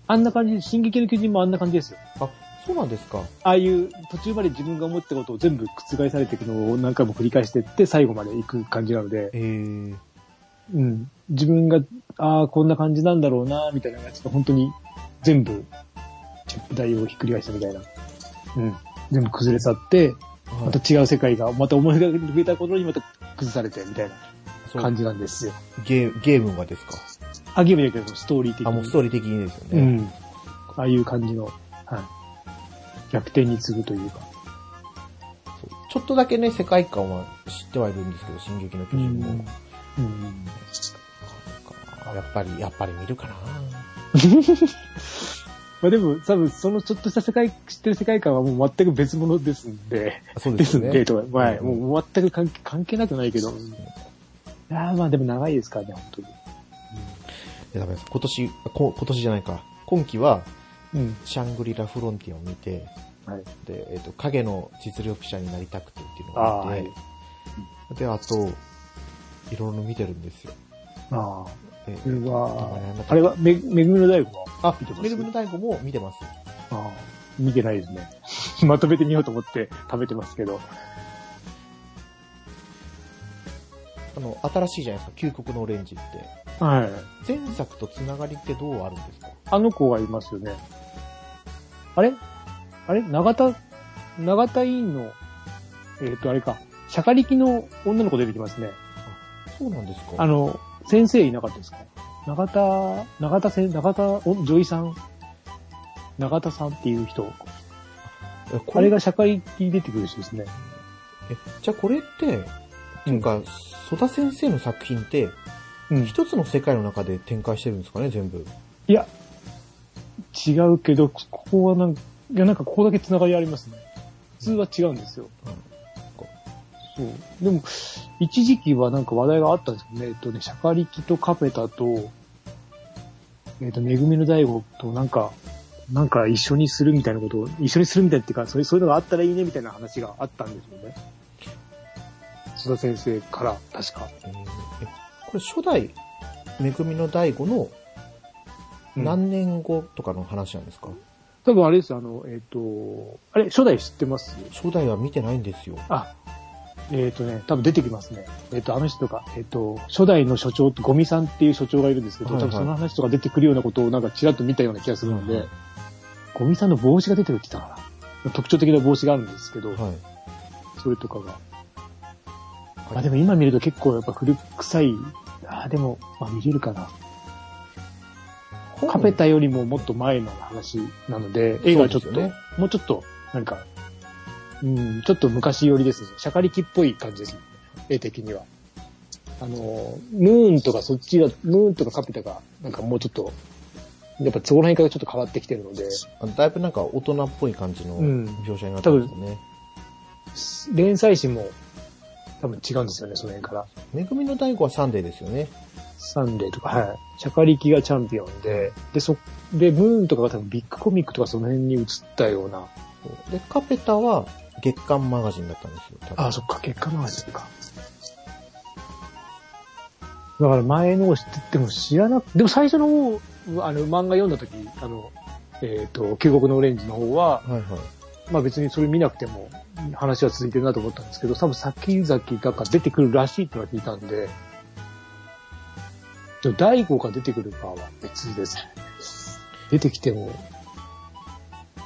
B: あんな感じ、進撃の巨人もあんな感じですよ。
A: あ、そうなんですか。
B: ああいう途中まで自分が思ったことを全部覆されていくのを何回も繰り返していって最後まで行く感じなので、
A: えー、
B: うん。自分が、ああ、こんな感じなんだろうな、みたいなやつが本当に全部、チップ台をひっくり返したみたいな。うん。全部崩れ去って、また違う世界が、また思い描けた頃にまた崩されて、みたいな感じなんですよ。
A: ゲーゲームがですか？
B: あ、ゲームだけど、ストーリー的に。
A: あ、もうストーリー的にですよね。
B: うん。ああいう感じの、はい。逆転に次ぐというか。
A: そうちょっとだけね、世界観は知ってはいるんですけど、進撃の巨人も。
B: うん。
A: なんかやっぱり、やっぱり見るかな。
B: まあでも、多分、そのちょっとした世界、知ってる世界観はもう全く別物ですんで、
A: そう
B: ですん
A: よ
B: で、とか、まあ、
A: うん
B: もう全く関係関係なくないけど、いやーまあでも長いですからね、本当に。
A: いやダメです。今年、こ今年じゃないか。今期は、
B: うん。
A: シャングリラ・フロンティアを見て、
B: はい。
A: で、えっ、と、影の実力者になりたくてっていうの
B: ああ、
A: を見て、
B: はい。
A: で、あと、いろいろ見てるんですよ。
B: ああ。
A: で
B: これ
A: 名前
B: は
A: なんだっ、け
B: あれは、め、めぐみの大悟は
A: あ
B: 見て、ます？
A: メルブの大悟も見てます。
B: ああ、見てないですね。まとめてみようと思って食べてますけど。
A: あの、新しいじゃないですか、究極のオレンジって。
B: はい。
A: 前作とつながりってどうあるんですか？
B: あの子がいますよね。あれ？あれ？長田、長田委員の、えっ、と、あれか。シャカリキの女の子出てきますね。
A: そうなんですか？
B: あの、先生いなかったですか？長田、長田先、長田、お女医さん？長田さんっていう人。
A: えこれ？
B: あれが社会に出てくる人ですね。
A: え、じゃあこれって、なんか、曽田先生の作品って、
B: うん。
A: 一つの世界の中で展開してるんですかね、全部。
B: いや、違うけど、ここはなんいや、なんかここだけ繋がりありますね。普通は違うんですよ。そう。でも、一時期はなんか話題があったんですよね。えっとね、シャカリキとカペタと、えっと、めぐみの大悟となんか、なんか一緒にするみたいなことを、一緒にするみたいっていうか、そういうそういうのがあったらいいねみたいな話があったんですよね。須田先生から、確か。
A: えこれ初代、めぐみの大悟の
B: うん
A: 何年後とかの話なんですか、
B: 多分あれです、あの、えっ、と、あれ、初代知ってます？
A: 初代は見てないんですよ。
B: あ、えっ、とね、多分出てきますね。えっ、と、あの人とか、えっ、と、初代の所長ゴミさんっていう所長がいるんですけど、
A: はいはい
B: 多分その話とか出てくるようなことをなんかちらっと見たような気がするので、
A: はいはい
B: ゴミさんの帽子が出てるって言ったかな。特徴的な帽子があるんですけど、
A: はい。
B: それとかが。あ、でも今見ると結構やっぱ古臭い、あ、でも、まあ見れるかな。カペタよりももっと前の話なので、映画はちょっと、
A: ね
B: もうちょっと、なんか、うん、ちょっと昔寄りですね。シャカリキっぽい感じですね。絵的には。あの、ムーンとかそっちが、ムーンとかカペタが、なんかもうちょっと、やっぱそこら辺からちょっと変わってきてるので、
A: あだいぶなんか大人っぽい感じの
B: うん
A: 描写になってますね。
B: 連載誌も多分違うんですよね、その辺から。
A: め組の大吾はサンデーですよね。
B: サンデーとか、はい。シャカリキがチャンピオンで、で、そ、で、ムーンとかが多分ビッグコミックとかその辺に移ったような。
A: で、カペタは月刊マガジンだったんですよ。多分
B: あ、そっか、結果の話か。だから前のを知ってても知らなく、でも最初の方、あの、漫画読んだ時、あの、えっ、と、救国のオレンジの方は、
A: はいはい。
B: まあ別にそれ見なくても話は続いてるなと思ったんですけど、多分先々なんか出てくるらしいってのは聞いたんで、でも大悟が出てくるかは別ですね。出てきても、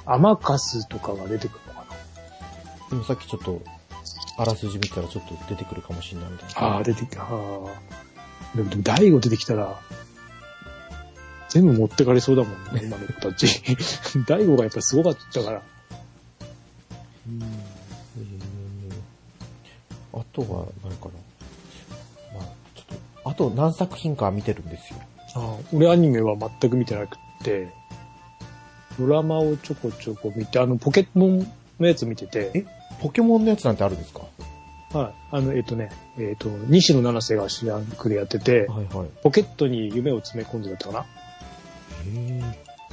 B: アマカスとかが出てくる
A: でもさっきちょっと、あらすじ見たらちょっと出てくるかもしれないみたいな。
B: な。ああ、出てきた。ああ。でも、でも大悟出てきたら、全部持ってかれそうだもんね、今の子たち。大悟がやっぱすごかったから。うん
A: へーあとは、何かな。まあ、ちょっと、あと何作品か見てるんですよ。
B: ああ俺アニメは全く見てなくって、ドラマをちょこちょこ見て、あの、ポケモンのやつ見てて、
A: えポケモンのやつなんてあるんですか？
B: はい。あの、えっ、とね、えっ、と、西野七瀬が主役でやってて、
A: はいはい。
B: ポケットに夢を詰め込んでだったかな？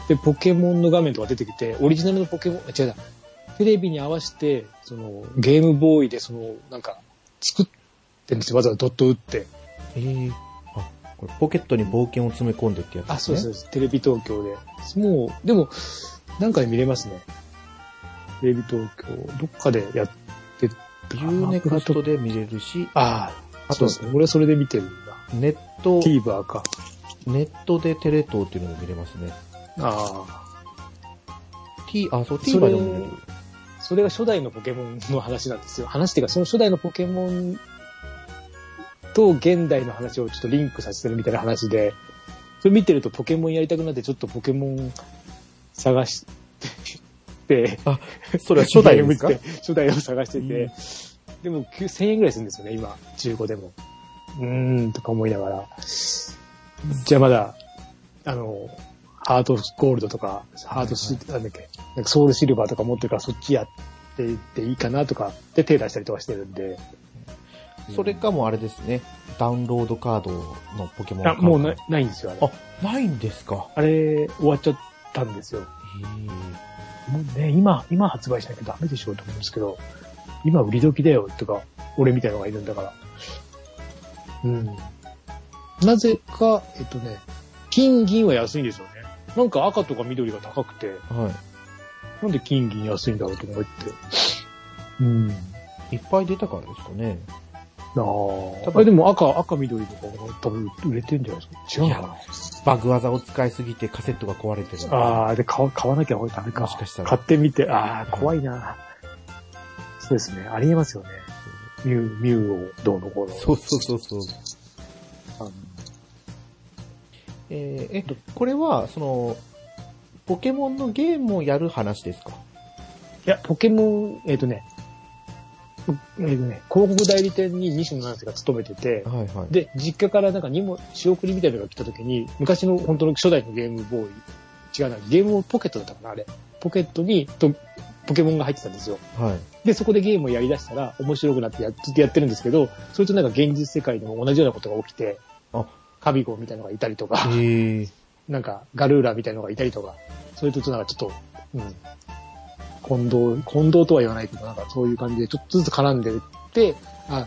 B: で、ポケモンの画面とか出てきて、オリジナルのポケモン、あ違うな、テレビに合わせて、その、ゲームボーイで、その、なんか、作ってんですよ。わざわざドット打って。
A: ええ。あ、これポケットに冒険を詰め込んでってやつですね。
B: あ、そうですそうです。テレビ東京で。もう、でも、なんかで見れますね。テレビ東京、どっかでやってた
A: ユーネクストで見れるし、
B: ああ、
A: あと
B: そうですね。俺それで見てるんだ。
A: ネット、
B: TVer か。
A: ネットでテレ東っていうのも見れますね。
B: ああ。
A: T、あ、そう、TVer でも見れる。
B: それが初代のポケモンの話なんですよ。話っていうか、その初代のポケモンと現代の話をちょっとリンクさせてるみたいな話で、それ見てるとポケモンやりたくなってちょっとポケモン探して、
A: あ、それは初代ですか？
B: 初代を探してて、でも9000円ぐらいするんですよね、今、中古でも。うーん、とか思いながら。じゃあまだ、あの、ハートゴールドとか、ハートシ、なんだっけ、なんかソウルシルバーとか持ってるからそっちやっていっていいかなとか、で手出したりとかしてるんで、
A: それかもうあれですね。ダウンロードカードのポケモンカ
B: あ、
A: ード。
B: もうないないんですよ、あれ。
A: あ、ないんですか？
B: あれ、終わっちゃったんですよ。
A: へ
B: もうね、今、今発売しなきゃダメでしょうと思うんですけど、今売り時だよとか、俺みたいのがいるんだから。うん。なぜか、えっとね、金銀は安いんですよね。なんか赤とか緑が高くて、
A: え。は
B: なんで金銀安いんだろうと思って。うん。
A: い。いっぱい出たからですかね。
B: なあ。あれでも赤、赤緑とかも多分売れてんじゃないですか？違うのか
A: バグ技を使いすぎてカセットが壊れてる。
B: なああ、で買わ買わなきゃダメか。
A: もしかしたら
B: 買ってみて、ああ、怖いな。そうですね。ありえますよね。ミュウ、ミュウをどうのこうの。
A: そうそうそうそう。
B: あの
A: えーえ、これは、その、ポケモンのゲームをやる話ですか？
B: いや、ポケモン、えっ、とね、えっ、とね、広告代理店に西野七瀬が勤めてて、
A: はいはい。
B: で、実家からなんか荷物、仕送りみたいなのが来た時に、昔の本当の初代のゲームボーイ、違うな、ゲームポケットだったかな、あれ。ポポケットにとポケモンが入ってたんですよ。
A: はい。
B: で、そこでゲームをやり出したら面白くなってやずっとやってるんですけど、それとなんか現実世界でも同じようなことが起きて、
A: あ
B: カビゴみたいなのがいたりとか。なんかガルーラみたいなのがいたりとか、それとなんかちょっと、うん、混同、混同とは言わないけど、なんかそういう感じでちょっとずつ絡んでって、あ、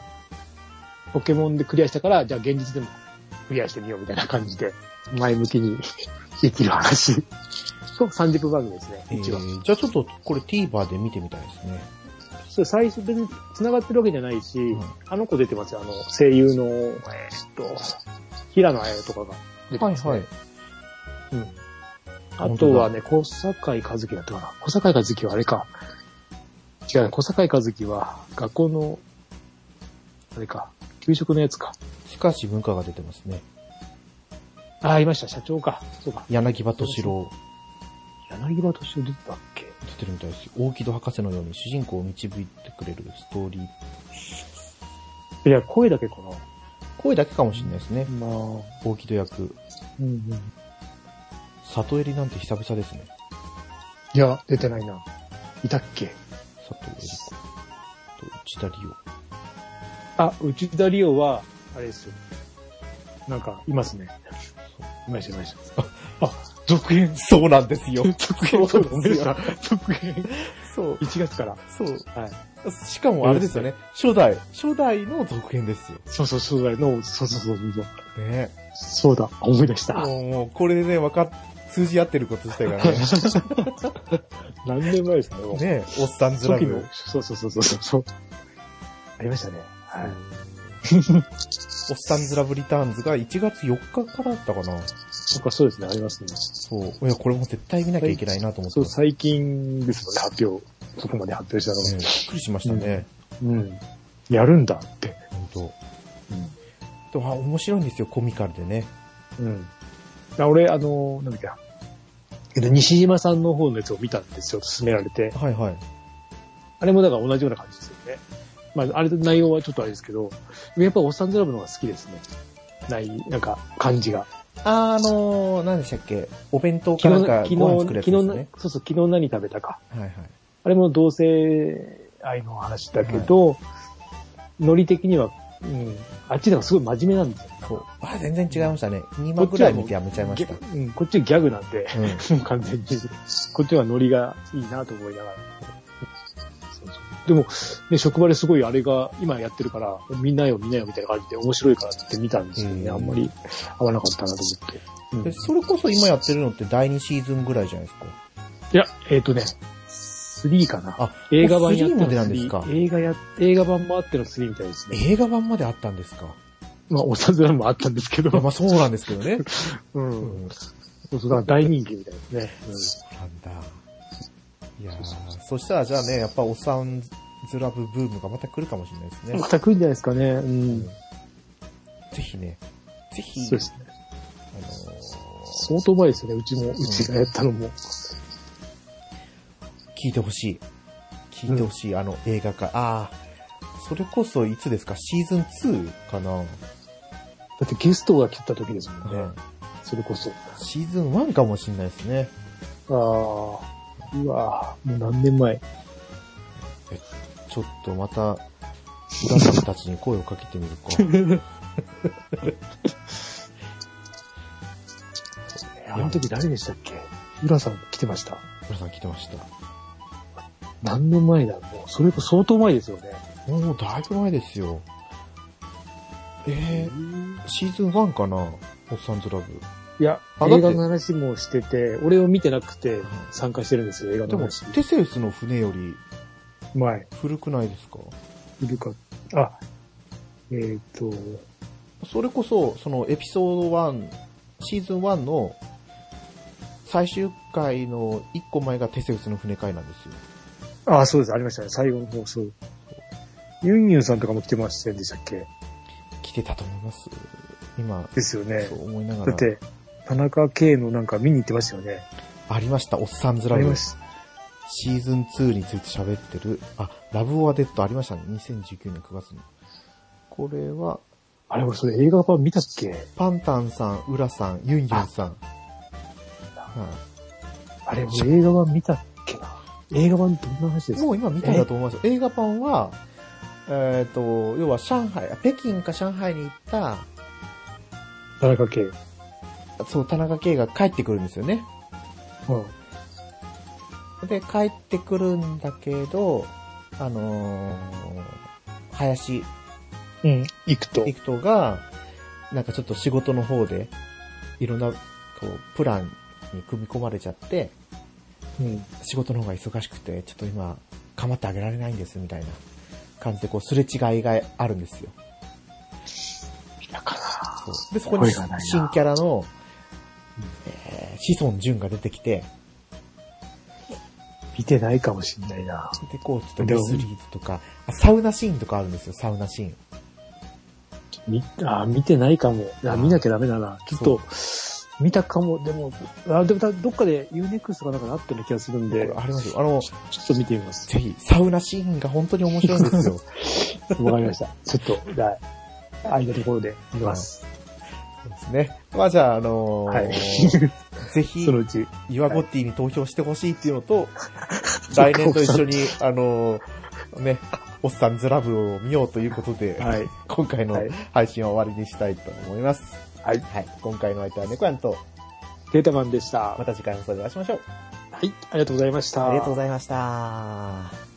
B: ポケモンでクリアしたから、じゃあ現実でもクリアしてみようみたいな感じで、前向きに できる話。と30分番組ですね、
A: え
B: 一話。
A: ーじゃあちょっとこれ TVer で見てみたいですね。
B: それ最初別に繋がってるわけじゃないし、
A: ん
B: あの子出てますよ、あの、声優の、えーっと、平野綾とかが出てますね。
A: はい。
B: うん。あとはね、小坂井和樹だったかな。小坂井和樹はあれか。違うね、小坂井和樹は学校の、あれか、給食のやつか。
A: しかし文化が出てますね。
B: ああ、いました、社長か。そうか。
A: 柳葉敏郎
B: 柳葉敏夫出てたっけ？
A: 出てるみたいですよ。大木戸博士のように主人公を導いてくれるストーリー。
B: いや、声だけかな。
A: 声だけかもしれないですね。
B: まあ、
A: 大木戸役。
B: うんうん。
A: 里襟なんて久々ですね。
B: いや、出てないな。いたっけ？
A: 里襟子。と、内田理
B: あ、内田理央は、あれですよ。なんか、いますね。いました、いました。あ、続編。
A: そうなんですよ。
B: 続編。
A: そうなんですよ
B: 続編。
A: そう。
B: 1月から。
A: そう。
B: はい。
A: しかもあれですよね。初代。初代の続編ですよ。
B: そうそう、そうだの、そうそうそうそう。
A: ね
B: そうだ、思い出した。
A: もう、これでね、わかっ、通じ合ってること自体がね。
B: 何年前ですかね、もう
A: ねおっさんずラ
B: 初期の
A: ブ。、
B: そうそうそうそうそう。ありましたね。はい。
A: おっさんずラブリターンズが1月4日からだったかな。
B: そっか、そうですね、ありますね。
A: そう。いや、これも絶対見なきゃいけないなと思って
B: そう、
A: ます。
B: 最近ですもんね、発表。そこまで発表したの
A: ね
B: が。
A: びっくりしましたね。
B: うん。やるんだって。
A: 本当。でもあ面白いんですよ、コミカルでね。
B: うん。あ俺、あの、なんだっけな。えっと、西島さんの方のやつを見たんですよ、勧められて。
A: はいはい。
B: あれもだから同じような感じですよね。まあ、あれと内容はちょっとあれですけど、やっぱおっさんずラブの方が好きですね。ない、なんか、感じが。
A: あー、あのー、何でしたっけ？お弁当か
B: 昨日、
A: なんか
B: 昨日、
A: ご飯作るやつ
B: 昨日な
A: ですね。、
B: そうそう、昨日何食べたか。
A: はいはい。
B: あれも同性愛の話だけど、ノリ的には、うん、あっちの方がすごい真面目なんですよ。
A: そう。あ、全然違いましたね。2話ぐらい見てやめちゃいました。
B: うん、こっちギャグなんで、
A: うん。
B: 完全に。こっちはノリがいいなと思いながら。でも、ね、職場ですごいあれが今やってるから、みんなよみんなよみたいな感じで面白いからって見たんですけどね、
A: うん
B: あんまり合わなかったなと思って。うん
A: でそれこそ今やってるのって第2シーズンぐらいじゃないですか？
B: いや、えっ、とね、3かな。
A: あ、
B: 映画版やって
A: 3
B: の
A: までなんですか。
B: 映画や、映画版もあっての3みたいですね。
A: 映画版まであったんですか。
B: まあ、おさずらもあったんですけど。
A: まあそうなんですけどね。
B: う。
A: うんん。
B: そうそう、だから大人気みたいですね。
A: なんだ。いやーそしたらじゃあね、やっぱおっさんずラブブームがまた来るかもしれないです
B: うん。
A: ね
B: ま。た来るんじゃないですかね。うん。
A: ぜひね、ぜひ、
B: そうですね。
A: あのー
B: 相当前ですよね、うちも、うちがやったのも。
A: 聞いてほしい。聞いてほしい、あの映画化。ああ、それこそいつですか？シーズン2かな、
B: だってゲストが来た時ですもんね。
A: うん
B: それこそ。
A: シーズン1かもしれないですね。
B: ああ、うわもう何年前。
A: ちょっとまた、浦さんたちに声をかけてみるか。
B: あの時誰でしたっけ？浦さん来てました。
A: 浦さん来てました。
B: 何年前だもう、それこそ相当前ですよね。
A: もうだいぶ前ですよ。えー、シーズン1かな？おっさんずラブ。
B: いや、映画の話もしてて、俺を見てなくて参加してるんですよ、映画
A: でも
B: の話。、
A: テセウスの船より
B: 前、
A: 古くないですか？
B: いるか。あ、えっ、と、
A: それこそ、そのエピソード1、シーズン1の最終回の1個前がテセウスの船会なんですよ。
B: あ、そうです、ありましたね、最後の放送。ユンユンさんとかも来てましたでしたっけ？
A: 来てたと思います。今、
B: ですよね
A: そ。う思いながら。
B: だって、田中圭のなんか見に行ってましたよね。
A: ありました、おっさんずラブ
B: ありま。した。
A: シーズン2について喋ってる。あ、ラブオアデッドありましたね。2019年9月に。これは、
B: あれ、俺それ映画版見たっけ？
A: パンタンさん、ウラさん、ユンユンさん。は
B: あれ、俺映画版見たっけ映画版どんな話ですか？
A: もう今見たんだと思いますよ。映画版は、えっ、と、要は上海、北京か上海に行った、
B: 田中圭。
A: そう、田中圭が帰ってくるんですよね。
B: うん。
A: で、帰ってくるんだけど、あのー林
B: うん。行くと。
A: 陸斗が、なんかちょっと仕事の方で、いろんな、こう、プランに組み込まれちゃって、
B: うん。
A: 仕事の方が忙しくて、ちょっと今、構ってあげられないんです、みたいな感じで、こう、すれ違いがあるんですよ。
B: だから。
A: そうで、そこに新キャラの、えー、子孫淳が出てきて、
B: 見てないかもしんないな。
A: で、こう、ちょっとレスリーとか、あサウナシーンとかあるんですよ、サウナシーン。
B: み、あ、見てないかも。あ、
A: あ
B: 見なきゃダメだな。ちょっと、見たかも。でも、あ、でもだどっかで UNEXT かなんかなってる気がするんで、
A: ありますよ。あの、
B: ちょっと見てみます。
A: ぜひ、サウナシーンが本当に面白いんですよ。
B: わかりました。ちょっと、じゃあ、空いたところで見ます。
A: そうですね。まあじゃあ、あのー
B: はい。
A: ぜひ
B: そ、のうち。
A: ユアゴッティに投票してほしいっていうのと、来年と一緒に、あのーね、おっさんずラブを見ようということで、
B: はい。
A: 今回の
B: はい
A: 配信は終わりにしたいと思います。
B: はい。
A: はい。今回の相手は猫やんと、
B: データマンでした。
A: また次回の放送でお会いしましょう。
B: はい。ありがとうございました。
A: ありがとうございました。